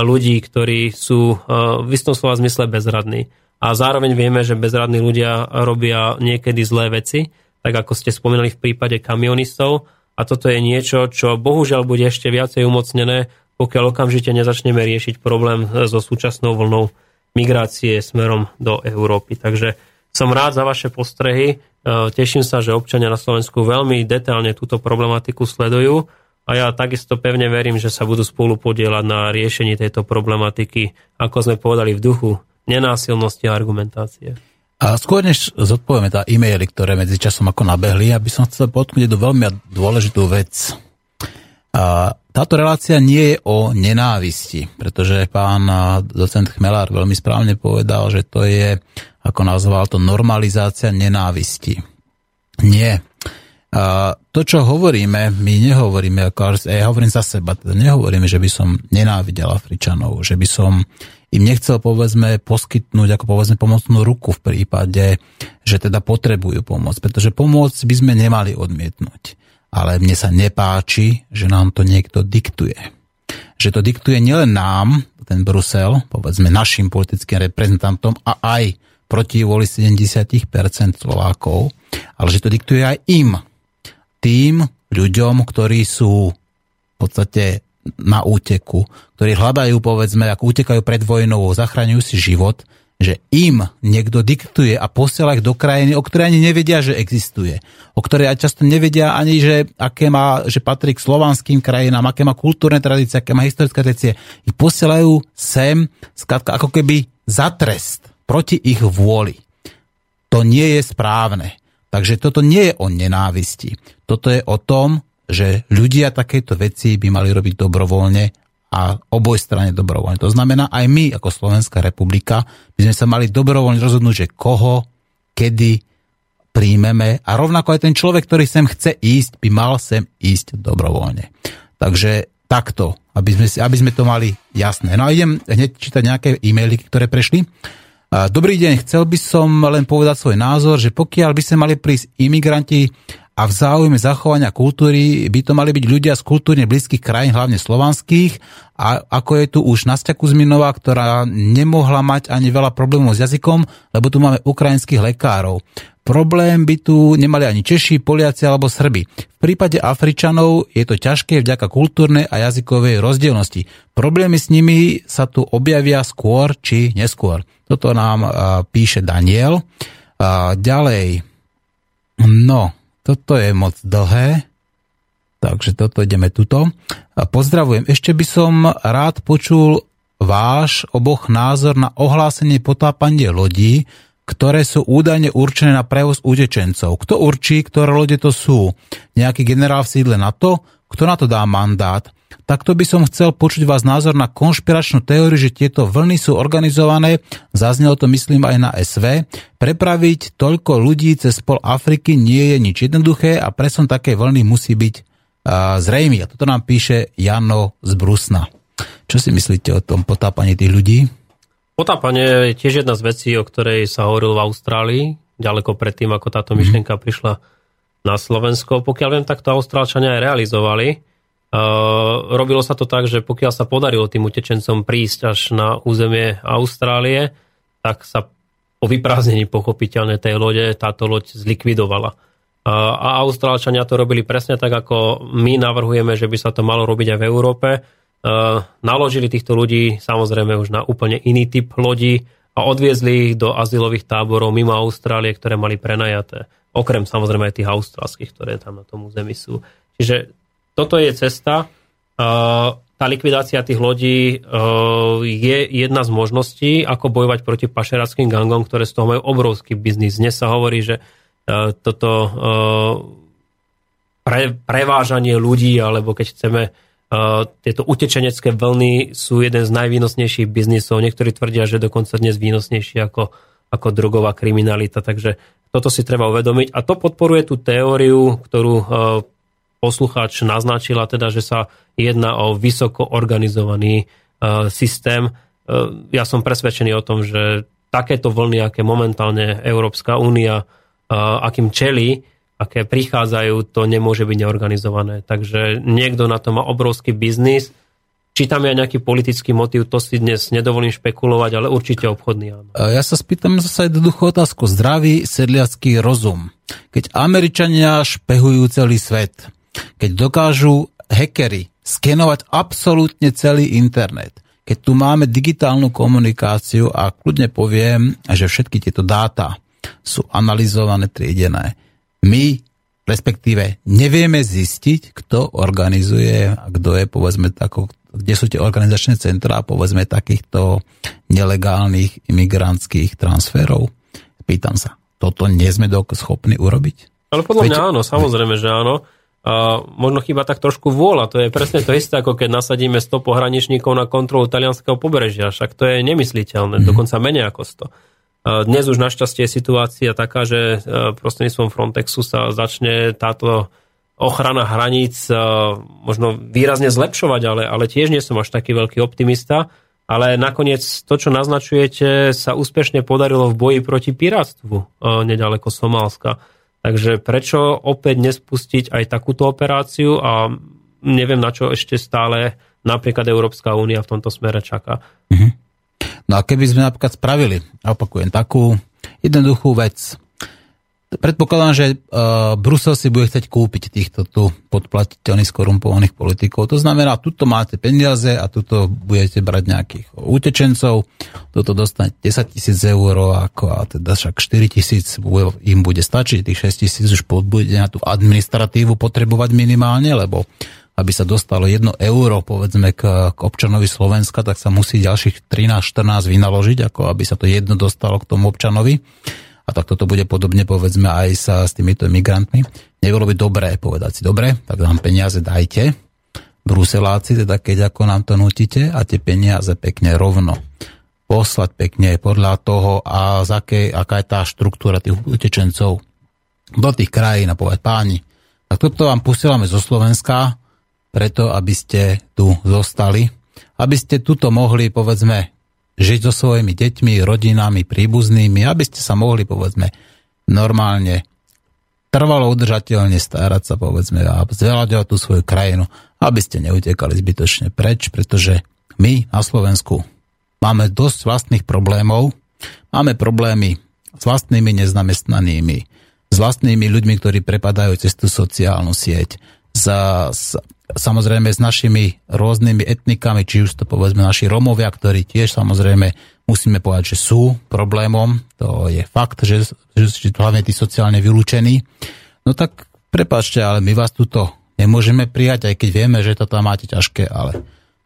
ľudí, ktorí sú e, v istom slova zmysle bezradní. A zároveň vieme, že bezradní ľudia robia niekedy zlé veci, tak ako ste spomínali v prípade kamionistov. A toto je niečo, čo bohužiaľ bude ešte viacej umocnené, pokiaľ okamžite nezačneme riešiť problém so súčasnou vlnou migrácie smerom do Európy. Takže som rád za vaše postrehy. E, teším sa, že občania na Slovensku veľmi detailne túto problematiku sledujú a ja takisto pevne verím, že sa budú spolu podielať na riešení tejto problematiky, ako sme povedali v duchu nenásilnosti a argumentácie. A skôr než zodpovieme tá e-maily, ktoré medzi časom ako nabehli, aby som chcel potknúť do veľmi dôležitú vec. A táto relácia nie je o nenávisti, pretože pán docent Chmelár veľmi správne povedal, že to je, ako nazval to, normalizácia nenávisti. Nie. A to, čo hovoríme, my nehovoríme, ako, ja hovorím za seba, teda nehovoríme, že by som nenávidel Afričanov, že by som im nechcel, povedzme, poskytnúť ako povedzme pomocnú ruku v prípade, že teda potrebujú pomoc, pretože pomoc by sme nemali odmietnúť. Ale mne sa nepáči, že nám to niekto diktuje. Že to diktuje nielen nám, ten Brusel, povedzme našim politickým reprezentantom a aj proti voli 70% Slovákov, ale že to diktuje aj im, tým ľuďom, ktorí sú v podstate na úteku, ktorí hľadajú, povedzme, ako utekajú pred vojnou, zachraňujú si život, že im niekto diktuje a posiela ich do krajiny, o ktorej ani nevedia, že existuje. O ktorej aj často nevedia ani, že aké má, že patrí k slovanským krajinám, aké má kultúrne tradície, aké má historické tradície. Ich posielajú sem, skladka, ako keby za trest proti ich vôli. To nie je správne. Takže toto nie je o nenávisti. Toto je o tom, že ľudia takéto veci by mali robiť dobrovoľne a oboj strane dobrovoľne. To znamená, aj my ako Slovenská republika by sme sa mali dobrovoľne rozhodnúť, že koho, kedy príjmeme a rovnako aj ten človek, ktorý sem chce ísť, by mal sem ísť dobrovoľne. Takže takto, aby sme, aby sme to mali jasné. No a idem hneď čítať nejaké e-maily, ktoré prešli. Dobrý deň, chcel by som len povedať svoj názor, že pokiaľ by sa mali prísť imigranti a v záujme zachovania kultúry by to mali byť ľudia z kultúrne blízkych krajín, hlavne slovanských, a ako je tu už Nastia Kuzminová, ktorá nemohla mať ani veľa problémov s jazykom, lebo tu máme ukrajinských lekárov. Problém by tu nemali ani Češi, Poliaci alebo Srby. V prípade Afričanov je to ťažké vďaka kultúrnej a jazykovej rozdielnosti. Problémy s nimi sa tu objavia skôr či neskôr. Toto nám píše Daniel. ďalej. No, toto je moc dlhé. Takže toto ideme tuto. Pozdravujem. Ešte by som rád počul váš oboch názor na ohlásenie potápanie lodí, ktoré sú údajne určené na prevoz utečencov. Kto určí, ktoré lode to sú? Nejaký generál v sídle NATO? Kto na to dá mandát? Takto by som chcel počuť vás názor na konšpiračnú teóriu, že tieto vlny sú organizované, zaznelo to myslím aj na SV. Prepraviť toľko ľudí cez pol Afriky nie je nič jednoduché a presun také vlny musí byť uh, zrejmy. A toto nám píše Jano z Brusna. Čo si myslíte o tom potápaní tých ľudí? Potápanie je tiež jedna z vecí, o ktorej sa hovoril v Austrálii, ďaleko predtým, ako táto myšlienka mm-hmm. prišla na Slovensko. Pokiaľ viem, tak to Austrálčania aj realizovali. Uh, robilo sa to tak, že pokiaľ sa podarilo tým utečencom prísť až na územie Austrálie, tak sa po vyprázdnení pochopiteľne tej lode táto loď zlikvidovala. Uh, a Austrálčania to robili presne tak, ako my navrhujeme, že by sa to malo robiť aj v Európe Eh, naložili týchto ľudí samozrejme už na úplne iný typ lodí a odviezli ich do azylových táborov mimo Austrálie, ktoré mali prenajaté. Okrem samozrejme aj tých austrálskych, ktoré tam na tom území sú. Čiže toto je cesta. Eh, tá likvidácia tých lodí eh, je jedna z možností, ako bojovať proti pašeráckým gangom, ktoré z toho majú obrovský biznis. Dnes sa hovorí, že toto pre, prevážanie ľudí, alebo keď chceme tieto utečenecké vlny sú jeden z najvýnosnejších biznisov. Niektorí tvrdia, že dokonca dnes výnosnejší ako, ako drogová kriminalita. Takže toto si treba uvedomiť. A to podporuje tú teóriu, ktorú poslucháč naznačila, teda, že sa jedná o vysoko organizovaný systém. Ja som presvedčený o tom, že takéto vlny, aké momentálne Európska únia, akým čeli, aké prichádzajú, to nemôže byť neorganizované. Takže niekto na to má obrovský biznis. Či tam je nejaký politický motív, to si dnes nedovolím špekulovať, ale určite obchodný áno. Ja sa spýtam zase jednoduchú otázku. Zdravý sedliacký rozum. Keď Američania špehujú celý svet, keď dokážu hackery skenovať absolútne celý internet, keď tu máme digitálnu komunikáciu a kľudne poviem, že všetky tieto dáta sú analyzované, triedené, my respektíve nevieme zistiť, kto organizuje a kto je, povedzme, tako, kde sú tie organizačné centrá, povedzme, takýchto nelegálnych imigrantských transferov. Pýtam sa, toto nie sme schopní urobiť? Ale podľa mňa áno, samozrejme, že áno. A možno chyba tak trošku vôľa. To je presne to isté, ako keď nasadíme 100 pohraničníkov na kontrolu talianského pobrežia. Však to je nemysliteľné, mm-hmm. dokonca menej ako 100. Dnes už našťastie je situácia taká, že e, prostredníctvom Frontexu sa začne táto ochrana hraníc e, možno výrazne zlepšovať, ale, ale tiež nie som až taký veľký optimista. Ale nakoniec to, čo naznačujete, sa úspešne podarilo v boji proti pirátstvu e, nedaleko Somálska. Takže prečo opäť nespustiť aj takúto operáciu a neviem, na čo ešte stále napríklad Európska únia v tomto smere čaká. Mm-hmm. No a keby sme napríklad spravili, opakujem, takú jednoduchú vec, Predpokladám, že uh, Brusel si bude chcieť kúpiť týchto tu podplatiteľných skorumpovaných politikov. To znamená, tuto máte peniaze a tuto budete brať nejakých utečencov, toto dostanete 10 tisíc eur, ako, a teda však 4 tisíc im bude stačiť, tých 6 tisíc už budete na tú administratívu potrebovať minimálne, lebo aby sa dostalo 1 euro povedzme k, k občanovi Slovenska, tak sa musí ďalších 13-14 vynaložiť, ako aby sa to jedno dostalo k tomu občanovi. A tak toto bude podobne povedzme aj sa s týmito migrantmi. Nebolo by dobré povedať si, dobre, tak nám peniaze dajte, Bruseláci, teda keď ako nám to nutíte a tie peniaze pekne rovno poslať pekne podľa toho a z akej, aká je tá štruktúra tých utečencov do tých krajín a povedať páni, tak toto vám posielame zo Slovenska, preto, aby ste tu zostali, aby ste tuto mohli, povedzme, žiť so svojimi deťmi, rodinami, príbuznými, aby ste sa mohli, povedzme, normálne trvalo udržateľne starať sa, povedzme, a zveľaďovať tú svoju krajinu, aby ste neutekali zbytočne preč, pretože my na Slovensku máme dosť vlastných problémov. Máme problémy s vlastnými nezamestnanými, s vlastnými ľuďmi, ktorí prepadajú cez tú sociálnu sieť, za, s, samozrejme s našimi rôznymi etnikami, či už to povedzme naši Romovia, ktorí tiež samozrejme musíme povedať, že sú problémom, to je fakt, že, že, že hlavne tí sociálne vylúčení. No tak prepáčte, ale my vás tuto nemôžeme prijať, aj keď vieme, že to tam máte ťažké, ale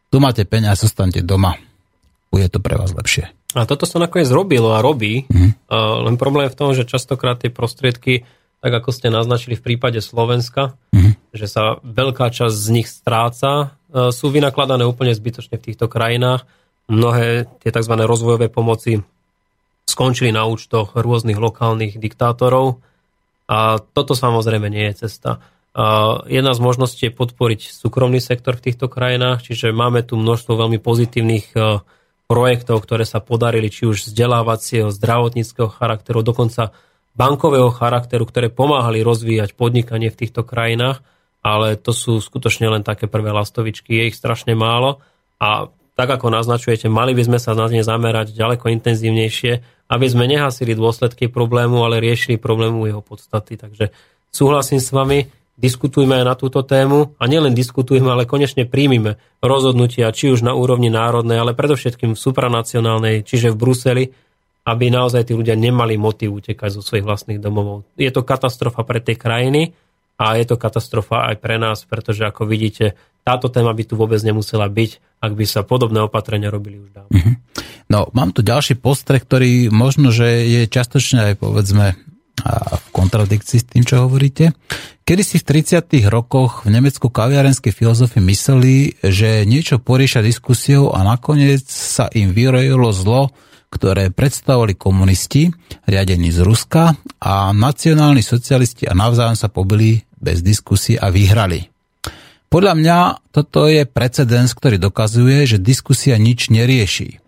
tu máte peniaze, zostanete doma. Bude to pre vás lepšie. A toto sa nakoniec robilo a robí, mm. uh, len problém je v tom, že častokrát tie prostriedky, tak ako ste naznačili v prípade Slovenska, mm. že sa veľká časť z nich stráca, uh, sú vynakladané úplne zbytočne v týchto krajinách. Mnohé tie tzv. rozvojové pomoci skončili na účtoch rôznych lokálnych diktátorov a toto samozrejme nie je cesta. Jedna z možností je podporiť súkromný sektor v týchto krajinách, čiže máme tu množstvo veľmi pozitívnych uh, projektov, ktoré sa podarili, či už vzdelávacieho, zdravotníckého charakteru, dokonca bankového charakteru, ktoré pomáhali rozvíjať podnikanie v týchto krajinách, ale to sú skutočne len také prvé lastovičky, je ich strašne málo a tak ako naznačujete, mali by sme sa na ne zamerať ďaleko intenzívnejšie, aby sme nehasili dôsledky problému, ale riešili problému jeho podstaty. Takže súhlasím s vami, diskutujme aj na túto tému a nielen diskutujme, ale konečne príjmime rozhodnutia, či už na úrovni národnej, ale predovšetkým v supranacionálnej, čiže v Bruseli, aby naozaj tí ľudia nemali motiv utekať zo svojich vlastných domovov. Je to katastrofa pre tie krajiny a je to katastrofa aj pre nás, pretože ako vidíte, táto téma by tu vôbec nemusela byť, ak by sa podobné opatrenia robili už dávno. Mm-hmm. No, mám tu ďalší postreh, ktorý možno, že je častočne aj povedzme a v kontradikcii s tým, čo hovoríte. Kedy si v 30. rokoch v Nemecku kaviarenskí filozofi mysleli, že niečo poriešia diskusiou a nakoniec sa im vyrojilo zlo, ktoré predstavovali komunisti, riadení z Ruska a nacionálni socialisti a navzájom sa pobili bez diskusie a vyhrali. Podľa mňa toto je precedens, ktorý dokazuje, že diskusia nič nerieši.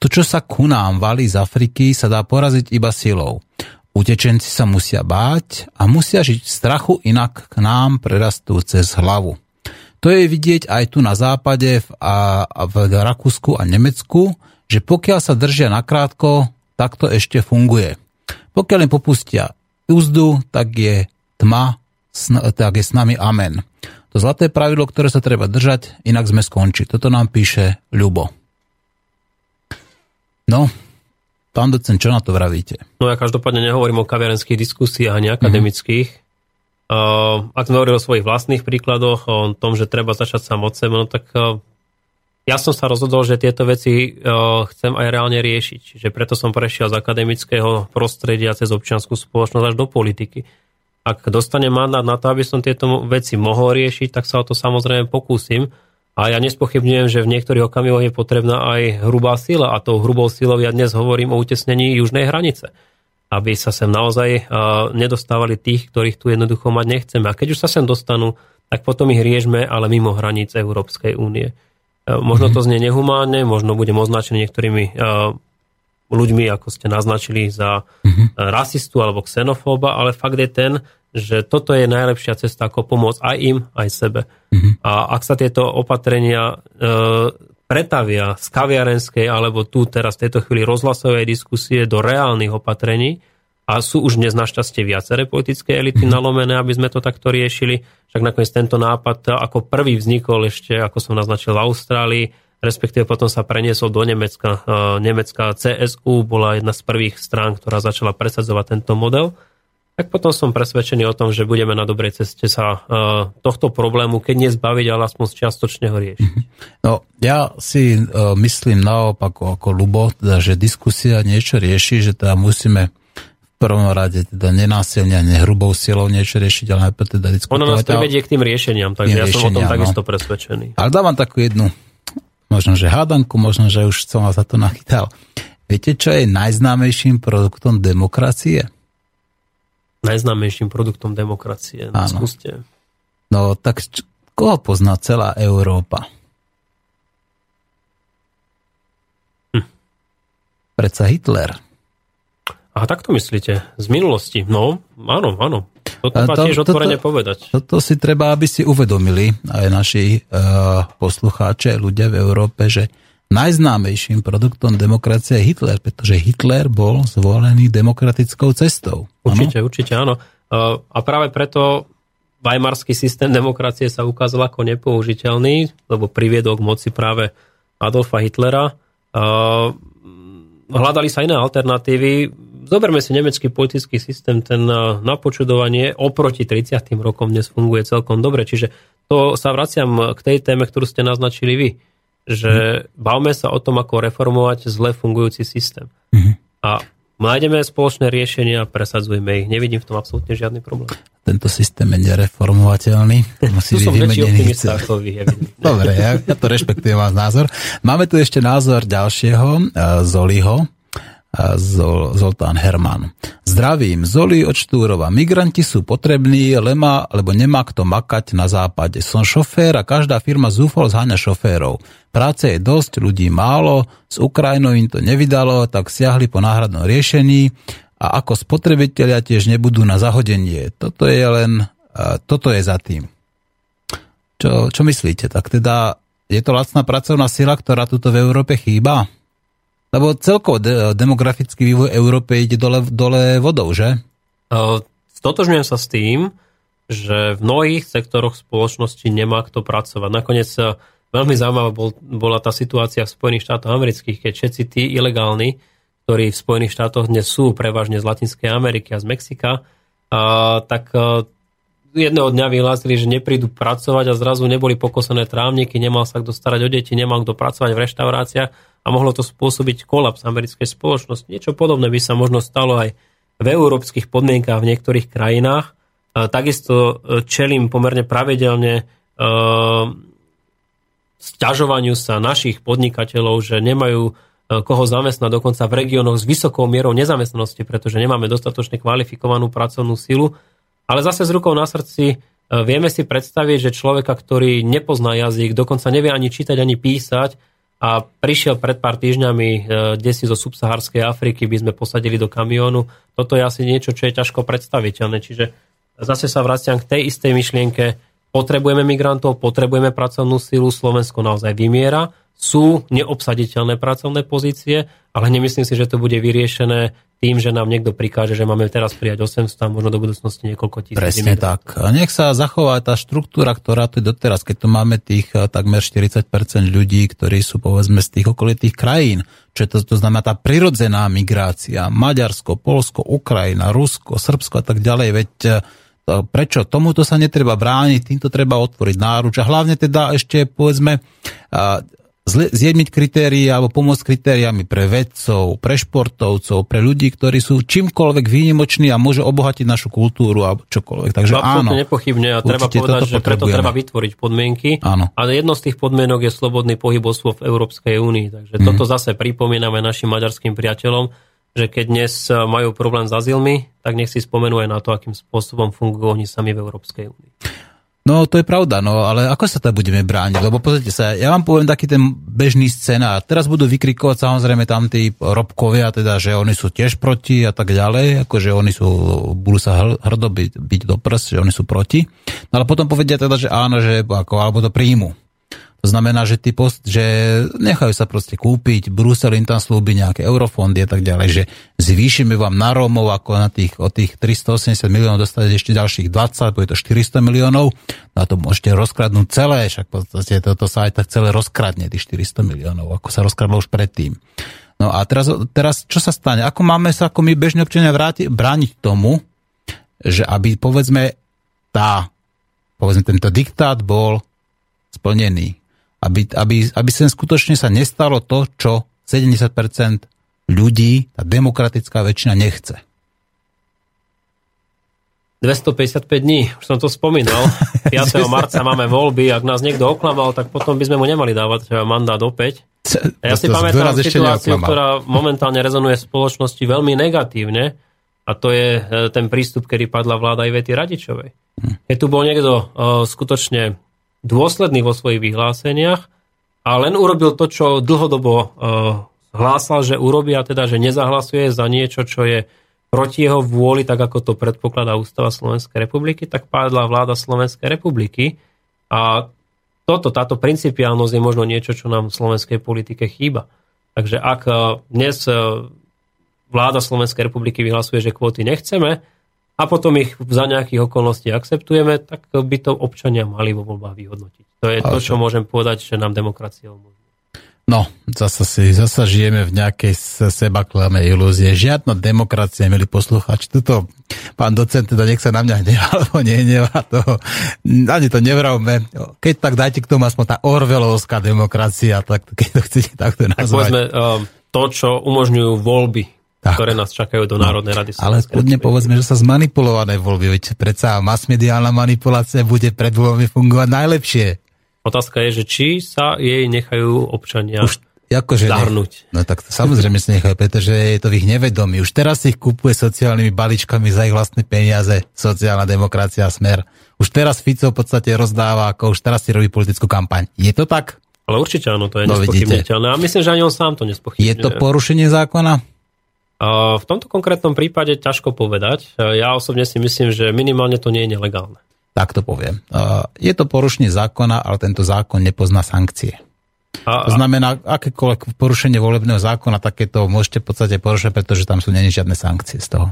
To, čo sa ku nám valí z Afriky, sa dá poraziť iba silou. Utečenci sa musia báť a musia žiť v strachu, inak k nám prerastú cez hlavu. To je vidieť aj tu na západe v, a, a v Rakúsku a Nemecku, že pokiaľ sa držia nakrátko, tak to ešte funguje. Pokiaľ im popustia úzdu, tak je tma, tak je s nami amen. To zlaté pravidlo, ktoré sa treba držať, inak sme skončili. Toto nám píše Ľubo. No, Pán docent, čo na to vravíte? No ja každopádne nehovorím o kaviarenských diskusiách ani akademických. Mm-hmm. Uh, ak sme hovorili o svojich vlastných príkladoch, o tom, že treba začať sám od seba, no tak uh, ja som sa rozhodol, že tieto veci uh, chcem aj reálne riešiť. Čiže preto som prešiel z akademického prostredia cez občianskú spoločnosť až do politiky. Ak dostanem mandát na to, aby som tieto veci mohol riešiť, tak sa o to samozrejme pokúsim. A ja nespochybňujem, že v niektorých okamihoch je potrebná aj hrubá sila a tou hrubou silou ja dnes hovorím o utesnení južnej hranice. Aby sa sem naozaj nedostávali tých, ktorých tu jednoducho mať nechceme. A keď už sa sem dostanú, tak potom ich riežme, ale mimo hraníc Európskej únie. Možno to mhm. znie nehumánne, možno budem označený niektorými ľuďmi, ako ste naznačili, za mm-hmm. rasistu alebo xenofóba, ale fakt je ten, že toto je najlepšia cesta, ako pomôcť aj im, aj sebe. Mm-hmm. A ak sa tieto opatrenia e, pretavia z kaviarenskej alebo tu teraz v tejto chvíli rozhlasovej diskusie do reálnych opatrení, a sú už dnes našťastie viaceré politické elity mm-hmm. nalomené, aby sme to takto riešili. Však nakoniec tento nápad ako prvý vznikol ešte, ako som naznačil, v Austrálii, respektíve potom sa preniesol do Nemecka. E, Nemecká CSU bola jedna z prvých strán, ktorá začala presadzovať tento model tak potom som presvedčený o tom, že budeme na dobrej ceste sa uh, tohto problému, keď nie zbaviť, ale aspoň čiastočne ho riešiť. Mhm. No, ja si uh, myslím naopak ako Lubo, teda, že diskusia niečo rieši, že teda musíme prvom rade teda nenásilne a nehrubou silou niečo riešiť, ale najprv teda diskutovať. Ono nás privedie k tým riešeniam, takže ja som o tom no. takisto presvedčený. Ale dávam takú jednu, možno že hádanku, možno že už som vás za to nachytal. Viete, čo je najznámejším produktom demokracie? najznámejším produktom demokracie. No, skúste. No tak koho pozná celá Európa? Hm. Predsa Hitler. A tak to myslíte? Z minulosti? No, áno, áno. Toto to, tiež otvorene povedať. Toto si treba, aby si uvedomili aj naši uh, poslucháče, ľudia v Európe, že najznámejším produktom demokracie je Hitler, pretože Hitler bol zvolený demokratickou cestou. Určite, ano? určite áno. Uh, a práve preto Weimarský systém demokracie sa ukázal ako nepoužiteľný, lebo priviedol k moci práve Adolfa Hitlera. Uh, hľadali sa iné alternatívy zoberme si nemecký politický systém, ten na počudovanie oproti 30. rokom dnes funguje celkom dobre. Čiže to sa vraciam k tej téme, ktorú ste naznačili vy, že mm. bavme sa o tom, ako reformovať zle fungujúci systém. Mm. A nájdeme spoločné riešenia a presadzujeme ich. Nevidím v tom absolútne žiadny problém. Tento systém je nereformovateľný. (laughs) Musí tu som väčší optimista ako vy. Dobre, ja, ja to rešpektujem váš názor. Máme tu ešte názor ďalšieho, Zoliho. Zol, Zoltán Herman. Zdravím, Zoli od Štúrova. Migranti sú potrební, lema, lebo nemá kto makať na západe. Som šofér a každá firma zúfal zháňa šoférov. Práce je dosť, ľudí málo, z Ukrajinou im to nevydalo, tak siahli po náhradnom riešení a ako spotrebitelia tiež nebudú na zahodenie. Toto je len, toto je za tým. Čo, čo myslíte? Tak teda je to lacná pracovná sila, ktorá tuto v Európe chýba? Lebo celkovo de- demografický vývoj Európy ide dole, dole vodou, že? Stotožňujem sa s tým, že v mnohých sektoroch spoločnosti nemá kto pracovať. Nakoniec veľmi zaujímavá bol, bola tá situácia v Spojených štátoch amerických, keď všetci tí ilegálni, ktorí v Spojených štátoch dnes sú prevažne z Latinskej Ameriky a z Mexika, a, tak a, jedného dňa vyhlásili, že neprídu pracovať a zrazu neboli pokosené trávniky, nemal sa kto starať o deti, nemal kto pracovať v reštauráciách a mohlo to spôsobiť kolaps americkej spoločnosti. Niečo podobné by sa možno stalo aj v európskych podmienkách v niektorých krajinách. Takisto e, čelím pomerne pravidelne e, sťažovaniu sa našich podnikateľov, že nemajú e, koho zamestnať dokonca v regiónoch s vysokou mierou nezamestnanosti, pretože nemáme dostatočne kvalifikovanú pracovnú silu. Ale zase s rukou na srdci vieme si predstaviť, že človeka, ktorý nepozná jazyk, dokonca nevie ani čítať, ani písať, a prišiel pred pár týždňami e, kde si zo subsahárskej Afriky, by sme posadili do kamiónu. Toto je asi niečo, čo je ťažko predstaviteľné. Čiže zase sa vraciam k tej istej myšlienke. Potrebujeme migrantov, potrebujeme pracovnú silu, Slovensko naozaj vymiera sú neobsaditeľné pracovné pozície, ale nemyslím si, že to bude vyriešené tým, že nám niekto prikáže, že máme teraz prijať 800 a možno do budúcnosti niekoľko tisíc. Presne tak. A nech sa zachová tá štruktúra, ktorá tu je doteraz, keď tu máme tých eh, takmer 40% ľudí, ktorí sú povedzme z tých okolitých krajín, čo to, to znamená tá prirodzená migrácia, Maďarsko, Polsko, Ukrajina, Rusko, Srbsko a tak ďalej, veď eh, prečo? Tomuto sa netreba brániť, týmto treba otvoriť náruč. A hlavne teda ešte povedzme zjedmiť kritéria alebo pomôcť kritériami pre vedcov, pre športovcov, pre ľudí, ktorí sú čímkoľvek výnimoční a môže obohatiť našu kultúru a čokoľvek. Takže áno. nepochybne a treba povedať, že preto treba vytvoriť podmienky. Áno. A jedno z tých podmienok je slobodný pohyb osôb v Európskej únii. Takže mm. toto zase pripomíname našim maďarským priateľom, že keď dnes majú problém s azylmi, tak nech si spomenú aj na to, akým spôsobom fungujú oni sami v Európskej únii. No to je pravda, no ale ako sa to budeme brániť? Lebo pozrite sa, ja vám poviem taký ten bežný scenár. Teraz budú vykrikovať samozrejme tam tí robkovia, teda, že oni sú tiež proti a tak ďalej, akože oni sú, budú sa hrdo byť, byť do prs, že oni sú proti. No ale potom povedia teda, že áno, že ako, alebo to príjmu. To znamená, že, tí post, že nechajú sa proste kúpiť, Brusel im tam slúbi nejaké eurofondy a tak ďalej, že zvýšime vám na Rómov ako na tých, od tých 380 miliónov dostať ešte ďalších 20, bude to 400 miliónov, na to môžete rozkradnúť celé, však v podstate toto sa aj tak celé rozkradne, tých 400 miliónov, ako sa rozkradlo už predtým. No a teraz, teraz čo sa stane? Ako máme sa ako my bežní občania vráti, brániť tomu, že aby povedzme tá, povedzme tento diktát bol splnený aby, aby, aby sem skutočne sa nestalo to, čo 70% ľudí, tá demokratická väčšina nechce. 255 dní, už som to spomínal. (laughs) 5. marca máme voľby, ak nás niekto oklamal, tak potom by sme mu nemali dávať eh, mandát opäť. A ja si pamätám situáciu, ktorá momentálne rezonuje v spoločnosti veľmi negatívne a to je eh, ten prístup, kedy padla vláda Ivety Radičovej. Hm. Keď tu bol niekto uh, skutočne dôsledný vo svojich vyhláseniach a len urobil to, čo dlhodobo uh, hlásal, že urobí a teda, že nezahlasuje za niečo, čo je proti jeho vôli, tak ako to predpokladá Ústava Slovenskej republiky, tak padla vláda Slovenskej republiky a toto, táto principiálnosť je možno niečo, čo nám v slovenskej politike chýba. Takže ak e, dnes e, vláda Slovenskej republiky vyhlasuje, že kvóty nechceme a potom ich za nejakých okolností akceptujeme, tak by to občania mali vo voľbách vyhodnotiť. To je to, čo môžem povedať, že nám demokracia umožňuje. No, zasa, si, zasa žijeme v nejakej seba klame ilúzie. Žiadna demokracia, milí posluchači. Tuto pán docent, teda nech sa na mňa hnevá, (laughs) alebo nehnevá, to, ani to nevravme. Keď tak dajte k tomu aspoň tá Orvelovská demokracia, tak keď to chcete takto nazvať. Tak povedzme, um, to, čo umožňujú voľby, tak. ktoré nás čakajú do no, Národnej rady. Ale kľudne povedzme, že sa zmanipulované voľby, veď predsa masmediálna manipulácia bude pred voľbami fungovať najlepšie. Otázka je, že či sa jej nechajú občania Už akože zahrnúť. Ne, no tak samozrejme si nechajú, pretože je to v ich nevedomí. Už teraz si ich kúpuje sociálnymi balíčkami za ich vlastné peniaze sociálna demokracia smer. Už teraz Fico v podstate rozdáva, ako už teraz si robí politickú kampaň. Je to tak? Ale určite áno, to je no, nespochybniteľné. A myslím, že ani on sám to nespochybňuje. Je to porušenie zákona? V tomto konkrétnom prípade ťažko povedať. Ja osobne si myslím, že minimálne to nie je nelegálne. Tak to poviem. Je to porušenie zákona, ale tento zákon nepozná sankcie. A, to znamená, akékoľvek porušenie volebného zákona, takéto môžete v podstate porušať, pretože tam sú není žiadne sankcie z toho.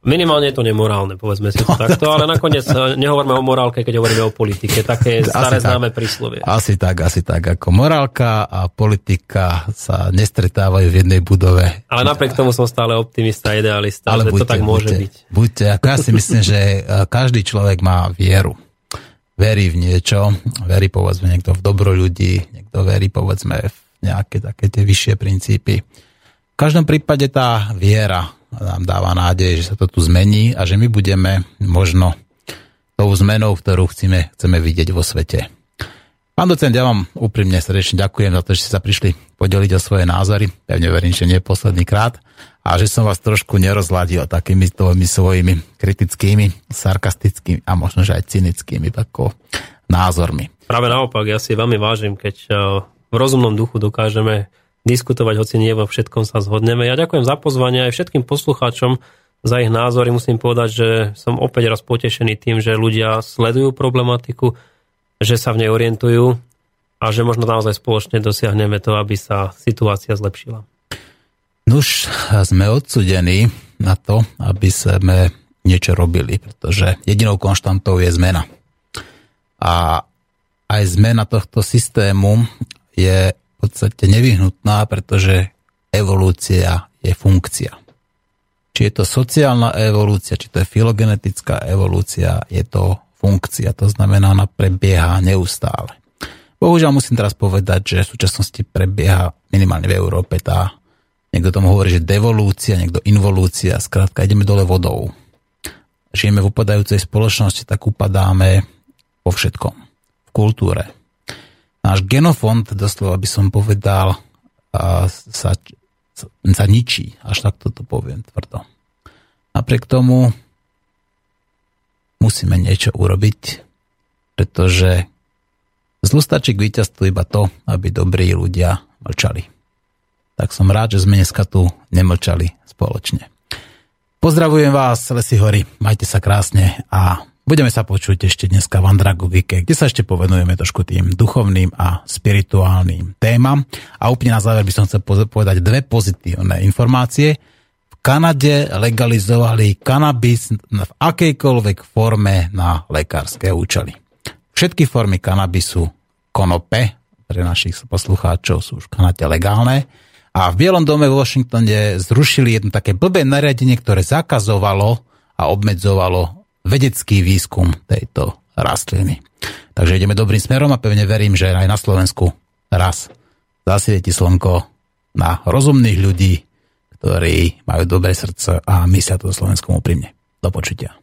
Minimálne je to nemorálne, povedzme si to no, (laughs) takto, ale nakoniec eh, nehovoríme o morálke, keď hovoríme o politike. Také staré asi známe tak, príslovie. Asi tak, asi tak. Ako morálka a politika sa nestretávajú v jednej budove. Ale napriek tomu som stále optimista idealista, ale že buďte, to tak môže buďte, byť. Buďte, ako ja si myslím, že eh, každý človek má vieru. Verí v niečo, verí povedzme niekto v dobro ľudí, niekto verí povedzme v nejaké také tie vyššie princípy. V každom prípade tá viera nám dáva nádej, že sa to tu zmení a že my budeme možno tou zmenou, ktorú chceme, chceme vidieť vo svete. Pán docent, ja vám úprimne srdečne ďakujem za to, že ste sa prišli podeliť o svoje názory. Pevne verím, že nie posledný krát. A že som vás trošku nerozladil takými tvojimi svojimi kritickými, sarkastickými a možno, že aj cynickými tako, názormi. Práve naopak, ja si veľmi vážim, keď eh, v rozumnom duchu dokážeme diskutovať, hoci nie vo všetkom sa zhodneme. Ja ďakujem za pozvanie aj všetkým poslucháčom za ich názory. Musím povedať, že som opäť raz potešený tým, že ľudia sledujú problematiku, že sa v nej orientujú a že možno naozaj spoločne dosiahneme to, aby sa situácia zlepšila. Nuž, sme odsudení na to, aby sme niečo robili, pretože jedinou konštantou je zmena. A aj zmena tohto systému je podstate nevyhnutná, pretože evolúcia je funkcia. Či je to sociálna evolúcia, či to je filogenetická evolúcia, je to funkcia, to znamená, ona prebieha neustále. Bohužiaľ musím teraz povedať, že v súčasnosti prebieha minimálne v Európe tá, niekto tomu hovorí, že devolúcia, niekto involúcia, skrátka ideme dole vodou. Žijeme v upadajúcej spoločnosti, tak upadáme vo všetkom. V kultúre, náš genofond, doslova by som povedal, sa, sa ničí. Až takto to poviem tvrdo. Napriek tomu musíme niečo urobiť, pretože zlu stačí k víťazstvu iba to, aby dobrí ľudia mlčali. Tak som rád, že sme dneska tu nemlčali spoločne. Pozdravujem vás, Lesy Hory, majte sa krásne a Budeme sa počuť ešte dneska v Andragovike, kde sa ešte povenujeme trošku tým duchovným a spirituálnym témam. A úplne na záver by som chcel povedať dve pozitívne informácie. V Kanade legalizovali kanabis v akejkoľvek forme na lekárske účely. Všetky formy kanabisu konope, pre našich poslucháčov sú už v Kanade legálne. A v Bielom dome v Washingtone zrušili jedno také blbé nariadenie, ktoré zakazovalo a obmedzovalo vedecký výskum tejto rastliny. Takže ideme dobrým smerom a pevne verím, že aj na Slovensku raz zasvieti slnko na rozumných ľudí, ktorí majú dobré srdce a myslia to Slovenskom úprimne. Do počutia.